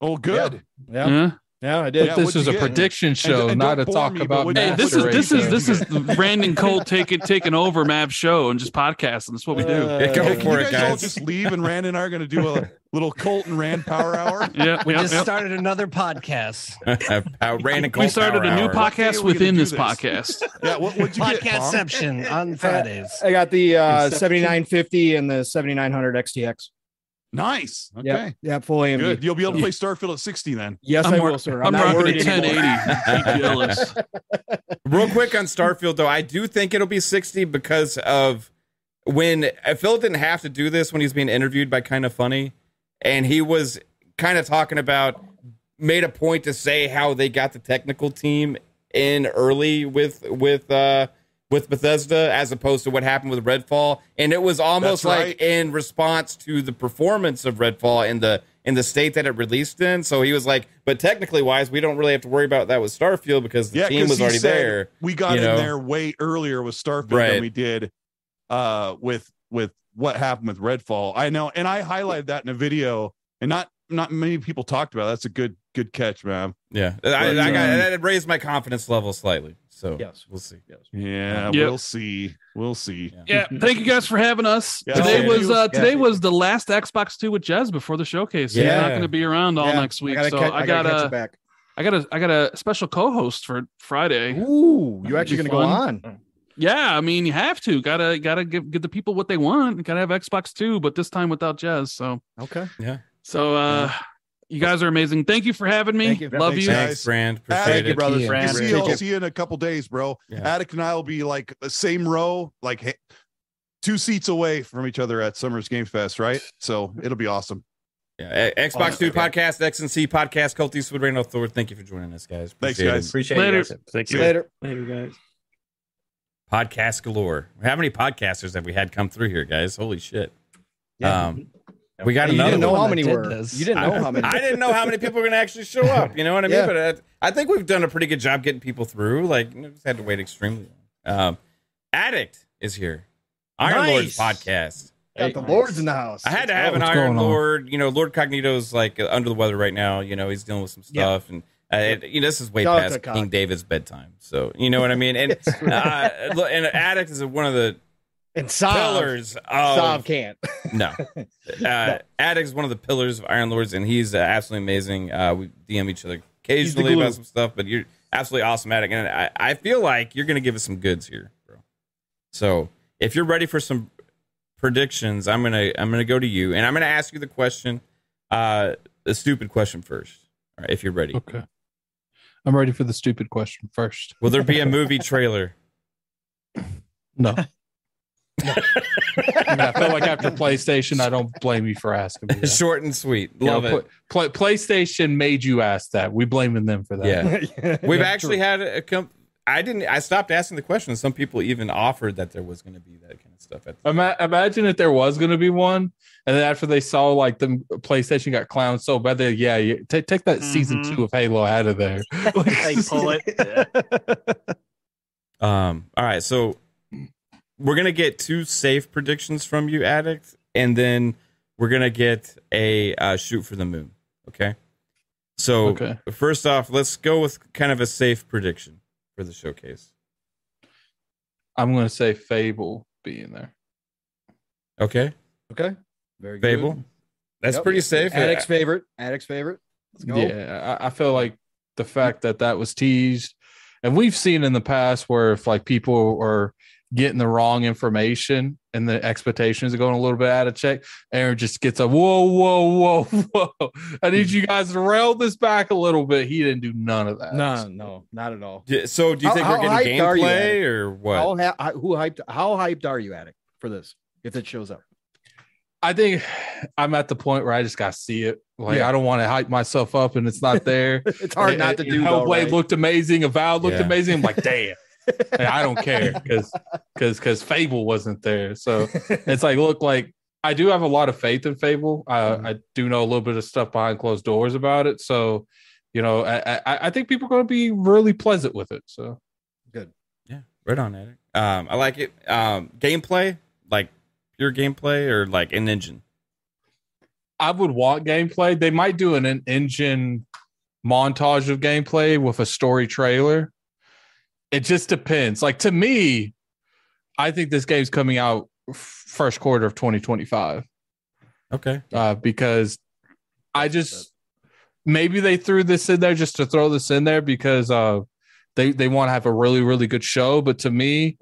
Oh, good. Yeah. Yeah. Yeah, I But this is a prediction show, not a talk about. Hey, this is this is this is Brandon Cole taking taking over Mav's show and just podcasting. That's what we do. Hey, can you guys, all just leave and Rand and I are going to do a little Colt and Rand power hour? Yeah, We yep, just yep. started another podcast. Power- Rand and We Colt started Power a new Hour. podcast we gonna within do this this? podcast. Yeah, what would you get? Podcastception on Fridays. I got the uh, 7950 and the 7900 XTX. Nice. Okay. Yep, yep, full AMD. Good. You'll be able to play Starfield at 60 then. Yes, I'm I ro- will, sir. I'm not rocking worried a 1080. Real quick on Starfield, though, I do think it'll be 60 because of when uh, Phil didn't have to do this when he was being interviewed by Kind of Funny, and he was kind of talking about, made a point to say how they got the technical team in early with with uh with Bethesda as opposed to what happened with Redfall, and it was almost like in response to the performance of Redfall in the in the state that it released in. So he was like, but technically wise, we don't really have to worry about that with Starfield because the Yeah, team was already there. We got in know? there way earlier with Starfield Right. than we did uh, with with what happened with Redfall. I know, and I highlighted that in a video, and not not many people talked about. it. That's a good good catch, man. Yeah, I, But, I got um, that raised my confidence level slightly. So Yes. we'll see. Yeah, Yep. we'll see. We'll see. Yeah, thank you guys for having us. Yeah, today thank was you. uh, Yeah. today was the last Xbox Two with Jez before the showcase. So He's not going to be around all Yeah, next week. I so catch- I, I got gotta catch back. I got a I got a special co-host for Friday. Ooh, you That'd actually going to go on? Yeah, I mean you have to. Gotta gotta give give the people what they want. Gotta have Xbox Two, but this time without Jez. So Okay. Yeah. so uh you guys are amazing. Thank you for having me. Thank you. Love Thanks, you. guys. Thanks, Brand. Addict, Appreciate it. brothers. You Brand. see, Take I'll see you in a couple days, bro. Yeah. Addict and I will be like the same row, like hey, two seats away from each other at Summers Game Fest, right? So it'll be awesome. Yeah, X- Xbox Two podcast, X and C podcast, Colt Eastwood, Randall Thor. Thank you for joining us, guys. Thanks, guys. it. Appreciate Later. you guys. Thank you. you later. Later, guys. Podcast galore. How many podcasters have we had come through here, guys? Holy shit! Um, we got You another didn't know how many did were. this. You didn't know I, how many. I didn't know how many people were going to actually show up. You know what I mean? Yeah. But I, I think we've done a pretty good job getting people through. Like, you know, just had to wait extremely long. Um, Addict is here. Iron Lords podcast. Got the lords in the house. I had to have an Iron going on? Lord. You know, Lord Cognito's like uh, under the weather right now. You know, he's dealing with some Yeah. stuff, and uh, it, you know, this is way Shout past to Cog. King David's bedtime. So you know what I mean. And uh, and Addict is one of the and Sav. pillars of Sav can't. no. Uh, Addict is one of the pillars of Iron Lords, and he's uh, absolutely amazing. Uh, we DM each other occasionally about some stuff, but you're absolutely awesome at it. And I, I feel like you're going to give us some goods here, bro. So if you're ready for some predictions, I'm gonna I'm gonna go to you, and I'm gonna ask you the question, uh, the stupid question first. All right, if you're ready. Okay. I'm ready for the stupid question first. Will there be a movie trailer? No. I, mean, I feel like after PlayStation, I don't blame you for asking me. That. Short and sweet. You know, Love it. Pla- Pla- PlayStation made you ask that. We blaming them for that. Yeah. We've actually had a com- I didn't I stopped asking the question. Some people even offered that there was going to be that kind of stuff at Ima- imagine if there was going to be one, and then after they saw like the PlayStation got clowned so bad, they yeah, you, take take that season Mhm. two of Halo out of there. they pull it. Um all right, so we're going to get two safe predictions from you addict and then we're going to get a uh, shoot for the moon, okay? So Okay. first off, let's go with kind of a safe prediction for the showcase. I'm going to say Fable being there. Okay? Okay. Very good. Fable. That's Yep. pretty safe. Addict's favorite. Addict's favorite. Let's go. Yeah, I, I feel like the fact that that was teased, and we've seen in the past where if like people are getting the wrong information and the expectations are going a little bit out of check, Aaron just gets a whoa, whoa, whoa, whoa. I need you guys to rail this back a little bit. He didn't do none of that. No, no, not at all. Yeah, So do you How- think how we're getting hyped are gameplay or what? How, ha- who hyped? How hyped are you, Addict, for this? If it shows up, I think I'm at the point where I just got to see it. Like Yeah. I don't want to hype myself up, and it's not there. it's hard not to do. though, Hellblade right? looked amazing. Avowed looked Yeah. amazing. I'm like, damn. And I don't care because because because Fable wasn't there. So it's like, look, like I do have a lot of faith in Fable. Uh, Mm-hmm. I do know a little bit of stuff behind closed doors about it. So you know, I I, I think people are going to be really pleasant with it. So good. Yeah, right on, Addict. Um, I like it. Um, gameplay, like pure gameplay, or like an engine. I would want gameplay. They might do an, an engine montage of gameplay with a story trailer. It just depends. Like to me, I think this game's coming out first quarter of 2025 Okay. uh, because I just maybe they threw this in there just to throw this in there because uh, they they want to have a really really good show. But to me,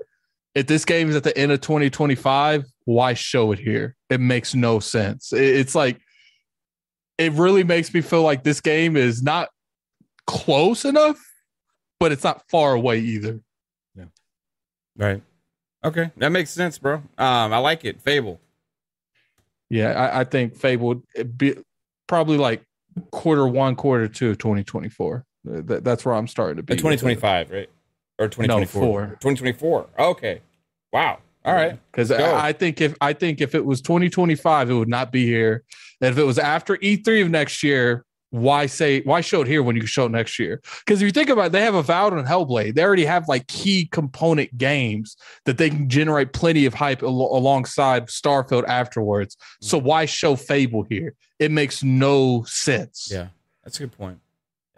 if this game is at the end of 2025, why show it here? It makes no sense. It- it's like it really makes me feel like this game is not close enough, but it's not far away either. Yeah. Right. Okay. That makes sense, bro. Um, I like it. Fable. Yeah, I, I think Fable would be probably like quarter one, quarter two of 2024. Uh, That, that's where I'm starting to be. 2025, right? Or 2024? four. 2024. Okay. Wow. All right. Because I, I think if I think if it was 2025, it would not be here. And if it was after E3 of next year, why say why show it here when you can show it next year? Because if you think about it, they have a Avowed and Hellblade. They already have like key component games that they can generate plenty of hype al- alongside Starfield afterwards. So why show Fable here? It makes no sense. Yeah, that's a good point.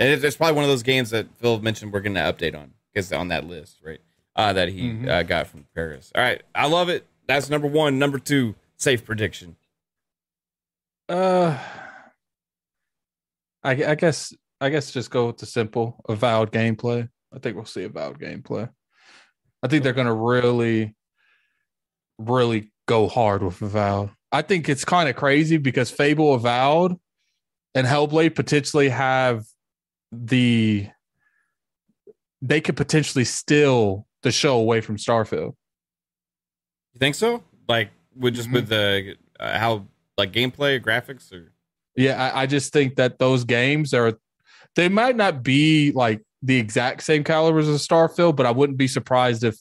And it's probably one of those games that Phil mentioned we're going to update on because on that list, right? Uh, that he Mhm. uh, got from Paris. All right, I love it. That's number one. Number two, safe prediction. Uh, I, I guess I guess just go with the simple avowed gameplay. I think we'll see avowed gameplay. I think they're gonna really, really go hard with avowed. I think it's kind of crazy because Fable avowed and Hellblade potentially have the they could potentially steal the show away from Starfield. You think so? Like with just with the uh, how like gameplay, graphics, or Yeah, I, I just think that those games are they might not be like the exact same calibers as Starfield, but I wouldn't be surprised if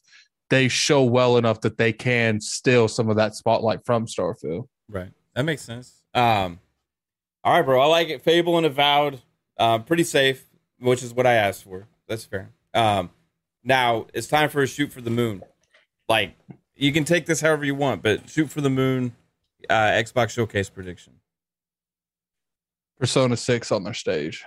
they show well enough that they can steal some of that spotlight from Starfield. right? That makes sense. Um, all right, bro. I like it. Fable and Avowed, uh, pretty safe, which is what I asked for. That's fair. Um, now it's time for a shoot for the moon. Like you can take this however you want, but shoot for the moon. Uh, Xbox Showcase prediction. Persona 6 on their stage.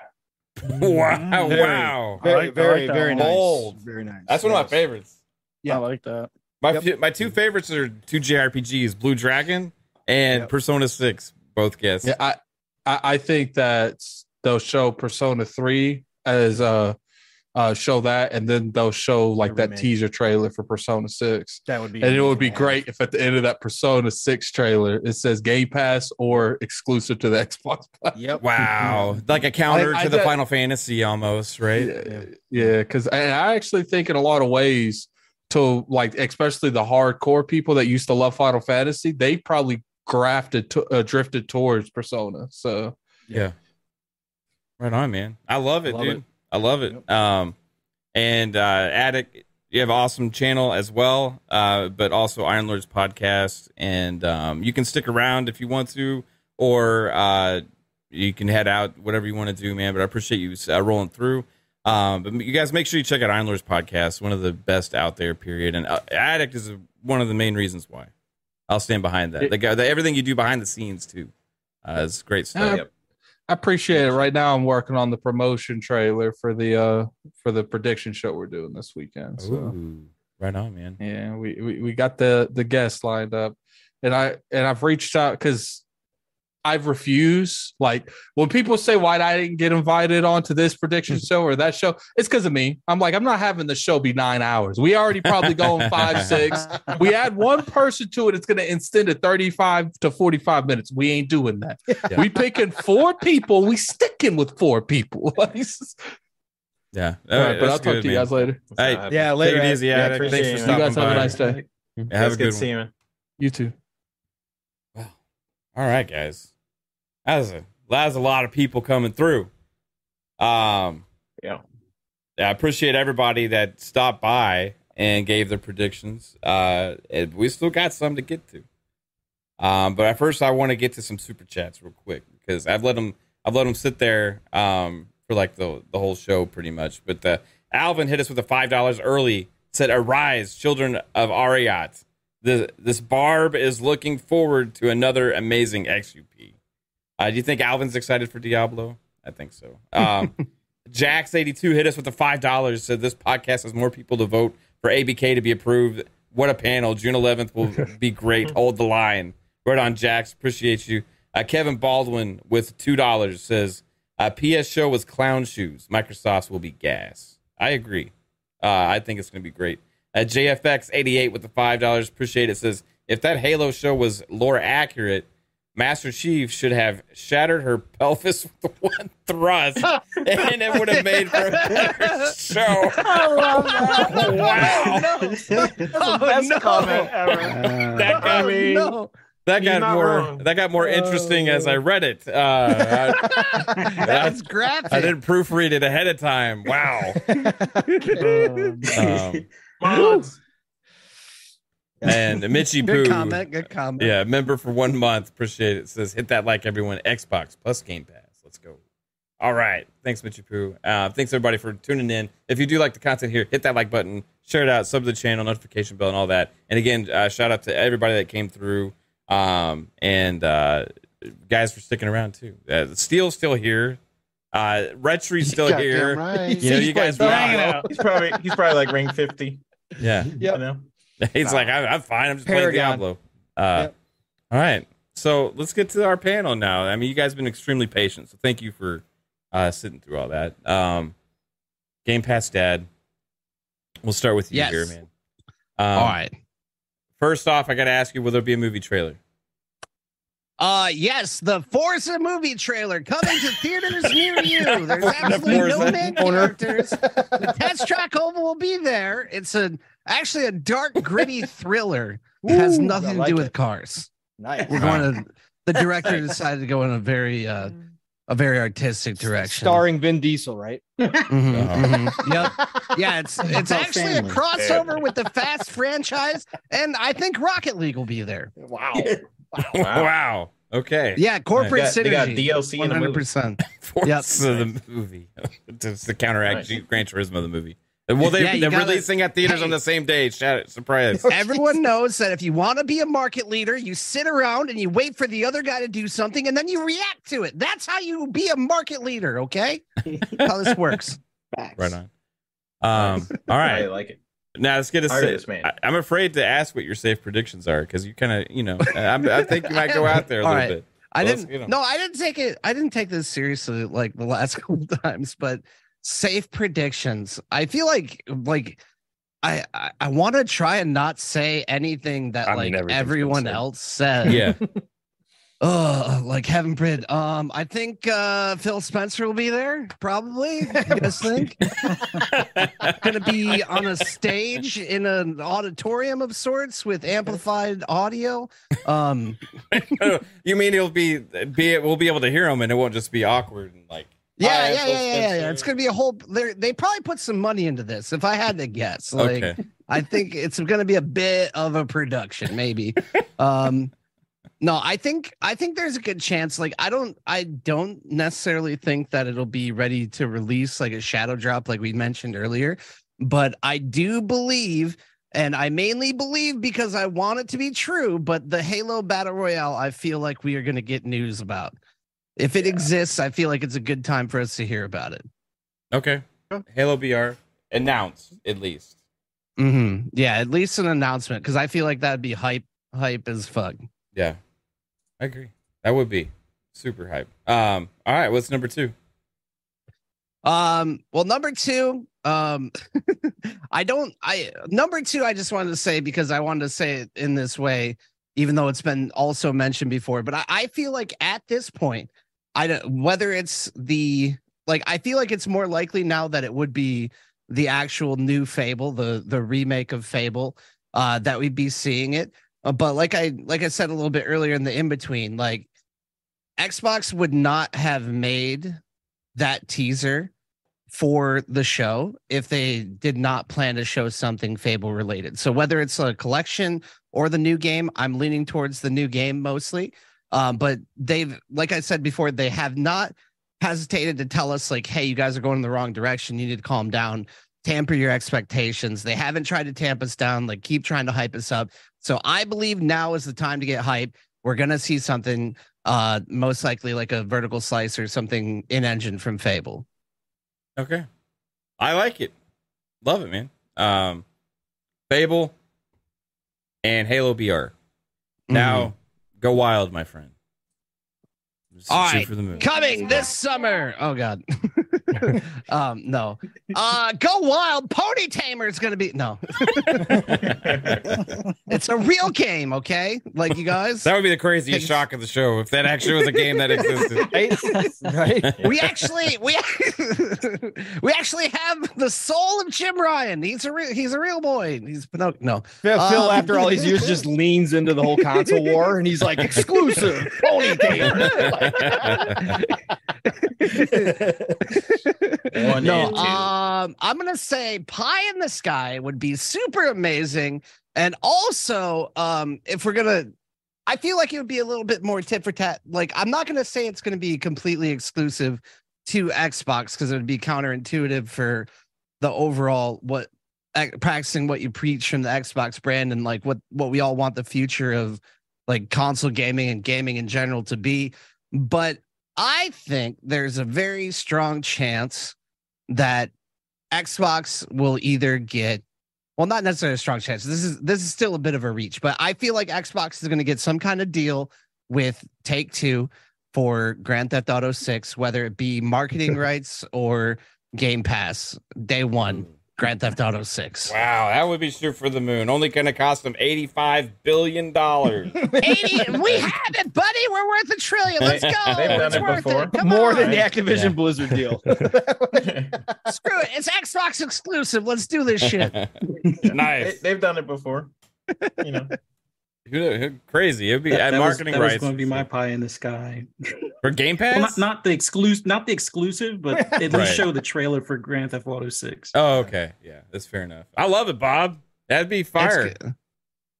Wow! Very, wow! very, very, very nice. Bold. Very nice. That's one of my favorites. Yeah. I like that. My Yep. my two favorites are two JRPGs: Blue Dragon and Persona Six. Both guess. Yeah, I, I I think that they'll show Persona 3 as uh uh show that and then they'll show like that remake. teaser trailer for Persona 6. That would be and it would be great if at the end of that Persona 6 trailer it says Game Pass or exclusive to the Xbox platform. Yep. Wow, like a counter I- I to the bet- Final Fantasy almost, right? Yeah, because I, I actually think in a lot of ways to like especially the hardcore people that used to love Final Fantasy, they probably grafted to, uh, drifted towards Persona. So Yeah. Right on, man. I love it, Love dude. it. I love it. Um, and uh, Addict, you have an awesome channel as well, uh, but also Iron Lords podcast, and um, you can stick around if you want to, or uh, you can head out, whatever you want to do, man. But I appreciate you uh, rolling through. Um, but you guys make sure you check out Iron Lords podcast, one of the best out there, period. And uh, Addict is one of the main reasons why. I'll stand behind that. The guy, the, everything you do behind the scenes too, uh, is great stuff. I, appreciate it. Right now, I'm working on the promotion trailer for the uh for the prediction show we're doing this weekend. So Ooh, right on, man. yeah, we, we we got the the guests lined up, and I and I've reached out because I've refused. Like when people say why I didn't get invited onto this prediction hmm. show or that show, it's because of me. I'm like, I'm not having the show be nine hours. We already probably going five, six. We add one person to it, it's gonna extend it 35 to 45 minutes. We ain't doing that. We picking four people, we sticking with four people. Like, it's just- Yeah. All right, but I'll talk good, to you guys later. Hey, Yeah, take later, it easy, Yeah, Addict. appreciate Thanks for it. You guys stopping have a by. nice day. Yeah, have It's a good good to one. you. You too. All right, guys. That was a that was a lot of people coming through. Um, yeah, I appreciate everybody that stopped by and gave their predictions. Uh, we still got some to get to. Um, but at first, I want to get to some super chats real quick because I've let them I've let them sit there um for like the the whole show pretty much. But the Alvin hit us with a five dollars early. Said, "Arise, children of Arreat." The, this Barb is looking forward to another amazing XUP. Uh, do you think Alvin's excited for Diablo? I think so. Um, Jax82 hit us with the $5. Said this podcast has more people to vote for ABK to be approved. What a panel. June 11th will be great. Hold the line. Right on, Jax. Appreciate you. Uh, Kevin Baldwin with $2 says uh, PS show was clown shoes. Microsoft's will be gas. I agree. Uh, I think it's going to be great. Uh, JFX88 with the $5. Appreciate it. Says if that Halo show was lore accurate, Master Chief should have shattered her pelvis with one thrust, and it would have made for a better show. I love that. Wow. That's the best comment ever. that got Oh, me. no. That You're got more. wrong. That got more interesting as I read it. Uh, I, That's graphic. I didn't proofread it ahead of time. Wow. um, Mods. And Mitchy Good Poo. comment. Good comment. Yeah, member for one month. Appreciate it. Says hit that like everyone. Xbox plus Game Pass. Let's go. All right. Thanks, Mitchy Poo. Uh, thanks everybody for tuning in. If you do like the content here, hit that like button, share it out, sub to the channel, notification bell, and all that. And again, uh, shout out to everybody that came through. Um, and uh, guys for sticking around too. Uh, Steel's still here. Uh, Retry's still here. right. You know, you guys He's probably he's probably like ring fifty. Yeah. You know? He's like, I'm, I'm fine. I'm just Paragon. playing Diablo. Uh, All right. So let's get to our panel now. I mean, you guys have been extremely patient. So thank you for uh, sitting through all that. Um, Game Pass Dad, we'll start with you Yes. here, man. Um, All right. First off, I got to ask you will there be a movie trailer? Uh yes, the Forza movie trailer coming to theaters near you. There's The absolutely no Forza main characters. The test track oval will be there. It's a actually a dark, gritty thriller. It has nothing I to do it. with cars. Nice. We're going to the director decided to go in a very uh a very artistic direction. Starring Vin Diesel, right? Mhm, Uh-huh. mhm. Yep. Yeah, it's it's About actually a crossover with the Fast franchise, and I think Rocket League will be there. Wow. Wow. Wow! Okay. Yeah, corporate They got- they got synergy. DLC in the movie. 100%. Forza the movie. Just to counteract Nice. Gran Turismo the movie. Well, they, yeah, they're gotta- releasing at theaters Hey. on the same day. Surprise. Everyone knows that if you want to be a market leader, you sit around and you wait for the other guy to do something and then you react to it. That's how you be a market leader, okay? how this works. Right on. Um, all right. I like it. Now let's get a. I heard this, man. I, I'm afraid to ask what your safe predictions are because you kind of, you know, I'm, I think you might go out there a little right. bit. I So let's- didn't you know. no, I didn't take it. I didn't take this seriously like the last couple times, but safe predictions. I feel like like I I, I want to try and not say anything that I like everything's everyone else said. Yeah. Oh, like Heaven Brid. Um, I think uh Phil Spencer will be there, probably. You guys think? Gonna be on a stage in an auditorium of sorts with amplified audio. Um, you mean it'll be be we'll be able to hear them and it won't just be awkward and like yeah, "Hi, yeah, yeah, yeah, yeah, It's gonna be a whole. They they probably put some money into this. If I had to guess, like Okay. I think it's gonna be a bit of a production, maybe. um, no, I think I think there's a good chance. Like I don't I don't necessarily think that it'll be ready to release like a shadow drop, like we mentioned earlier. But I do believe, and I mainly believe because I want it to be true. But the Halo Battle Royale, I feel like we are gonna get news about. If it exists, I feel like it's a good time for us to hear about it. Okay. Halo BR announce at least. hmm Yeah, at least an announcement because I feel like that'd be hype, hype as fuck. Yeah. I agree. That would be super hype. Um, all right, what's number two? Um, well, number two, um, I don't, I number two, I just wanted to say because I wanted to say it in this way, even though it's been also mentioned before. But I, I feel like at this point, I don't whether it's the like, I feel like it's more likely now that it would be the actual new Fable, the the remake of Fable, uh, that we'd be seeing it. Uh, but like I like I said a little bit earlier in the in between, like Xbox would not have made that teaser for the show if they did not plan to show something Fable related. So whether it's a collection or the new game, I'm leaning towards the new game mostly. Um, but they've, like I said before, they have not hesitated to tell us like, "Hey, you guys are going in the wrong direction. You need to calm down." Tamper your expectations. They haven't tried to tamp us down. Like, keep trying to hype us up. So I believe now is the time to get hype. We're gonna see something, uh, most likely like a vertical slice or something in engine from Fable. Okay. I like it. Love it, man. Um, Fable and Halo BR. Now, go wild, my friend. All right, coming this summer. Oh God. um, no. Uh, go wild. Pony Tamer is gonna be no. it's a real game, okay? Like you guys. That would be the craziest shock of the show if that actually was a game that existed. right? we actually we we actually have the soul of Jim Ryan. He's a real he's a real boy. He's no. No. Phil, Phil, Um, after all these years, just leans into the whole console war, and he's like, "Exclusive, ponytail." One no, um, I'm gonna say pie in the sky would be super amazing, and also, um, if we're gonna, I feel like it would be a little bit more tit for tat. Like, I'm not gonna say it's gonna be completely exclusive to Xbox because it would be counterintuitive for the overall what practicing what you preach from the Xbox brand and like what what we all want the future of like console gaming and gaming in general to be. But I think there's a very strong chance that Xbox will either get well, not necessarily a strong chance. This is this is still a bit of a reach, but I feel like Xbox is going to get some kind of deal with Take Two for Grand Theft Auto Six, whether it be marketing rights or Game Pass day one. Grand Theft Auto Six. Wow, that would be shoot for the moon. Only going to cost them $85 billion. 80, we have it, buddy. We're worth a trillion. Let's go. They've done it's it before. it. More on. than the Activision Blizzard deal. Screw it. It's Xbox exclusive. Let's do this shit. nice. They, have done it before. You know. Who- who- Crazy. It'd be That, at that was, marketing that was rights going to be my pie in the sky. for Game Pass. Well, not, not the exclusive, not the exclusive, but at least Right. show the trailer for Grand Theft Auto Six. Oh, okay. Yeah, that's fair enough. I love it, Bob. That'd be fire.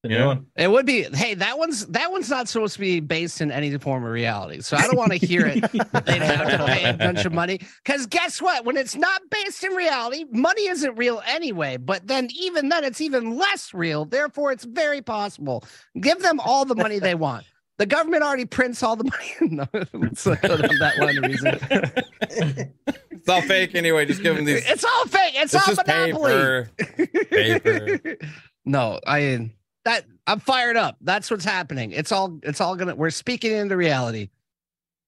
Good. Yeah. It would be. Hey, that one's that one's not supposed to be based in any form of reality. So I don't want to hear it. They'd have to pay a bunch of money. Because guess what? When it's not based in reality, money isn't real anyway. But then even then, it's even less real. Therefore, it's very possible. Give them all the money they want. The government already prints all the money. no, let's go down that line of reason. It's all fake anyway. Just give them these. It's all fake. It's, It's all just monopoly. paper. paper. No, I that I'm fired up. That's what's happening. It's all it's all gonna we're speaking into reality.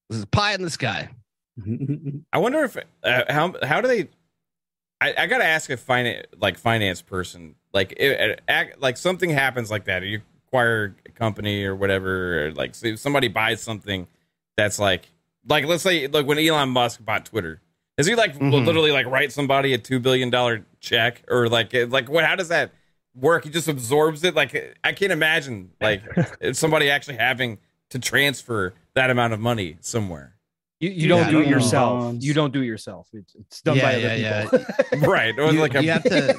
This is pie in the sky. I wonder if uh, how how do they? I, I gotta ask a finance like finance person like it, it, act, like something happens like that. You acquire a company or whatever, or like say somebody buys something that's like like let's say like when Elon Musk bought Twitter. Is he like Mhm. literally like write somebody a two billion dollar check or like like what? How does that work? He just absorbs it. Like I can't imagine like somebody actually having to transfer that amount of money somewhere. You, you don't Yeah, do it yourself. Bonds. You don't do it yourself. It's, it's done Yeah, by other yeah, people. right. Or You, like a, you have to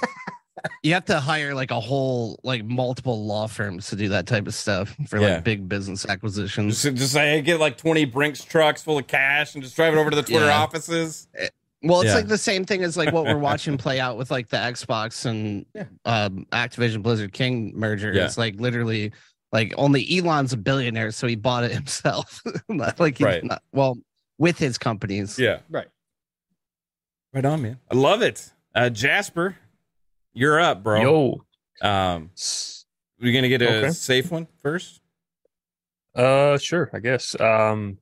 you have to hire like a whole like multiple law firms to do that type of stuff for Yeah. like big business acquisitions. Just, just say, get like 20 Brinks trucks full of cash and just drive it over to the Twitter Yeah. offices. Eh, Well, it's Yeah. like the same thing as like what we're watching play out with like the Xbox and um, Activision Blizzard King merger. Yeah. It's like literally like only Elon's a billionaire, so he bought it himself. Like he, Right. not, well, with his companies. Yeah. Right. Right on, man. I love it. Uh, Jasper, you're up, bro. Yo. Um, we're going to get a Okay. safe one first. Uh, sure, I guess. Um,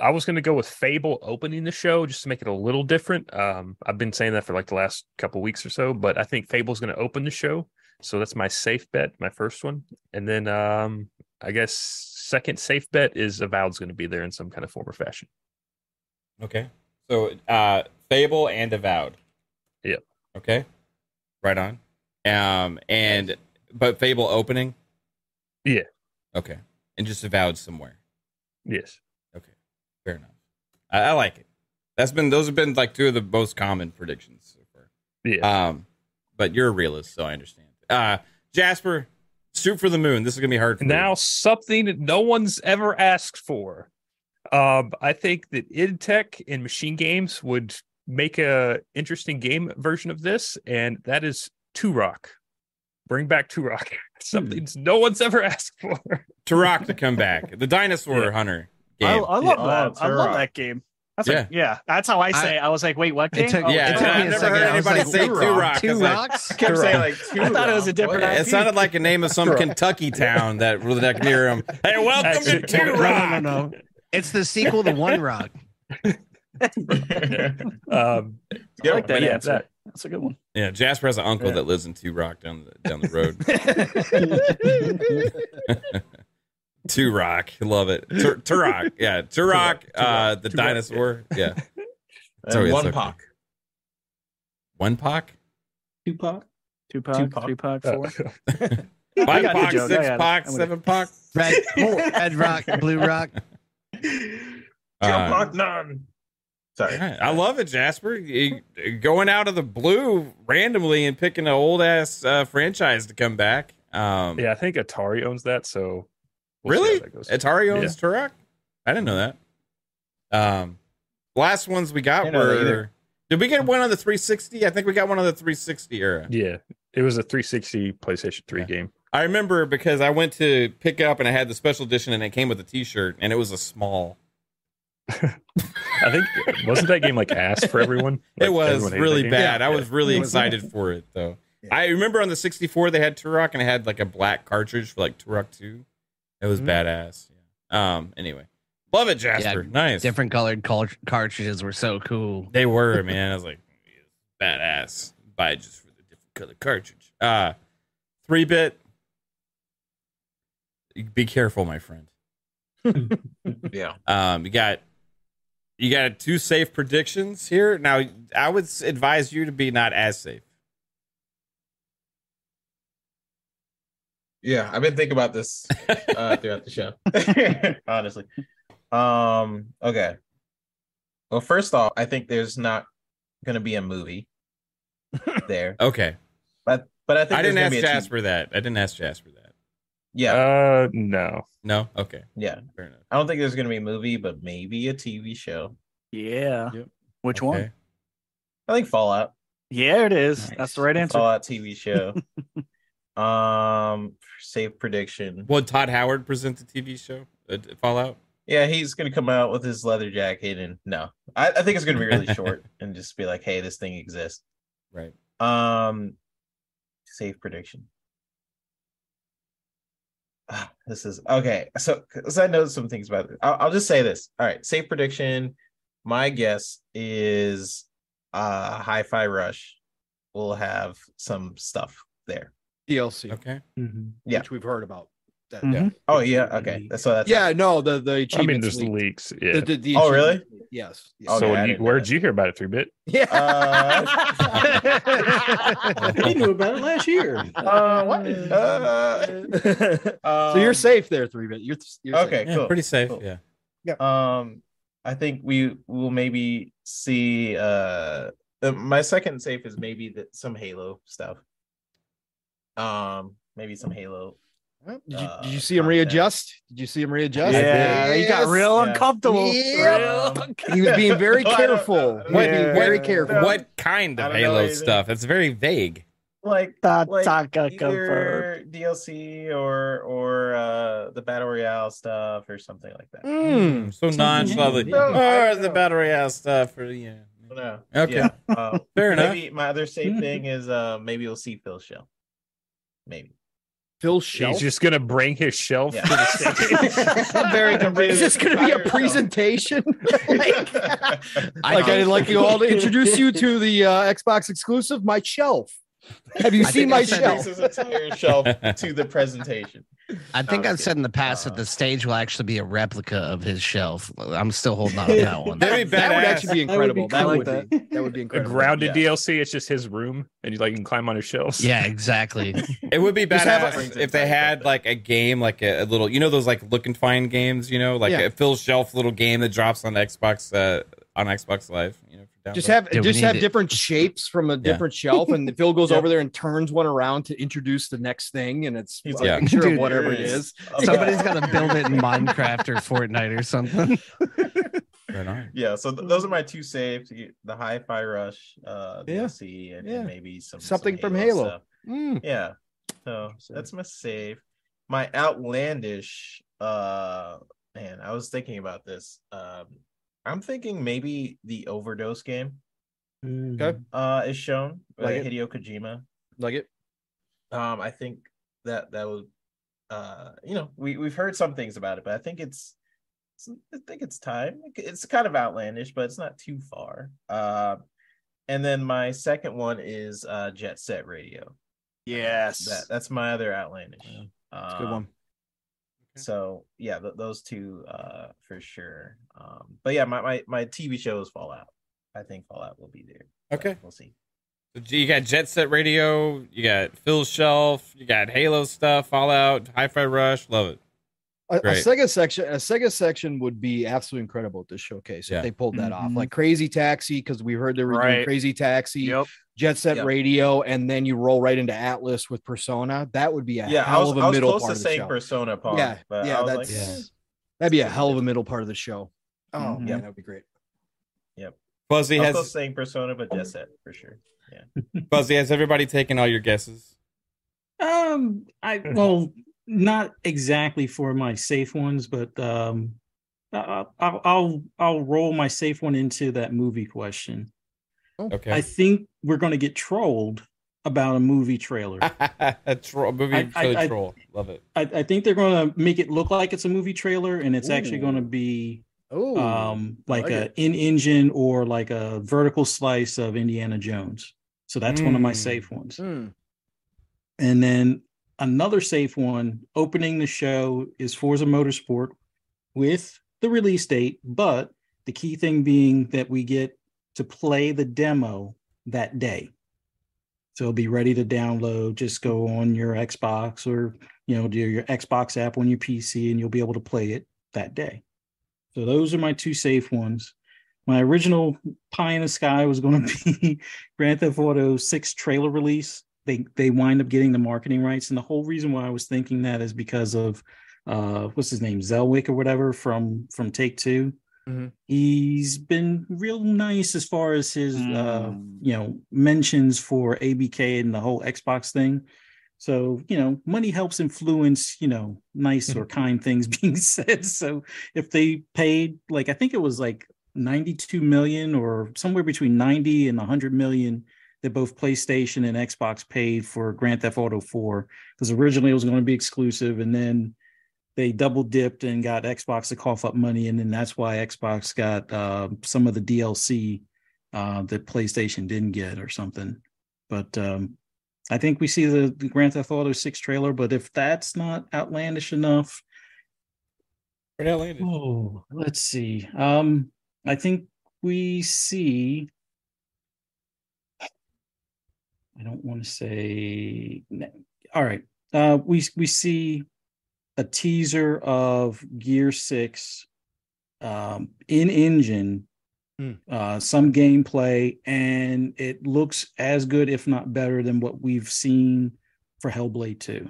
I was going to go with Fable opening the show just to make it a little different. Um, I've been saying that for like the last couple weeks or so, but I think Fable's going to open the show, so that's my safe bet, my first one. And then, um, I guess second safe bet is Avowed's going to be there in some kind of form or fashion. Okay. So, uh, Fable and Avowed. Yep. Okay. Right on. Um, and, but Fable opening? Yeah. Okay. And just Avowed somewhere. Yes. Fair enough. I, I like it. That's been, those have been like two of the most common predictions so far. Yeah. Um, but you're a realist, so I understand. Uh, Jasper, shoot for the moon. This is gonna be hard for you. Now, something no one's ever asked for. Um, I think that id Tech and Machine Games would make a interesting game version of this, and that is Two Rock. Bring back Two Rock. Something no one's ever asked for. Turok to come back. The dinosaur hunter I, game. I love Yeah. that. Oh, I love that game. That's Yeah. like, yeah, that's how I say. it. I was like, wait, what game? It took, Oh, Yeah, it took I've me a never second. heard I anybody like, say two Two Rock. Rock. Two It's like- rocks. I kept saying like two. I thought it was a different. It IP. sounded like a name of some Kentucky town that was like near him. Hey, welcome to Two No, Rock. no, no, no. It's the sequel to One Rock. Um, I like that yeah, answer. that- That's a good one. Yeah, Jasper has an uncle Yeah. that lives in Two Rock down the down the road. Two Rock, love it. Tur- Turok, yeah, Turok, uh, the dinosaur, yeah. Sorry, and it's one okay. Pac. One Pac, Tupac. Tupac, Tupac. three Pac, uh, four. five got Pac, six got. Pac, seven Pac. Red, Red Rock, Blue Rock. Uh, Pac none. Sorry. Alright, I love it, Jasper. You- going out of the blue randomly and picking an old ass uh, franchise to come back. Um, yeah, I think Atari owns that. So we'll really, that goes. Atari owns Turok. I didn't know that. Um, last ones we got Didn't know that were. either. Did we get one on the 360? I think we got one on the 360 era. Yeah, it was a 360 PlayStation 3 game. I remember because I went to pick up and I had the special edition and it came with a T-shirt and it was a small. I think wasn't that game like ass for everyone? it was everyone really that game? bad. I was really It was- excited for it though. I remember on the 64 they had Turok and it had like a black cartridge for like Turok 2. It was Mhm. badass. Um. Anyway, love it, Jasper. nice. Different colored car- cartridges were so cool. They were man. I was like, badass. Buy it just for the different color cartridge. Uh three bit. Be careful, my friend. Yeah. Um, you got you got two safe predictions here. Now, I would advise you to be not as safe. Yeah, I've been thinking about this uh, throughout the show. Honestly. Um. Okay. Well, first off, I think there's not going to be a movie there, Okay, but but I think I didn't ask be TV Jasper that. I didn't ask Jasper that. Yeah. Uh, no. No. Okay. Yeah. Fair enough. I don't think there's going to be a movie, but maybe a TV show. Yeah. Which one? I think Fallout. Yeah, it is. That's the right answer. Fallout TV show. um, safe prediction. Would Todd Howard present the TV show uh, Fallout? Yeah, he's gonna come out with his leather jacket, and no, I, I think it's gonna be really short and just be like, "Hey, this thing exists." Right. Um, safe prediction. Ah, This is okay. So, because I know some things about it, I'll, I'll just say this. All right, safe prediction. My guess is, uh, Hi-Fi Rush will have some stuff there. DLC. Okay. Yeah. Which we've heard about. That- Yeah. Oh yeah. Okay. So that's Yeah, no, the the achievements. I mean, there's leaked. leaks. Yeah. The- the- the Oh, really? Yes. yes. Okay, so I you, didn't where'd you hear about it? Three bit. Yeah. he knew about it last year. Uh, what? Uh, so you're um, safe there, three bit. You're, you're okay. safe. Yeah, cool. pretty safe. Cool. Yeah. Um, I think we will maybe see. Uh, uh, my second safe is maybe that some Halo stuff. Um, maybe some Halo. Did you, uh, did you see him readjust? Did you see him readjust? Yeah, he got real Yeah. uncomfortable. Yeah. Real He was being very No, I don't- careful. I He don't- was being Yeah. very Yeah. careful. What kind of Halo stuff? It's very vague. Like, Ta- like ta- either DLC or or uh the battle royale stuff or something like that. Mm, so nonchalantly. No, I Oh, the battle royale stuff. Or, yeah. No. Okay. Yeah. Um, Fair enough. maybe my other safe thing is uh maybe we'll see Phil Shelf. Maybe. Phil Shelf. He's just gonna bring his shelf Yeah. to the stage. I'm very confused. Is this going to be a presentation? like, shelf. like I'd like you all to introduce you to the uh, Xbox exclusive, my shelf. Have you I seen my I shelf? This entire shelf to the presentation. I think No, I'm I've said in the past Uh, that the stage will actually be a replica of his shelf. I'm still holding on to that one. That'd be That would actually be That would be incredible. That would, be. That would be a incredible. grounded Yeah. DLC. It's just his room, and you like you can climb on his shelves. Yeah, exactly. It would be Just have badass a- if they had like a game, like a, a little, you know, those like look and find games, you know, like Yeah. a Phil Shelf little game that drops on Xbox, uh, on Xbox Live. You know, for Just have Dude, just have it. different shapes from a different shelf, and the Phil goes Yep. over there and turns one around to introduce the next thing, and it's He's a like, picture Dude, of whatever it there is. Oh, Somebody's yeah. got to build it in Minecraft or Fortnite or something. Right. Yeah, so th- those are my two saves: the the Hi-Fi Rush uh, Yeah. DLC and, and maybe some Something some from Halo. stuff. Mm. Yeah, so that's my save. My outlandish, uh, man, I was thinking about this. Um, I'm thinking maybe the overdose game. Okay. Uh, is shown by Like it. Hideo Kojima. Like it. Um, I think that that would, uh, you know, we we've heard some things about it, but I think it's, it's I think it's time. It's kind of outlandish, but it's not too far. Uh, and then my second one is uh Jet Set Radio. Yes. That that's my other outlandish. It's a good one. So yeah, th- those two uh for sure. Um, but yeah, my, my my TV show is Fallout. I think Fallout will be there. Okay. we'll see. So you got Jet Set Radio, you got Phil Shelf, you got Halo stuff, Fallout, Hi-Fi Rush, love it. A, a Sega section, a Sega section would be absolutely incredible at this showcase Yeah. if they pulled that off. Mhm. Like Crazy Taxi, because we heard they were doing Crazy Taxi, Yep. Jet Set Yep. Radio, and then you roll right into Atlus with Persona. That would be a Yeah, I hell was, of a I was middle close part to of the saying show. Persona, Paul. yeah, but yeah, I was that's like, eh, that'd be a hell of a middle part of the show. Oh Mhm. man, that'd be great. Yep. Fuzzy I was has close to saying Persona, but Jet Set for sure. Yeah. Fuzzy has everybody taken all your guesses. Um, I well, not exactly for my safe ones, but um, I'll I'll I'll roll my safe one into that movie question. Okay. I think we're going to get trolled about a movie trailer. a troll movie I- I- really I- Love it. I, I think they're going to make it look like it's a movie trailer, and it's actually going to be Oh, um like, like a in engine or like a vertical slice of Indiana Jones. So that's one of my Mm. safe ones. Hmm. And then another safe one opening the show is Forza Motorsport with the release date, but the key thing being that we get to play the demo that day. So it'll be ready to download. Just go on your Xbox or you know, do your Xbox app on your PC and you'll be able to play it that day. So those are my two safe ones. My original pie in the sky was going to be Grand Theft Auto 6 trailer release. They they wind up getting the marketing rights, and the whole reason why I was thinking that is because of uh what's his name Zelwick or whatever from from Take 2 Mhm. He's been real nice as far as his uh Mm. you know mentions for ABK and the whole Xbox thing. So, you know, money helps influence, you know, nice or kind things being said. So if they paid like I think it was like 92 million or somewhere between 90 and 100 million that both PlayStation and Xbox paid for Grand Theft Auto 4 because originally it was going to be exclusive and then they double dipped and got Xbox to cough up money and then that's why Xbox got uh, some of the DLC uh, that PlayStation didn't get or something. But um, I think we see the, the Grand Theft Auto 6 trailer, but if that's not outlandish enough, Pretty outlandish. Oh, let's see. Um, I think we see. I don't want to say. All right. Uh, we we see a teaser of Gear Six, um, in engine, Hmm. uh, some gameplay, and it looks as good, if not better, than what we've seen for Hellblade Two,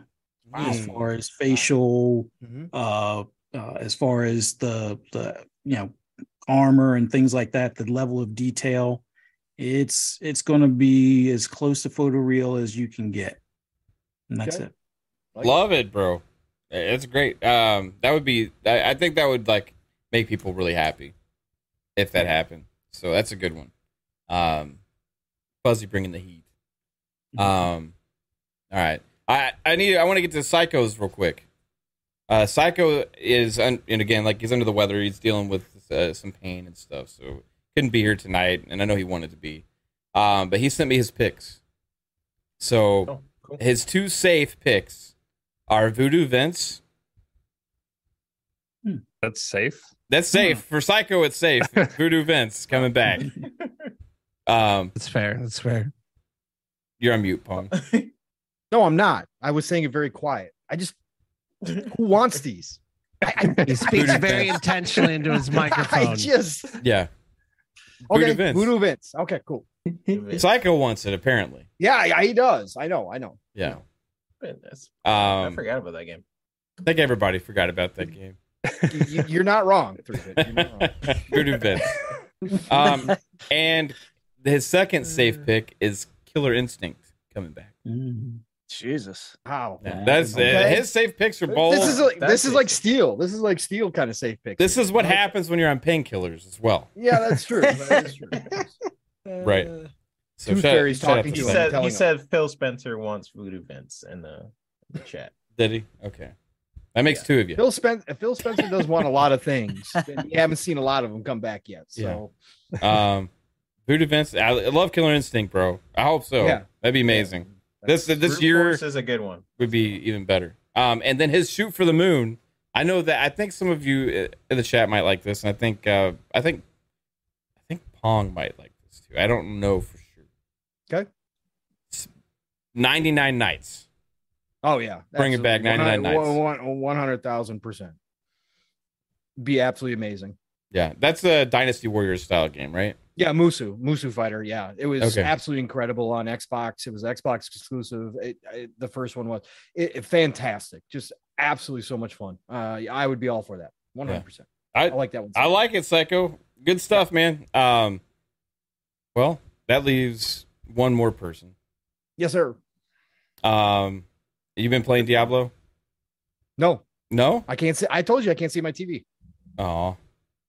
as far as facial Mhm. uh, uh, as far as the the you know armor and things like that, the level of detail, it's it's going to be as close to photoreal as you can get, and that's Okay. it. Love it, bro. It's great. Um, that would be. I, I think that would like make people really happy if that happened. So that's a good one. Um, Fuzzy bringing the heat. Um, all right. I I need. I want to get to psychos real quick. Uh, Psycho is, un, and again, like he's under the weather. He's dealing with uh, some pain and stuff, so couldn't be here tonight. And I know he wanted to be, um, but he sent me his picks. So his two safe picks are Voodoo Vince. That's safe. That's safe for Psycho. It's safe. Voodoo Vince coming back. Um, That's fair. That's fair. you're on mute, Pong. No, I'm not. I was saying it very quiet. I just who wants these? I, I, He speaks very intentionally into his microphone. I just Yeah. okay. Voodoo Vince. Voodoo Vince. Okay, cool. Psycho wants it apparently. Yeah, yeah, he does. I know. I know. Yeah. Goodness. I Um, forgot about that game. I think everybody forgot about that game. You, you, are not wrong. Three-Bit. You're not wrong. Voodoo Vince. Um, and his second safe pick is Killer Instinct coming back. Jesus. Wow. That's uh, his safe picks are bold. This is like this is it. like steel. This is like steel kind of safe pick. This is what happens when you're on painkillers as well. Yeah, that's true. That is true. Right. So Tooth shout- Fairy's talking to He him, said telling he him. said Phil Spencer wants voodoo Vince in the, the chat. Did he? Okay. That makes two of you. Phil Spencer. Phil Spencer does want a lot of things. and we haven't seen a lot of them come back yet. So um, Voodoo Vince. I I love Killer Instinct, bro. I hope so. Yeah. That'd be amazing. This this Brute year Force is a good one. would be even better. Um, and then his shoot for the moon. I know that I think some of you uh, in the chat might like this, and I think uh, I think I think Pong might like this too. I don't know for 99 nights. Oh yeah, bring it back 99 nights. 100,000 percent. Be absolutely amazing. Yeah, that's a Dynasty Warriors style game, right? Yeah, Musou, Musou Fighter. Yeah, it was okay. absolutely incredible on Xbox. It was Xbox exclusive. It, it, the first one was it, fantastic, just absolutely so much fun. Uh, I would be all for that, one hundred percent. I like that one. Psycho. I like it, Psycho. Good stuff, yeah. man. Um, well, that leaves one more person. Yes, sir. Um, you been playing Diablo? No, No. I can't see. I told you I can't see my TV. Oh,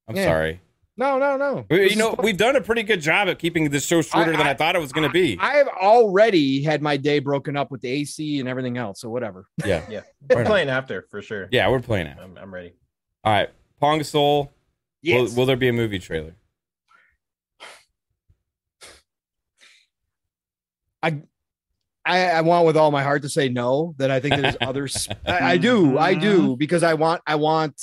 I'm Yeah. sorry. No, no, no. We, you know, we've done a pretty good job at keeping this show shorter than I thought it was going to be. I have already had my day broken up with the AC and everything else. So whatever. Yeah. Yeah, we're playing after for sure. Yeah, we're playing it. I'm, I'm ready. All right, Pong Soul. Yes. Will, will there be a movie trailer? I, I I want with all my heart to say no. That I think there's others. I, I do. I do because I want. I want.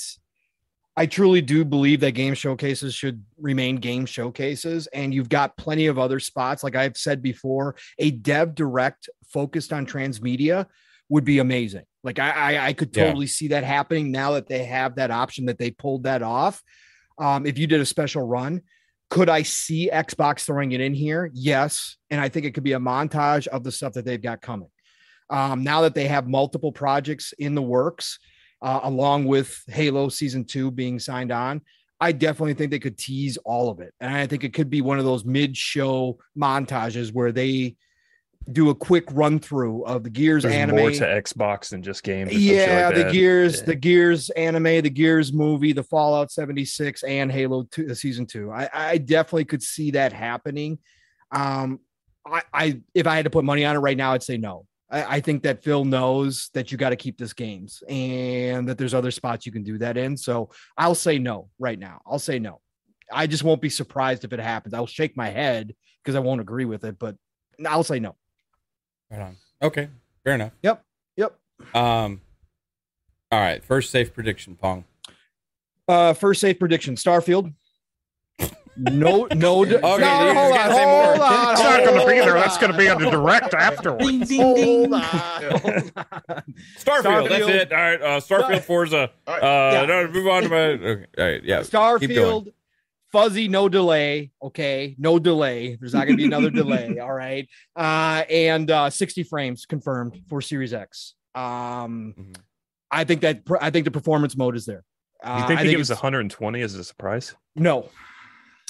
I truly do believe that game showcases should remain game showcases, and you've got plenty of other spots. Like I've said before, a dev direct focused on transmedia would be amazing. Like I, I, I could Yeah. totally see that happening now that they have that option that they pulled that off. Um, if you did a special run, could I see Xbox throwing it in here? Yes. And I think it could be a montage of the stuff that they've got coming. Um, now that they have multiple projects in the works, uh, along with Halo season two being signed on, I definitely think they could tease all of it. And I think it could be one of those mid show montages where they do a quick run through of the Gears There's anime. more to Xbox than just games. or some shit Yeah, like the that. Gears, Yeah. the Gears anime, the Gears movie, the Fallout 76, and Halo 2, uh, season two. I, I definitely could see that happening. Um, I, I if I had to put money on it right now, I'd say no. I, I think that Phil knows that you got to keep this games and that there's other spots you can do that in. So I'll say no right now. I'll say no. I just won't be surprised if it happens. I'll shake my head because I won't agree with it, but I'll say no. Right on. Okay, fair enough. Yep. Yep. Um. All right. First safe prediction, Pong. Uh, first safe prediction: Starfield. No, no. Okay, no, hold gotta on, hold on. It's not gonna be there. That's gonna be on the direct afterwards. Hold on, hold on. Starfield. That's it. All right. Uh, Starfield Forza. Uh, Yeah. no, move on to my. Okay. All right. Yeah. Keep going. Starfield, fuzzy, no delay. Okay, no delay. There's not going to be another delay. All right, uh, and uh, 60 frames confirmed for Series X. Um, Mm-hmm. I think that I think the performance mode is there. Uh, You think I give us it's- 120 as a surprise? No.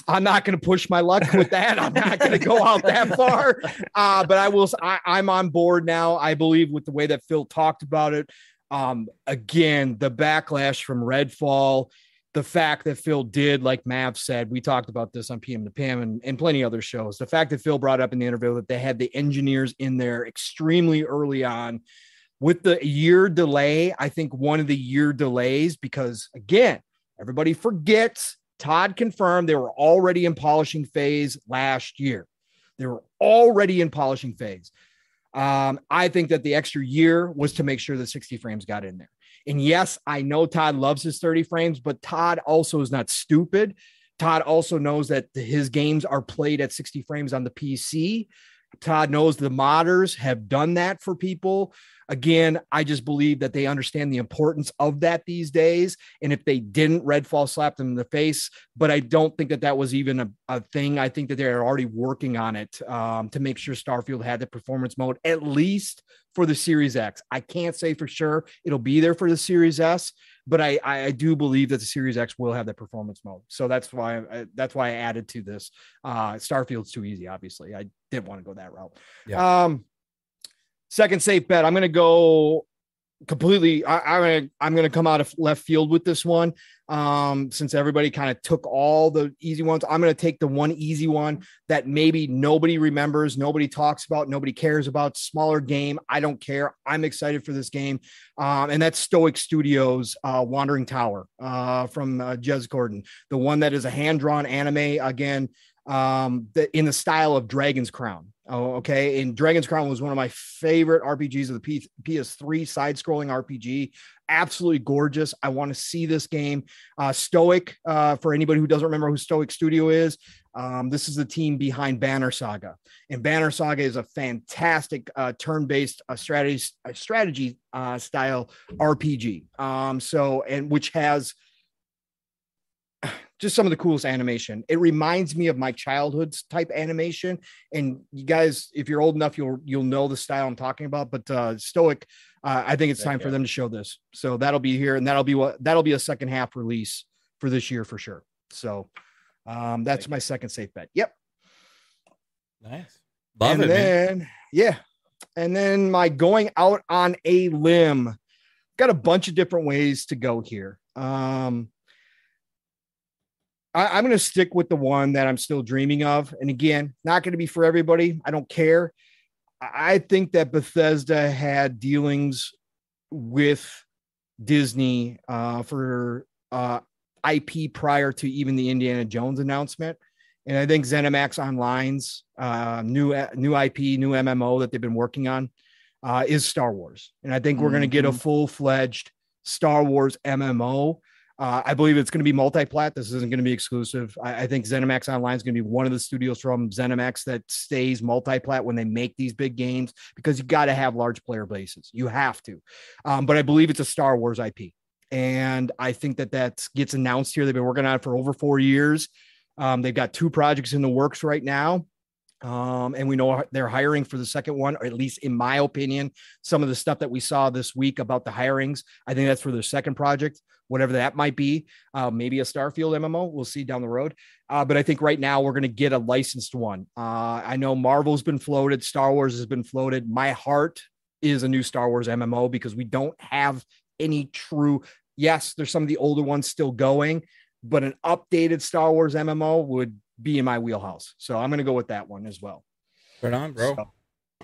I'm not going to push my luck with that. I'm not going to go out that far. Uh, but I will. I, I'm on board now. I believe with the way that Phil talked about it. Um, again, the backlash from Redfall, the fact that Phil did, like Mav said, we talked about this on PM to PM and, and plenty other shows. The fact that Phil brought up in the interview that they had the engineers in there extremely early on with the year delay. I think one of the year delays, because again, everybody forgets Todd confirmed they were already in polishing phase last year. They were already in polishing phase. Um, I think that the extra year was to make sure the 60 frames got in there. And yes, I know Todd loves his 30 frames, but Todd also is not stupid. Todd also knows that his games are played at 60 frames on the PC. Todd knows the modders have done that for people. Again, I just believe that they understand the importance of that these days. And if they didn't, Redfall slapped them in the face. But I don't think that that was even a, a thing. I think that they're already working on it um, to make sure Starfield had the performance mode, at least for the Series X. I can't say for sure it'll be there for the Series S, but I, I, I do believe that the Series X will have that performance mode. So that's why I, that's why I added to this. Uh, Starfield's too easy, obviously. I didn't want to go that route. Yeah. Um, Second safe bet. I'm going to go completely. I, I'm gonna I'm gonna come out of left field with this one. Um, since everybody kind of took all the easy ones, I'm gonna take the one easy one that maybe nobody remembers, nobody talks about, nobody cares about. Smaller game. I don't care. I'm excited for this game. Um, and that's Stoic Studios uh, Wandering Tower uh, from uh, Jez Gordon, the one that is a hand drawn anime again um, the, in the style of Dragon's Crown. Oh, okay. And Dragon's Crown was one of my favorite RPGs of the P- PS3 side scrolling RPG. Absolutely gorgeous. I want to see this game. Uh, Stoic, uh, for anybody who doesn't remember who Stoic Studio is, um, this is the team behind Banner Saga. And Banner Saga is a fantastic uh, turn based uh, strategy, uh, strategy uh, style RPG. Um, so, and which has just some of the coolest animation. It reminds me of my childhood's type animation. And you guys, if you're old enough, you'll you'll know the style I'm talking about. But uh, Stoic, uh, I think it's time for them to show this. So that'll be here, and that'll be what that'll be a second half release for this year for sure. So um, that's my second safe bet. Yep. Nice. Love and it, man. then yeah, and then my going out on a limb. Got a bunch of different ways to go here. Um, I, I'm going to stick with the one that I'm still dreaming of. And again, not going to be for everybody. I don't care. I think that Bethesda had dealings with Disney uh, for uh, IP prior to even the Indiana Jones announcement. And I think ZeniMax Online's uh, new new IP, new MMO that they've been working on uh, is Star Wars. And I think we're going to get a Mhm. full fledged Star Wars MMO. Uh, I believe it's going to be multi-plat. This isn't going to be exclusive. I, I think ZeniMax Online is going to be one of the studios from ZeniMax that stays multi-plat when they make these big games because you got to have large player bases. You have to. Um, but I believe it's a Star Wars IP, and I think that that gets announced here. They've been working on it for over four years. Um, they've got two projects in the works right now. Um, and we know they're hiring for the second one, or at least in my opinion, some of the stuff that we saw this week about the hirings, I think that's for their second project, whatever that might be. Uh, maybe a Starfield MMO. We'll see down the road. Uh, but I think right now we're going to get a licensed one. Uh, I know Marvel's been floated, Star Wars has been floated. My heart is a new Star Wars MMO because we don't have any true. Yes, there's some of the older ones still going, but an updated Star Wars MMO would be in my wheelhouse. So I'm going to go with that one as well. Right on, bro. So,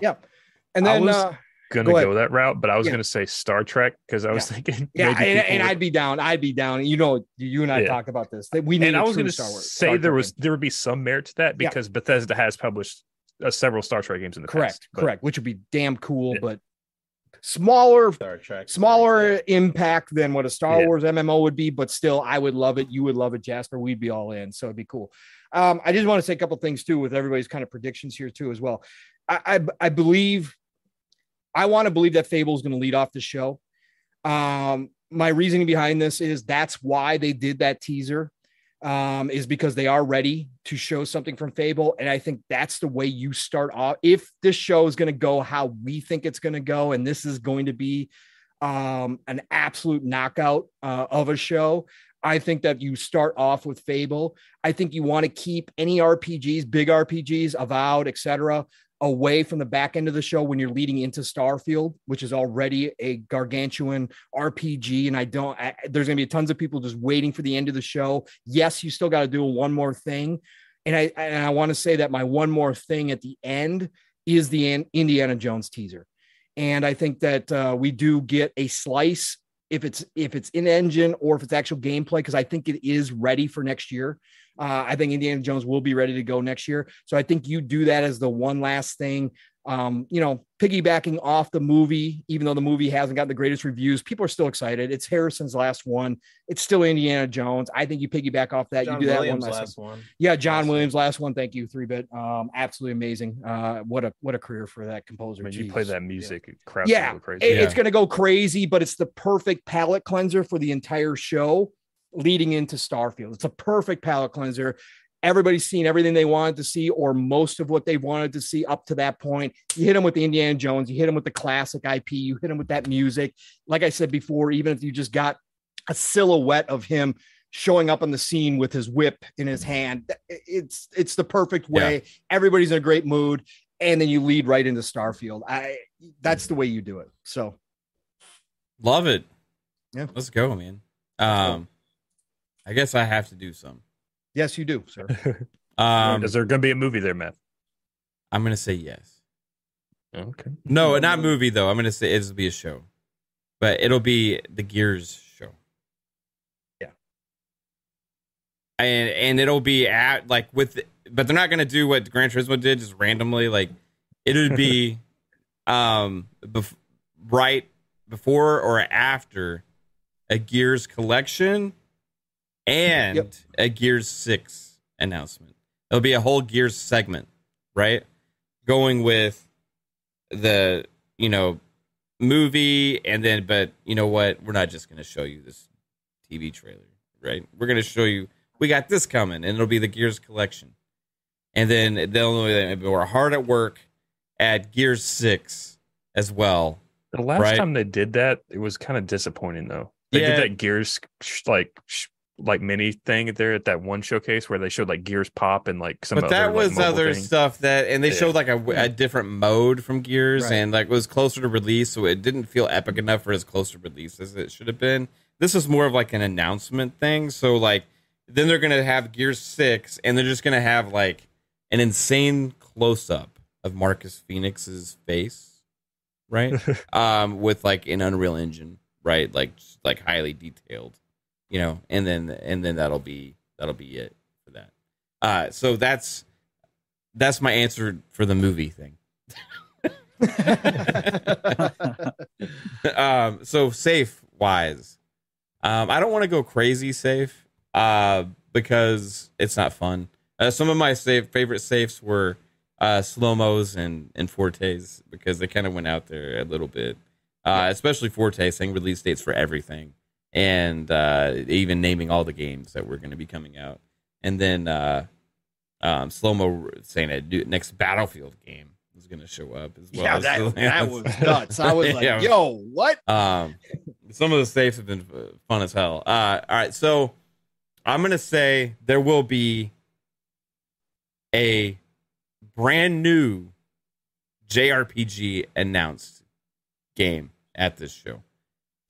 yep. And then I then was uh, gonna go go, that route, but I was Yeah. gonna say Star Trek because I was thinking yeah, maybe and, and would- I'd be down. I'd be down. You know, you and I Yeah. talked about this. That we need. and a I was going to say Star there Trek was there would be some merit to that Yeah. because Bethesda has published uh, several Star Trek games in the correct past. but- correct which would be damn cool but smaller Star Trek. smaller impact than what a star Yeah. wars mmo would be but still i would love it you would love it jasper we'd be all in so it'd be cool um, i just want to say a couple things too with everybody's kind of predictions here too as well i i, I believe i want to believe that fable is going to lead off the show um, my reasoning behind this is that's why they did that teaser um, is because they are ready to show something from Fable. And I think that's the way you start off. If this show is going to go how we think it's going to go, and this is going to be um, an absolute knockout uh, of a show, I think that you start off with Fable. I think you want to keep any RPGs, big RPGs, Avowed, etc., away from the back end of the show when you're leading into Starfield, which is already a gargantuan RPG. And I don't, I, there's going to be tons of people just waiting for the end of the show. Yes, you still got to do one more thing. And I, and I want to say that my one more thing at the end is the Indiana Jones teaser. And I think that uh, we do get a slice if it's if it's in engine or if it's actual gameplay because I think it is ready for next year. Uh, I think Indiana Jones will be ready to go next year. So I think you do that as the one last thing. Um, you know, piggybacking off the movie, even though the movie hasn't gotten the greatest reviews, people are still excited. It's Harrison's last one. It's still Indiana Jones. I think you piggyback off that. John you do that Williams' one last, last one. one. Yeah, John Williams last one. Thank you, three bit. Um, absolutely amazing. Uh, what a what a career for that composer. When you play that music, it crowds yeah, go crazy. it- it's going to go crazy, but it's the perfect palate cleanser for the entire show leading into Starfield. It's a perfect palate cleanser. Everybody's seen everything they wanted to see, or most of what they wanted to see up to that point. You hit them with the Indiana Jones, you hit them with the classic IP, you hit them with that music. Like I said before, even if you just got a silhouette of him showing up on the scene with his whip in his hand, it's it's the perfect way. Everybody's in a great mood, and then you lead right into Starfield. I that's the way you do it. So Love it. Yeah. Let's go, man. Um, I guess I have to do some. Yes, you do, sir. Um, Is there going to be a movie there, Matt? I'm gonna say yes. Okay. No, not movie though. I'm gonna say it'll be a show, but it'll be the Gears show. Yeah. And and it'll be at like with, but they're not gonna do what Gran Turismo did, just randomly. Like it would be, um, bef- right before or after a Gears collection and a Gears Six announcement. It'll be a whole Gears segment, right? Going with the you know movie and then but you know what we're not just going to show you this tv trailer right we're going to show you we got this coming and it'll be the gears collection and then they'll know we're hard at work at gears 6 as well The last right? time they did that, it was kind of disappointing though. They Yeah. did that Gears like like mini thing there at that one showcase where they showed like Gears Pop and like some. but that other, like, was mobile other thing. stuff that and they Yeah. showed like a, a different mode from gears Right. and like it was closer to release so it didn't feel epic enough for as close to release as it should have been this is more of like an announcement thing so like then they're gonna have gears 6 and they're just gonna have like an insane close-up of marcus phoenix's face right um with like an unreal engine right like just, like highly detailed you know and then and then that'll be that'll be it for that. Uh so that's that's my answer for the movie thing. Um so safe wise um i don't want to go crazy safe uh because it's not fun. Uh, some of my safe favorite safes were uh slow mos and and fortes because they kind of went out there a little bit. Uh especially forte saying release dates for everything and uh even naming all the games that were going to be coming out and then uh um slow mo saying that next battlefield game was going to show up as well Yeah, that- that was nuts. I was like, yo, what? um some of the safes have been fun as hell uh all right so i'm going to say there will be a brand new jrpg announced game at this show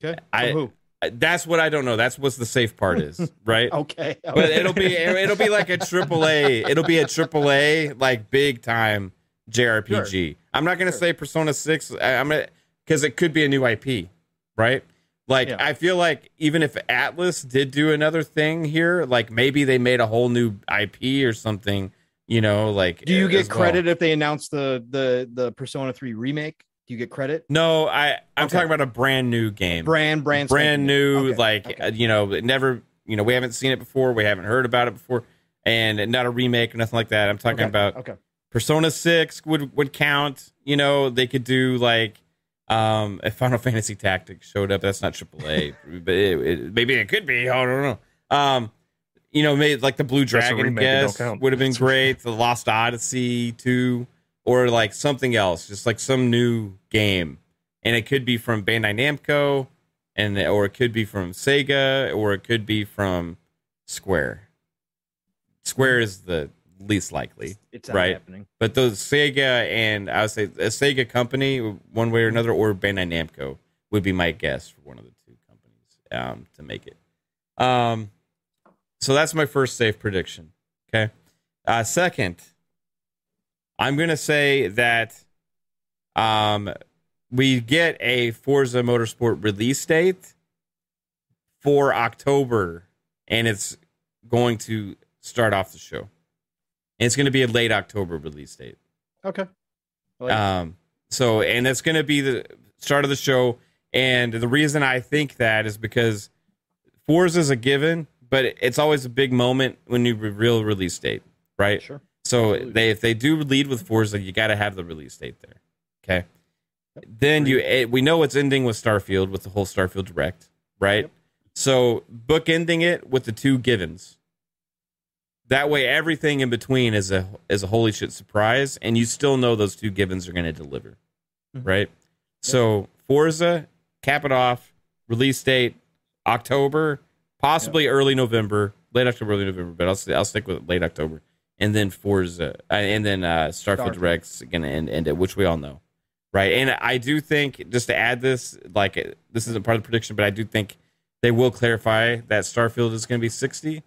Okay. I, who? That's what I don't know. That's what the safe part is, right? Okay, But it'll be it'll be like a triple A. It'll be a triple A like big time JRPG. I'm not gonna say Persona Six. I, I'm gonna because it could be a new IP, right? Like I feel like even if Atlus did do another thing here, like maybe they made a whole new IP or something. You know, like Do you get as well. credit if they announce the the the Persona 3 remake? Do you get credit? No, I I'm talking about a brand new game. Brand brand brand spanking new Okay, like uh, you know never you know we haven't seen it before we haven't heard about it before and not a remake or nothing like that i'm talking Okay, about okay. persona 6 would would count you know they could do like um if final fantasy tactics showed up that's not aaa but it, it, maybe it could be i don't know um you know maybe like the blue dragon remake, guess would have been great the lost odyssey 2 or like something else just like some new game and it could be from bandai namco and or it could be from Sega, or it could be from Square. Square is the least likely, It's not right? happening. But those Sega and I would say a Sega company, one way or another, or Bandai Namco would be my guess for one of the two companies um, to make it. Um, so that's my first safe prediction. Okay. Uh, second, I'm gonna say that um, we get a Forza Motorsport release date for October, and it's going to start off the show. And it's going to be a late October release date. Okay. Like. Um, so, and it's going to be the start of the show. And the reason I think that is because Forza is a given, but it's always a big moment when you reveal a release date, right? Sure. So they if they do lead with Forza, you got to have the release date there. Okay. Then you eh, we know it's ending with Starfield with the whole Starfield Direct, right? So bookending it with the two givens. That way, everything in between is a is a holy shit surprise, and you still know those two givens are going to deliver, right? So Forza, cap it off, release date October, possibly early November, late October, early November, but I'll I'll stick with late October, and then Forza, uh, and then uh, Starfield Starfield. Direct's going to end, end it, which we all know, right? And I do think just to add this, like this isn't part of the prediction, but I do think they will clarify that Starfield is going to be 60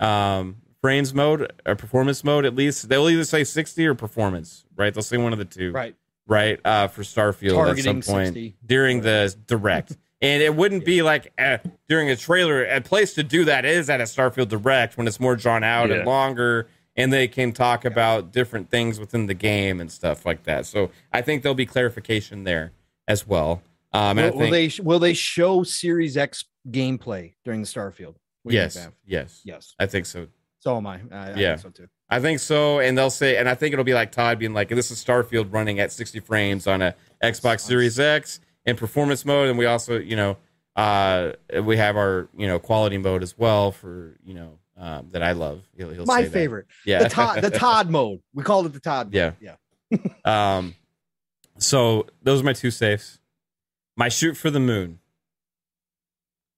um, frames mode or performance mode at least. They'll either say 60 or performance, right? They'll say one of the two, Right. Right, uh, for Starfield Targeting at some point 60. during the direct. And it wouldn't be like uh, during a trailer. A place to do that is at a Starfield Direct when it's more drawn out Yeah. and longer, and they can talk about different things within the game and stuff like that. So I think there'll be clarification there as well. Um, and I will, will they will they show Series X gameplay during the Starfield? What do you think, yes, yes, yes. I think so. So am I. I, I yeah, think so too. I think so, and they'll say, and I think it'll be like Todd being like, "This is Starfield running at 60 frames on a Xbox Series X in performance mode," and we also, you know, uh, we have our, you know, quality mode as well for, you know, um, that I love. He'll, he'll My say that. favorite. yeah, The Todd the Todd mode. We called it the Todd. Yeah. Yeah. um, so those are my two safes. My shoot for the moon.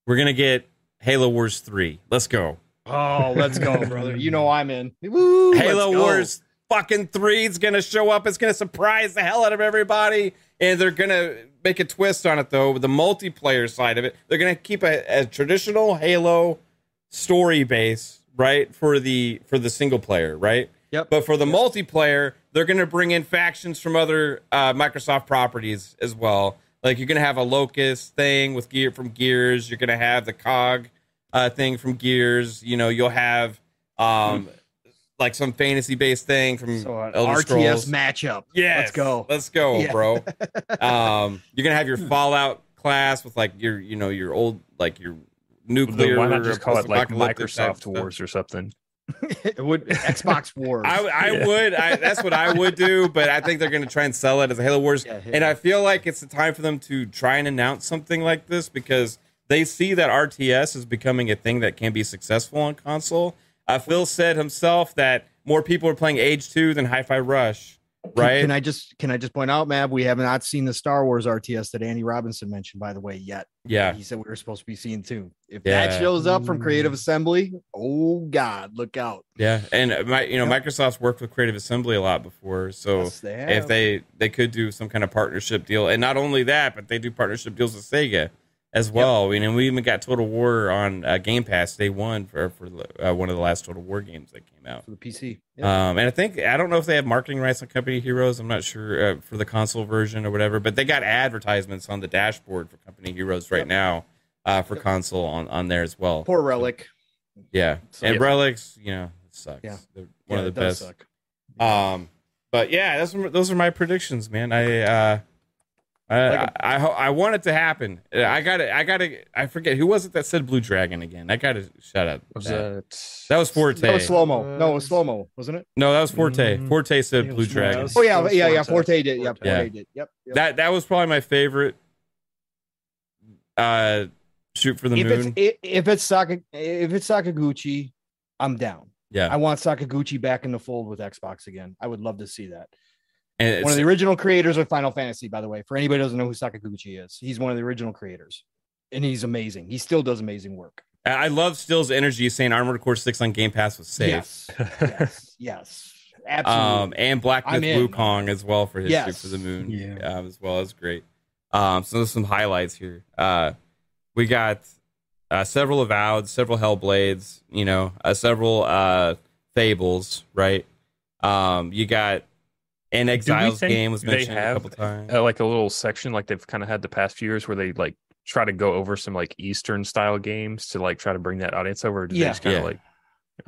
We're gonna get Halo Wars three. Let's go. Oh, let's go, brother. You know I'm in. Woo, Halo. Wars fucking three is gonna show up. It's gonna surprise the hell out of everybody, and they're gonna make a twist on it though with the multiplayer side of it. They're gonna keep a, a traditional Halo story base, right, for the for the single player, right? Yep. But for the multiplayer, they're gonna bring in factions from other uh, Microsoft properties as well. Like you're gonna have a Locust thing with gear from Gears. You're gonna have the Cog uh, thing from Gears. You know, you'll have um, like some fantasy based thing from Elder RTS Scrolls. matchup. Yes, Let's go. Let's go, Yeah. bro. um, you're gonna have your Fallout class with like your, you know, your old like your nuclear. Why not just call it like post-apocalyptic Microsoft stuff. Wars or something? it would Xbox Wars. I, I would. I, that's what I would do, but I think they're going to try and sell it as a Halo Wars. and I feel like it's the time for them to try and announce something like this because they see that RTS is becoming a thing that can be successful on console. Uh, Phil said himself that more people are playing Age Two than Hi-Fi Rush, Can- right? Can I just can I just point out, Mav, we have not seen the Star Wars RTS that Andy Robinson mentioned, by the way, yet. Yeah. He said we were supposed to be seeing too. If Yeah. that shows up from Creative mm. Assembly, oh God, look out. Yeah, and my, you know, Microsoft's worked with Creative Assembly a lot before, so they if they they could do some kind of partnership deal, and not only that, but they do partnership deals with Sega as well. I mean, we even got Total War on uh, Game Pass day one for for uh, one of the last Total War games that came out for the PC. Um, and I think I don't know if they have marketing rights on Company Heroes. I'm not sure uh, for the console version or whatever, but they got advertisements on the dashboard for Company Heroes right now uh, for console on on there as well. Poor Relic. Yeah, So- and. Relics, you know, it sucks. Yeah. They're one Yeah, of the best. suck. Um, but yeah, those are, those are my predictions, man. I uh, I I, I, want it to happen. Uh, I got to I got to I forget who was it that said Blue Dragon again. I got to shut up. Was that. that was Forte. That was slow mo. No, it was slow mo, wasn't it? No, that was Forte. Mm. Forte said Blue Dragon. Oh yeah, yeah, yeah. Forte did. Yep, Yeah. Forte did. Yep. yep. That that was probably my favorite. Uh, shoot for the if moon. it's if it's Saka if it's Sakaguchi, I'm down. Yeah. I want Sakaguchi back in the fold with Xbox again. I would love to see that. And one of the original creators of Final Fantasy, by the way. For anybody who doesn't know who Sakaguchi is, he's one of the original creators, and he's amazing. He still does amazing work. I love Still's energy saying Armored Core Six on Game Pass was safe. Yes, yes, yes, absolutely. Um, and Black Myth. Wukong as well for his Yes. for the moon. Yeah, um, as well as great. Um, so there's some highlights here. Uh, we got uh, several avowed, several Hellblades. You know, uh, several uh, Fables. Right. Um, you got an Do we Exiles game was they mentioned a have, couple times. uh, like a little section like they've kind of had the past few years where they like try to go over some like Eastern style games to like try to bring that audience over. Or do they Yeah. just kind of Yeah. like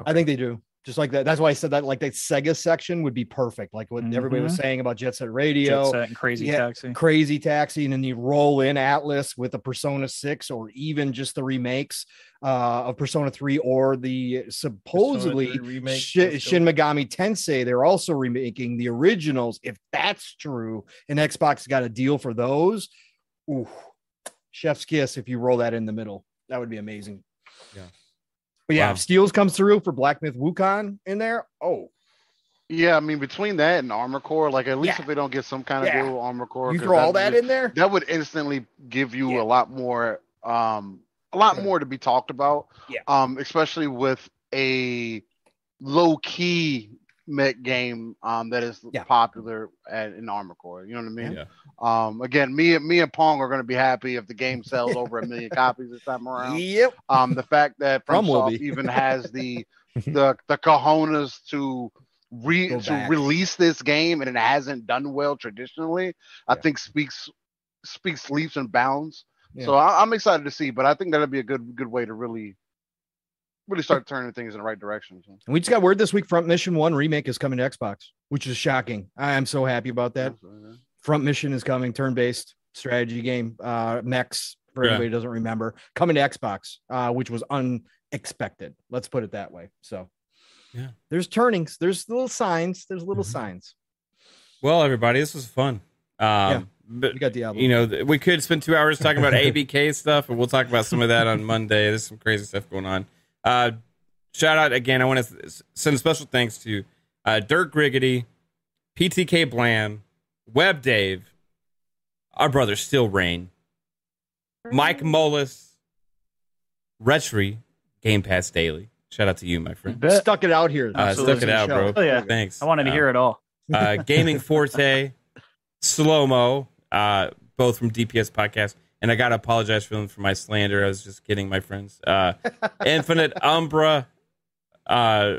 I think they do. Just like that. That's why I said that. Like that Sega section would be perfect. Like what everybody was Mhm. saying about Jet Set Radio, Jet Set and Crazy Taxi. Crazy Taxi, and then you roll in Atlus with the Persona Six, or even just the remakes uh, of Persona Three, or the supposedly 3 remake, Shi- let's. Shin Megami Tensei. They're also remaking the originals. If that's true, and Xbox got a deal for those, ooh, chef's kiss. If you roll that in the middle, that would be amazing. Yeah. But yeah, Wow. if Steels comes through for Black Myth Wukong in there, oh, Yeah, I mean between that and Armored Core, like at least Yeah. if they don't get some kind of Yeah. deal with Armored Core, You 'cause throw all that just- in there? that would instantly give you a lot more, um, a lot more to be talked about. Yeah. Um, especially with a low key mech game um, that is popular at, in Armored Core. You know what I mean? Yeah. Um, again, me and me and Pong are going to be happy if the game sells over a million copies this time around. Yep. Um, the fact that From FromSoft even has the the the cojones to re Go to back. release this game and it hasn't done well traditionally, I think speaks speaks leaps and bounds. Yeah. So I, I'm excited to see, but I think that'll be a good good way to really really start turning things in the right direction. So. And we just got word this week Front Mission 1 remake is coming to Xbox, which is shocking. I am so happy about that. Front Mission is coming, turn based strategy game, uh, mechs, for Yeah. anybody who doesn't remember, coming to Xbox, uh, which was unexpected. Let's put it that way. So, Yeah. there's turnings, there's little signs, there's little Mm-hmm. signs. Well, everybody, this was fun. Um, but we got Diablo. you know, we could spend two hours talking about ABK stuff, and we'll talk about some of that on Monday. There's some crazy stuff going on. Uh, shout out again. I want to send a special thanks to uh, Dirt Griggity, PTK Blam, Web Dave, our brother Steel Rain, Mike Molis, Retry, Game Pass Daily. Shout out to you, my friend. Stuck it out here. Uh, stuck it out, bro. Oh, yeah. Thanks. I wanted to Uh, hear it all. uh, Gaming Forte, Slow Mo, uh, both from DPS Podcast. And I got to apologize for them for my slander. I was just kidding, my friends. Uh, Infinite Umbra uh,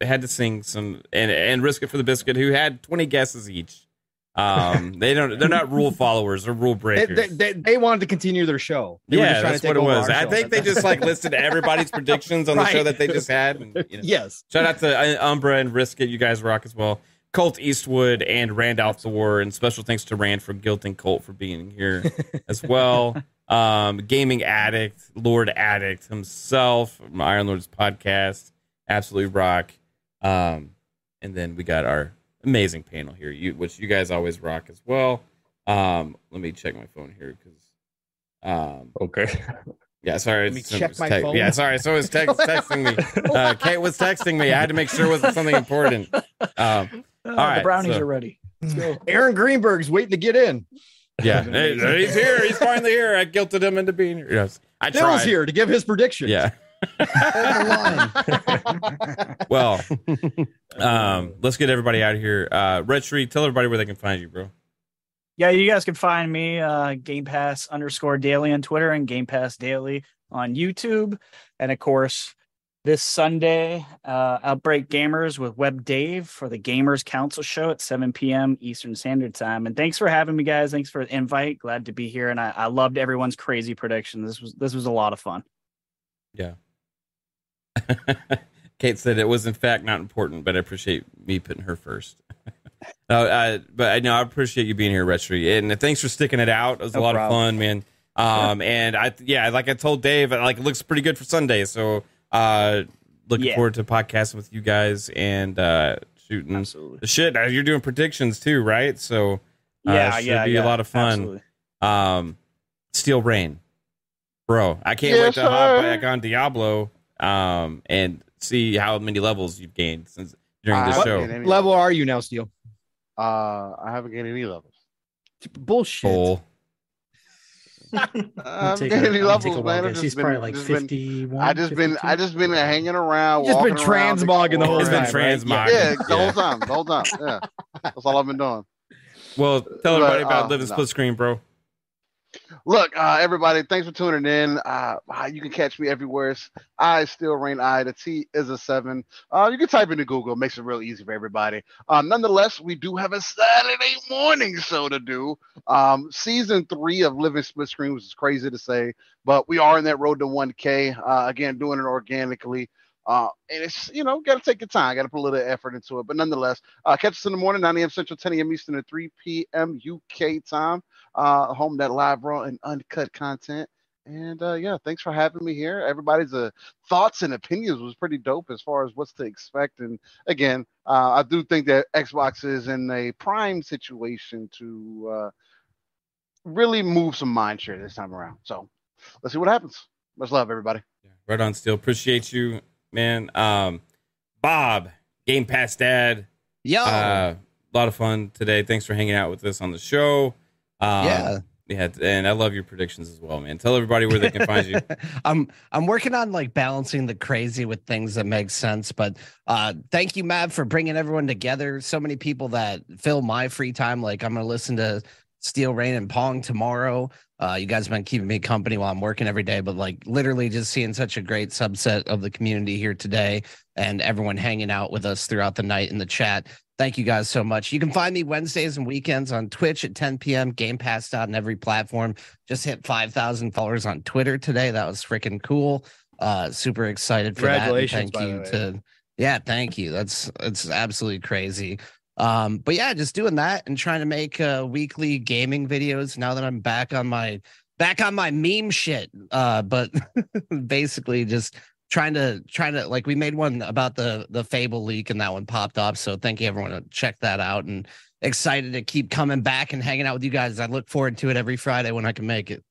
had to sing some, and, and Risk It for the Biscuit, who had 20 guesses each. Um, they don't, they're not rule followers or rule They, breakers. they, they, they wanted to continue their show. They were just yeah, that's to what it was. I think they just like listed everybody's predictions on the show that they just had. And, you know. Yes. Shout out to uh, Umbra and Risk It. You guys rock as well. Colt Eastwood and Rand al'Thor, and special thanks to Rand for Guilt and Colt for being here as well. Um, Gaming Addict, Lord Addict himself, from Iron Lords podcast, absolutely rock. Um, and then we got our amazing panel here, you which you guys always rock as well. Um, let me check my phone here because um, okay. Yeah, sorry. Let me check it's my te- phone. Yeah, sorry. So was text, texting me. Uh, Kate was texting me. I had to make sure it wasn't something important. Um, all right, the brownies so- are ready. Let's go. Aaron Greenberg's waiting to get in. Yeah, Hey, he's here. He's finally here. I guilted him into being here. Yes, I Bill's tried. here to give his prediction. Yeah. well, um, let's get everybody out of here. Uh, Retry, tell everybody where they can find you, bro. Yeah, you guys can find me uh, Game Pass underscore daily on Twitter and Game Pass daily on YouTube, and of course this Sunday, uh, Outbreak Gamers with Web Dave for the Gamers Council show at 7 p.m. Eastern Standard Time. And thanks for having me, guys. Thanks for the invite. Glad to be here, and I, I loved everyone's crazy prediction. This was this was a lot of fun. Yeah. Kate said it was in fact not important, but I appreciate me putting her first. no, uh, but I know I appreciate you being here, Retry, and thanks for sticking it out. It was a lot problem. of fun, man. Um, and I yeah, like I told Dave, like it looks pretty good for Sunday. So uh, looking Yeah. forward to podcasting with you guys and uh, shooting the shit. Uh, You're doing predictions too, right? So uh, Yeah, should yeah, be yeah, a lot of fun. absolutely. Um, Steel Rain, bro. I can't Yes, wait to hop back on Diablo um, and see how many levels you've gained since during the show. haven't gained any level are you now, Steel? Uh, I haven't gained any levels. Bullshit. Bull. I haven't take gained a- any I'll take a levels, man. I've just He's been- probably like just 51, I just been, I just been hanging around. You've just been walking around, transmogging the whole He's been time, right? transmogging. Yeah, the whole time, the whole time. Yeah, that's all I've been doing. Well, tell everybody But, about uh, living no. split screen, bro. Look, uh, everybody, thanks for tuning in. Uh, uh, you can catch me everywhere. It's I still reign I. The T is a seven. Uh, you can type into Google. It makes it real easy for everybody. Uh, nonetheless, we do have a Saturday morning show to do. Um, season three of Living Split Screen, which is crazy to say, but we are in that road to 1K. Uh, again, doing it organically. Uh, and it's, you know, got to take your time. Got to put a little effort into it. But nonetheless, uh, catch us in the morning, 9 a.m. Central, 10 a.m. Eastern, and 3 p.m. UK time. Uh, home that live raw and uncut content. And uh, yeah, thanks for having me here. Everybody's uh, thoughts and opinions was pretty dope as far as what's to expect. And again, uh, I do think that Xbox is in a prime situation to uh, really move some mind share this time around. So let's see what happens. Much love, everybody. Right on, Steel. appreciate you, man. Um, Bob, Game Pass Dad. Yo. uh, a lot of fun today. Thanks for hanging out with us on the show. Um, Yeah. Yeah, and I love your predictions as well, man. Tell everybody where they can find you. I'm I'm working on like balancing the crazy with things that make sense. But uh thank you, Matt, for bringing everyone together. So many people that fill my free time. Like I'm gonna listen to Steel Rain and Pong tomorrow. Uh, you guys have been keeping me company while I'm working every day, but like literally just seeing such a great subset of the community here today and everyone hanging out with us throughout the night in the chat. Thank you guys so much. You can find me Wednesdays and weekends on Twitch at 10 p.m. Game Pass out on every platform. Just hit 5,000 followers on Twitter today. That was freaking cool. Uh, super excited for that. and Thank you to yeah, thank you. That's that's absolutely crazy. Um, but yeah, just doing that and trying to make uh weekly gaming videos now that I'm back on my back on my meme shit. Uh, but basically just trying to trying to like we made one about the the Fable leak and that one popped up. So thank you everyone to check that out and excited to keep coming back and hanging out with you guys. I look forward to it every Friday when I can make it.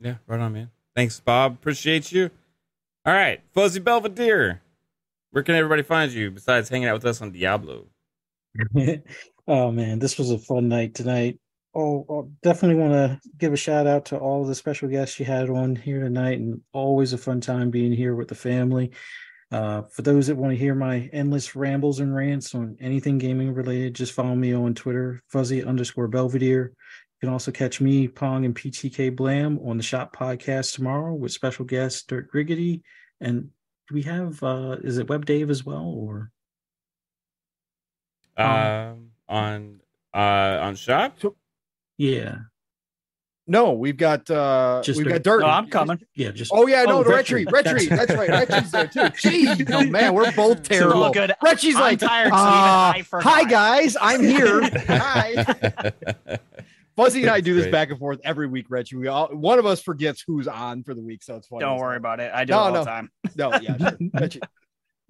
Yeah, right on, man. Thanks, Bob. Appreciate you. All right, Fuzzy Belvedere. Where can everybody find you besides hanging out with us on Diablo? oh man, this was a fun night tonight. Oh, oh, definitely want to give a shout out to all the special guests you had on here tonight, and always a fun time being here with the family. Uh, for those that want to hear my endless rambles and rants on anything gaming related, just follow me on Twitter, fuzzy underscore Belvedere. You can also catch me, Pong, and PTK Blam on the Shop podcast tomorrow with special guest Dirt Griggity. And do we have, uh, is it Web Dave as well? Or Um, on uh on shop. yeah, No, we've got uh Just we've Dirt. got dirt. No, I'm coming. Yeah, just- Oh yeah, no, Oh, the Retry. Retry. Retry. That's- That's right. Retry's there too. Jeez, oh man, we're both It's all terrible. good. Retry's I'm like, tired, uh, I hi guys, I'm here. hi. Fuzzy and I do this Great. back and forth every week, Retry. We all one of us forgets who's on for the week, so it's funny. Don't worry about it. I do No, it all no. the time. No, yeah, sure. Retry.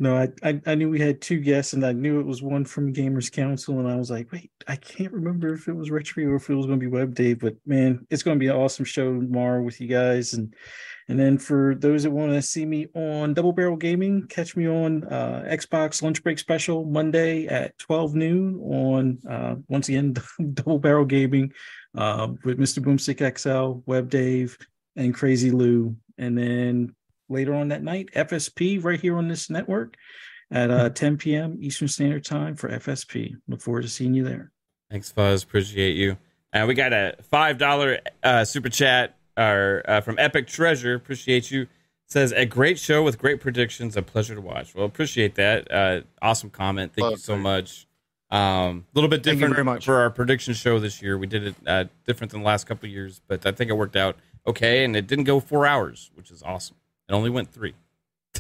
No, I, I I knew we had two guests, and I knew it was one from Gamers Council, and I was like, wait, I can't remember if it was Retry or if it was going to be Web Dave, but man, it's going to be an awesome show tomorrow with you guys, and and then for those that want to see me on Double Barrel Gaming, catch me on uh, Xbox Lunch Break Special Monday at twelve noon on uh, once again Double Barrel Gaming uh, with Mr. Boomstick XL, Web Dave, and Crazy Lou, and then later on that night, FSP right here on this network at uh, 10 p.m. Eastern Standard Time for FSP. Look forward to seeing you there. Thanks, Fuzz. Appreciate you. And we got a five dollar uh, super chat or uh, from Epic Treasure. Appreciate you. Says a great show with great predictions. A pleasure to watch. Well, appreciate that. Uh, awesome comment. Thank you so much. Um, a little bit different very much. for our prediction show this year. We did it uh, different than the last couple of years, but I think it worked out okay, and it didn't go four hours, which is awesome. It only went three.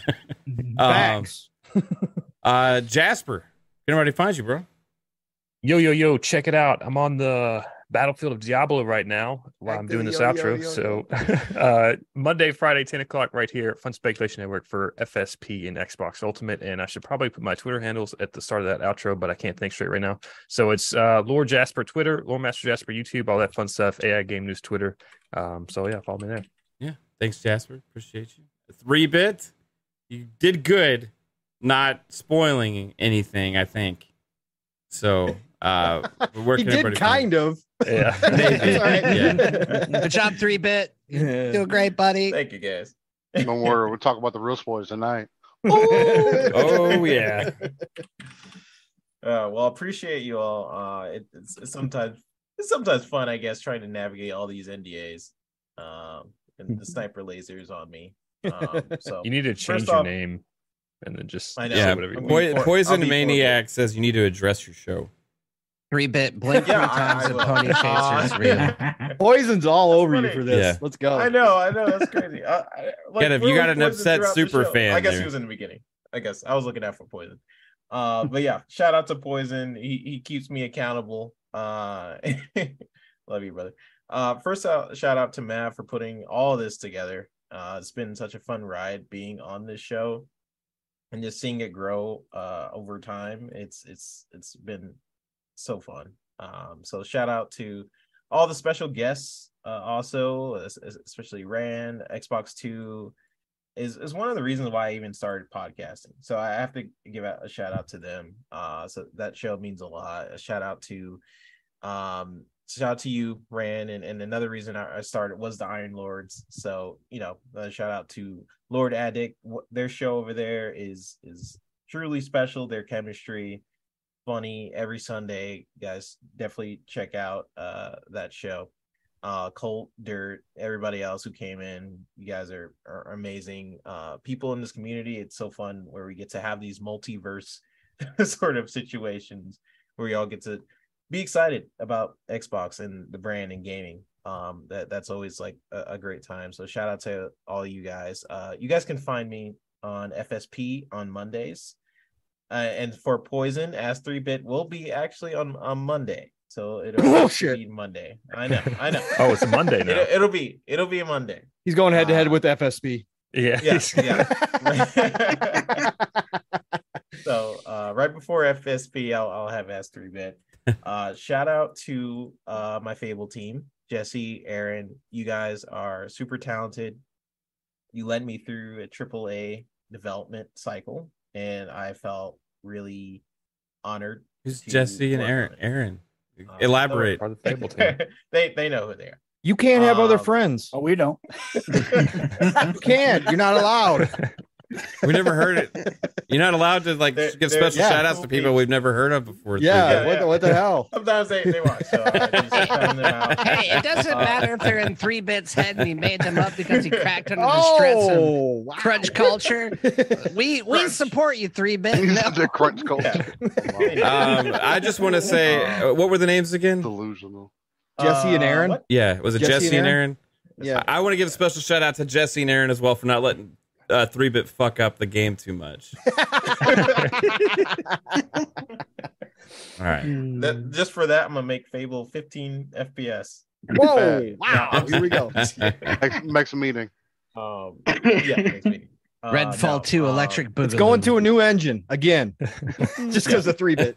um, uh, Jasper, can everybody find you, bro? Yo, yo, yo, check it out. I'm on the battlefield of Diablo right now while I'm doing this yo, yo, outro. yo, so uh Monday, Friday, 10 o'clock right here Fun Speculation Network for FSP and Xbox Ultimate. And I should probably put my Twitter handles at the start of that outro, but I can't think straight right now. So it's uh Lord Jasper Twitter, Lord Master Jasper YouTube, all that fun stuff, AI Game News Twitter. Um, so yeah, follow me there. Yeah. Thanks, Jasper. Appreciate you. Three bit. You did good not spoiling anything, I think. So uh where He did everybody kind of. Yeah. That's all right. Yeah. Good job, three bit. Doing great, buddy. Thank you, guys. Don't worry, we'll talk about the real spoilers tonight. Oh yeah. Uh, well, appreciate you all. Uh, it, it's, it's sometimes it's sometimes fun, I guess, trying to navigate all these NDAs, um, and the sniper lasers on me. Um, so You need to change your off- name and then just I know. Yeah. whatever you I'm want. being Poi- for- Poison be for Maniac says you need to address your show. Three bit blink Yeah, three times I and pony chasers. Uh, real. Poison's all over you for this. Yeah. Let's go. I know, I know, that's crazy. I, I, like, Get him, you got an upset super show? fan I guess there. he was in the beginning. I guess I was looking out for Poison. Uh, but yeah, shout out to Poison. He he keeps me accountable. Uh, love you, brother. Uh, first out, shout out to Matt for putting all this together. Uh, it's been such a fun ride being on this show, and just seeing it grow uh over time. It's it's it's been so fun. Um, so shout out to all the special guests. Uh, also, es- es- especially Rand, Xbox Two, is is one of the reasons why I even started podcasting. So I have to give out a shout out to them. Uh, so that show means a lot. A shout out to um shout out to you, Rand, and, and another reason I started was the Iron Lords. So you know, uh, shout out to Lord Addict. Their show over there is is truly special. Their chemistry, funny every Sunday. Guys definitely check out uh that show. Uh, Colt, Dirt, everybody else who came in, you guys are are amazing. Uh, people in this community. It's so fun where we get to have these multiverse sort of situations where we all get to be excited about Xbox and the brand and gaming. Um, that that's always like a, a great time. So shout out to all you guys. Uh, you guys can find me on FSP on Mondays, uh, and for Poison, as three bit will be actually on on Monday. So it'll Bullshit. be Monday. I know, I know. Oh, it's a Monday now. It'll, it'll be it'll be a Monday. He's going head to head with FSP. Yeah. Yes, yeah. so uh, right before FSP, I'll, I'll have S3 bit. Uh, shout out to uh, my Fable team, Jesse, Aaron. You guys are super talented. You led me through a triple A development cycle, and I felt really honored. Who's Jesse and Aaron? Aaron? on it. Aaron, Uh, elaborate. so- they they know who they are. You can't have other Um, friends. Oh, we don't. you can't. You're not allowed. We never heard it. You're not allowed to like There- give special yeah. shout outs to people we've never heard of before. Yeah, what the- what the hell? Sometimes they, they watch. So I just shout them out. Hey, it doesn't Uh, matter if they're in three bits head and he made them up because he cracked under the stress Oh, of crunch culture. We we support you, three bit. the crunch culture. Um, I just want to say, uh, what were the names again? Delusional. Jesse and Uh, Aaron. what? Yeah, was it Jesse Jesse, and and Aaron? Aaron? Yeah. I, want to give a special shout out to Jesse and Aaron as well for not letting uh, three bit fuck up the game too much. All right. That, just for that, I'm gonna make Fable 15 FPS. Whoa! Wow! Here we go. Next, next meeting. Um, yeah, next meeting. Uh, Redfall no, 2 uh, Electric Boogaloo. It's going to a new engine again, just because of three bit.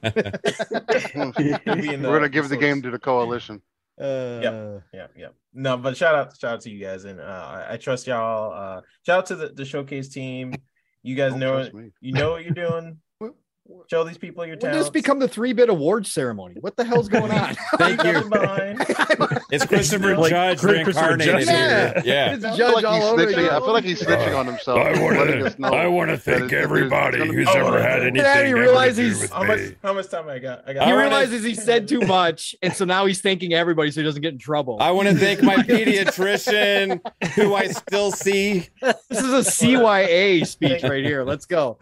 We'll be in We're gonna give the game to the coalition. Uh, Yep, yeah, yeah. No, but shout out, shout out to you guys, and uh, I, I trust y'all. Uh, shout out to the, the showcase team. You guys Don't know trust it. me. You know what you're doing. Show these people your When talent. this become the three bit awards ceremony? What the hell's going on? Thank you. It's Christopher Like Judge Christopher reincarnated Judge. here. Yeah. It's I feel Judge like all he's over snitching. I feel like he's snitching uh, on himself. I want letting us know to. I want to thank everybody who's Oh, ever yeah. had Yeah, anything. he ever to realizes do with how much? me. How much time I got? I got. He I wanna- realizes he said too much, and so now he's thanking everybody so he doesn't get in trouble. I want to thank my pediatrician, who I still see. this is a CYA speech right here. Let's go.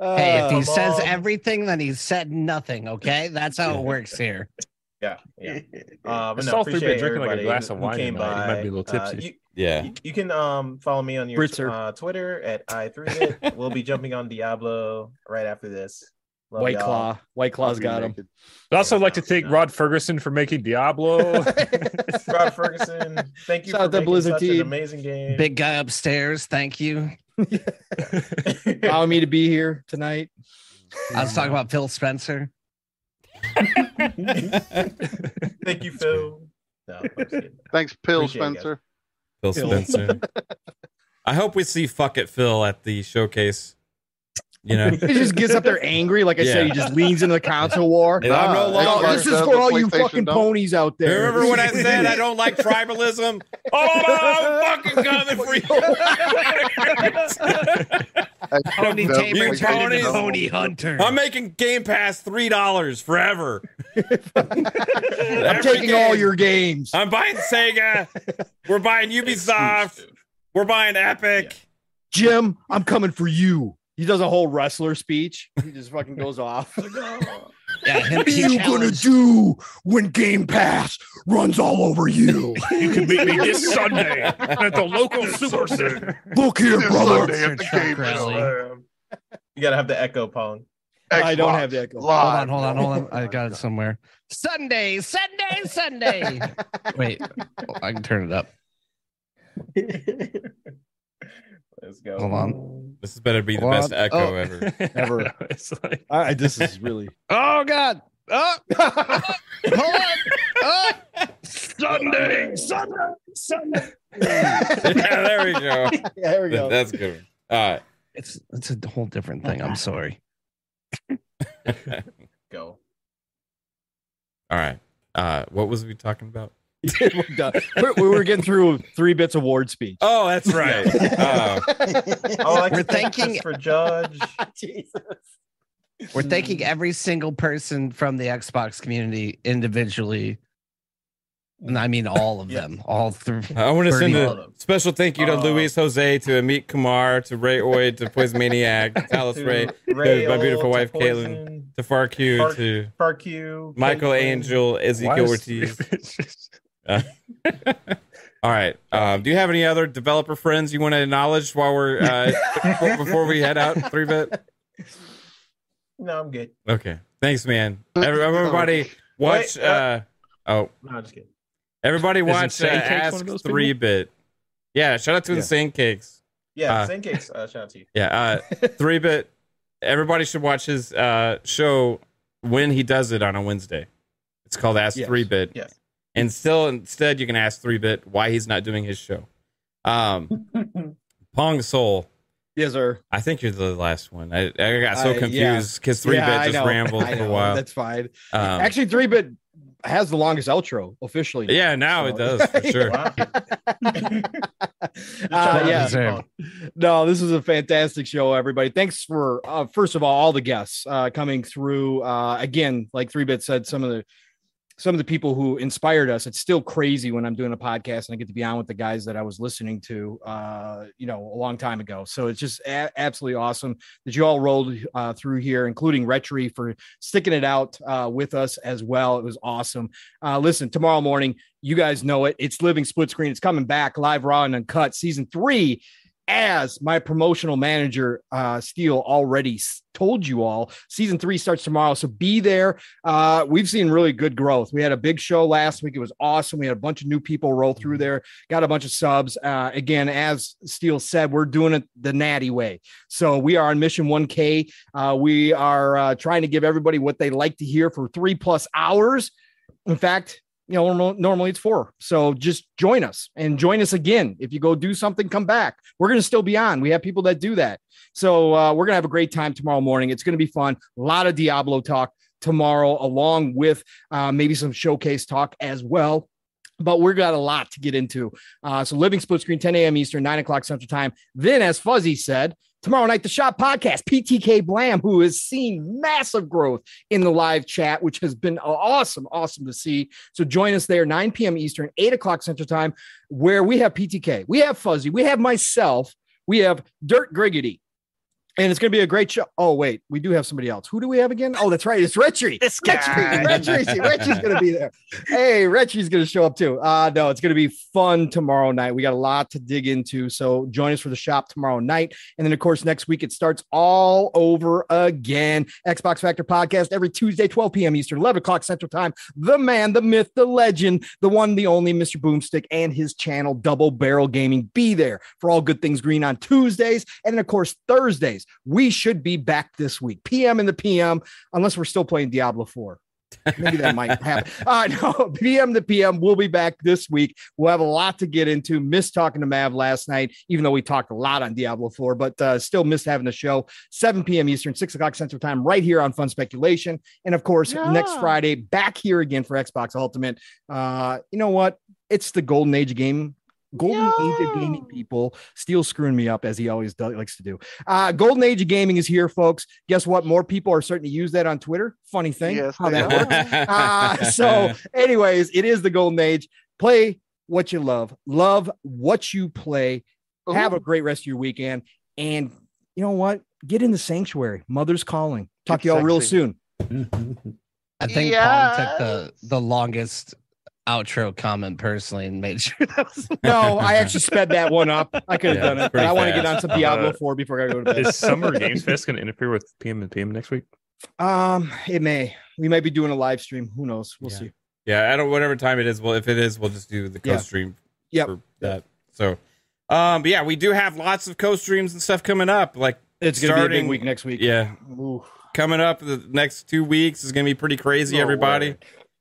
Hey, if he Uh, says everything, then he said nothing. Okay, that's how it works here. Yeah, yeah. Uh, I but saw no, Three Bit appreciate drinking like a glass of wine came tonight. He might be a little Uh, tipsy. you, Yeah. you, you can um follow me on your uh, Twitter at i3bit. we'll be jumping on Diablo right after this. Love White y'all. Claw. White Claw's I'll got him. I'd also like to thank. Rod Ferguson for making Diablo. Rod Ferguson, thank you Shout for out to making Blizzard such an team. amazing game. Big guy upstairs. Thank you. Allowing me to be here tonight. I was talking about Phil Spencer. Thank you, Phil. No, I'm just kidding. Thanks, Phil Appreciate it, guys. Spencer. Phil Spencer. I hope we see fuck it Phil at the showcase. You know, He just gets up there angry. Like I said, he just leans into the console war. And I'm no ah, longer. Oh, this is for all you fucking don't. ponies out there. Remember when I said I don't like tribalism? Oh, I'm fucking coming for you. Pony tamer does turned ponies. pony hunter. I'm making Game Pass three dollars forever. I'm taking all your games. I'm buying Sega. We're buying Ubisoft. We're buying Epic. Jim, I'm coming for you. He does a whole wrestler speech. He just fucking goes off. Oh. Yeah, him, What are he you gonna do when Game Pass runs all over you? you can meet me this Sunday at the local supercenter. Look here, This brother. Sunday at the Truck game rally. show. You gotta have the echo pong. I don't have the echo. Hold on, hold on, hold on. I got it somewhere. Sunday, Sunday, Sunday. Wait, oh, I can turn it up. Let's go. Hold on. This better be the Hold best on. echo Oh. ever. Ever. it's like, I, this is really. Oh God. Oh, hold on. Oh, Sunday, Sunday, Sunday. yeah, there we go. Yeah, there we go. That's good. All right. It's it's a whole different thing. I'm sorry. Go. All right. Uh, what was we talking about? We're done. We're- we were getting through three bits of award speech. Oh, that's right. Uh, Oh, I We're could thank thanking- for Judge. Jesus. We're thanking every single person from the Xbox community individually. And I mean all of them, all through. I want to send a special thank you to Uh, Luis Jose, to Amit Kumar, to Ray Oid, to Poismaniac, to Talis To Ray, Ray to my beautiful Ol, to wife Poison, Caitlin, to Farq, Far- to Farq, Michael Caitlin. Angel, Ezekiel Why Ortiz. Uh, all right. Um, do you have any other developer friends you want to acknowledge while we're uh, before, before we head out? Three bit. No, I'm good. Okay. Thanks, man. Everybody watch. Wait, Uh, oh, No, just kidding. everybody Isn't watch uh, Sand Cakes one Ask of those people? Three Bit. Yeah. Shout out to Yeah. the Sand Cakes. Yeah, Uh, same case. Uh, shout out to you. Yeah. Uh, Three Bit. Everybody should watch his uh, show when he does it on a Wednesday. It's called Ask Yes. Three Bit. Yes. And still, instead, you can ask Three Bit why he's not doing his show. Um, Pong Soul. Yes, sir. I think you're the last one. I, I got so I- yeah. confused because Three Yeah, I Bit just know. rambled for a while. That's fine. Um, Actually, three bit has the longest outro officially. yeah, now it does for sure. Uh, yeah. No, this is a fantastic show, everybody. Thanks for uh, first of all all the guests uh, coming through. Uh, again, like three bit said, some of the some of the people who inspired us. It's still crazy when I'm doing a podcast and I get to be on with the guys that I was listening to, uh, you know, a long time ago. So it's just a- absolutely awesome that you all rolled uh, through here, including Retry for sticking it out uh, with us as well. It was awesome. Uh, listen, tomorrow morning, you guys know it. It's Living Split Screen. It's coming back live, raw, and uncut. Season three as my promotional manager, uh, Steel already told you all, season three starts tomorrow. So be there. Uh, we've seen really good growth. We had a big show last week. It was awesome. We had a bunch of new people roll through there, got a bunch of subs. Uh, again, as Steel said, we're doing it the natty way. So we are on mission 1K. Uh, we are uh, trying to give everybody what they like to hear for three plus hours. In fact, you know, normal, normally it's four. So just join us and join us again. If you go do something, come back. We're going to still be on. We have people that do that. So uh, we're going to have a great time tomorrow morning. It's going to be fun. A lot of Diablo talk tomorrow, along with uh, maybe some showcase talk as well. But we've got a lot to get into. Uh, so, living split screen, 10 a.m. Eastern, 9 o'clock Central Time. Then, as Fuzzy said, tomorrow night, the Shop Podcast, PTK Blam, who has seen massive growth in the live chat, which has been awesome, awesome to see. So, join us there, 9 p.m. Eastern, 8 o'clock Central Time, where we have PTK, we have Fuzzy, we have myself, we have Dirt Griggity. And it's going to be a great show. Oh, wait, we do have somebody else. Who do we have again? Oh, that's right. It's Retry. This Retry. Retry. See, Retry's going to be there. Hey, Retry's going to show up too. Uh, no, it's going to be fun tomorrow night. We got a lot to dig into. So join us for the shop tomorrow night. And then, of course, next week it starts all over again. Xbox Factor podcast every Tuesday, 12 p.m. Eastern, 11 o'clock Central Time. The man, the myth, the legend, the one, the only Mr. Boomstick and his channel, Double Barrel Gaming. Be there for all good things green on Tuesdays. And then, of course, Thursdays. We should be back this week, PM in the PM, unless we're still playing Diablo 4. Maybe that might happen. Uh, no, PM to PM. We'll be back this week. We'll have a lot to get into. Missed talking to Mav last night, even though we talked a lot on Diablo 4, but uh, still missed having the show. 7 p.m. Eastern, 6 o'clock Central Time, right here on Fun Speculation. And of course, next Friday, back here again for Xbox Ultimate. Uh, you know what? It's the golden age of gaming. Golden age of gaming people. Steel screwing me up as he always does, likes to do. Uh, golden age of gaming is here, folks. Guess what? More people are starting to use that on Twitter. Funny thing, Yes, how that works. Uh, so, anyways, it is the golden age. Play what you love, love what you play. Have a great rest of your weekend, and you know what? Get in the sanctuary. Mother's calling. Talk to y'all real soon. I think Paul took the the longest outro comment personally and made sure that was No, I actually sped that one up. I could have Yeah, done it, but I want to get fast. on some Diablo Uh, 4 before I go to bed. Is Summer Games Fest going to interfere with PM and PM next week? Um, it may. We might be doing a live stream. Who knows? We'll see. Yeah, I don't. Whatever time it is. Well, if it is, we'll just do the Yeah. co-stream. Yep. For that. So, um, but yeah, we do have lots of co-streams and stuff coming up. Like It's gonna be a big week next week. Yeah, Ooh. coming up the next two weeks is gonna be pretty crazy. No everybody. way.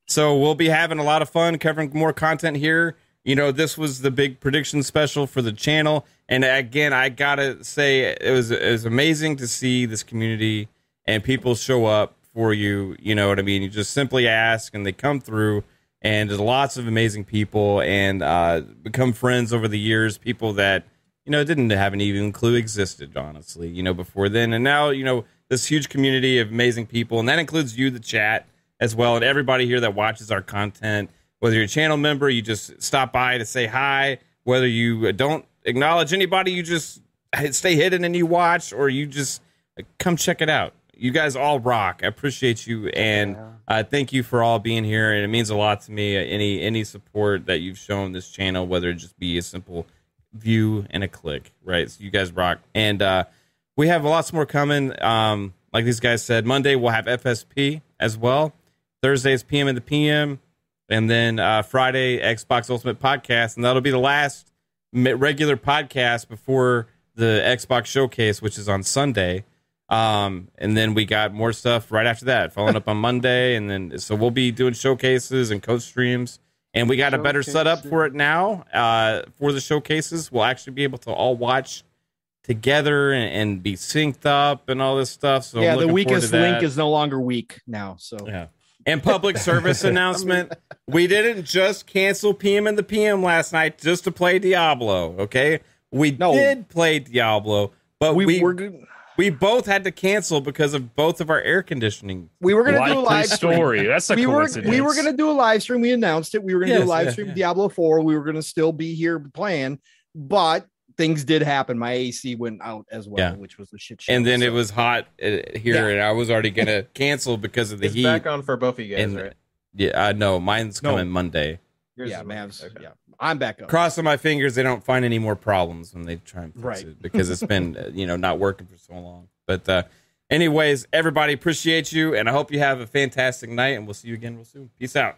So we'll be having a lot of fun covering more content here. You know, this was the big prediction special for the channel, and again, I gotta say it was it was amazing to see this community and people show up for you. You know what I mean? You just simply ask, and they come through. and there's lots of amazing people and uh, become friends over the years. People that you know didn't have any even clue existed, honestly, you know, before then, and now you know this huge community of amazing people, and that includes you, the chat, as well, and everybody here that watches our content. Whether you're a channel member, you just stop by to say hi. Whether you don't acknowledge anybody, you just stay hidden and you watch, or you just come check it out. You guys all rock. I appreciate you, and uh, thank you for all being here. And it means a lot to me. Any any support that you've shown this channel, whether it just be a simple view and a click, right? So you guys rock. And uh, we have lots more coming. Um, like these guys said, Monday we'll have FSP as well. Thursday is PM in the PM, and then uh, Friday Xbox Ultimate Podcast, and that'll be the last regular podcast before the Xbox Showcase, which is on Sunday. Um, and then we got more stuff right after that, following up on Monday, and then so we'll be doing showcases and coach streams. And we got a better setup for it now. Uh, for the showcases, we'll actually be able to all watch together and, and be synced up and all this stuff. So yeah, the weakest link is no longer weak now. So Yeah. And public service announcement. we didn't just cancel PM and the PM last night just to play Diablo, okay? We did play Diablo, but we we, both had to cancel because of both of our air conditioning. we were gonna do a Likely live stream. story. That's a we were we were gonna do a live stream. We announced it. We were gonna do a live yeah, stream yeah. Diablo Four. We were gonna still be here playing, but things did happen. My AC went out as well, Yeah. which was a shit show. And then so- it was hot uh, here, Yeah. and I was already gonna cancel because of the It's heat. back on for both of you guys, And- right? Yeah, uh, no, mine's No. coming Monday. Yours yeah, is man. Okay. Yeah, I'm back up. Crossing my fingers, they don't find any more problems when they try and fix Right. it because it's been uh, you know not working for so long. But uh, anyways, everybody appreciate you, and I hope you have a fantastic night, and we'll see you again real soon. Peace out.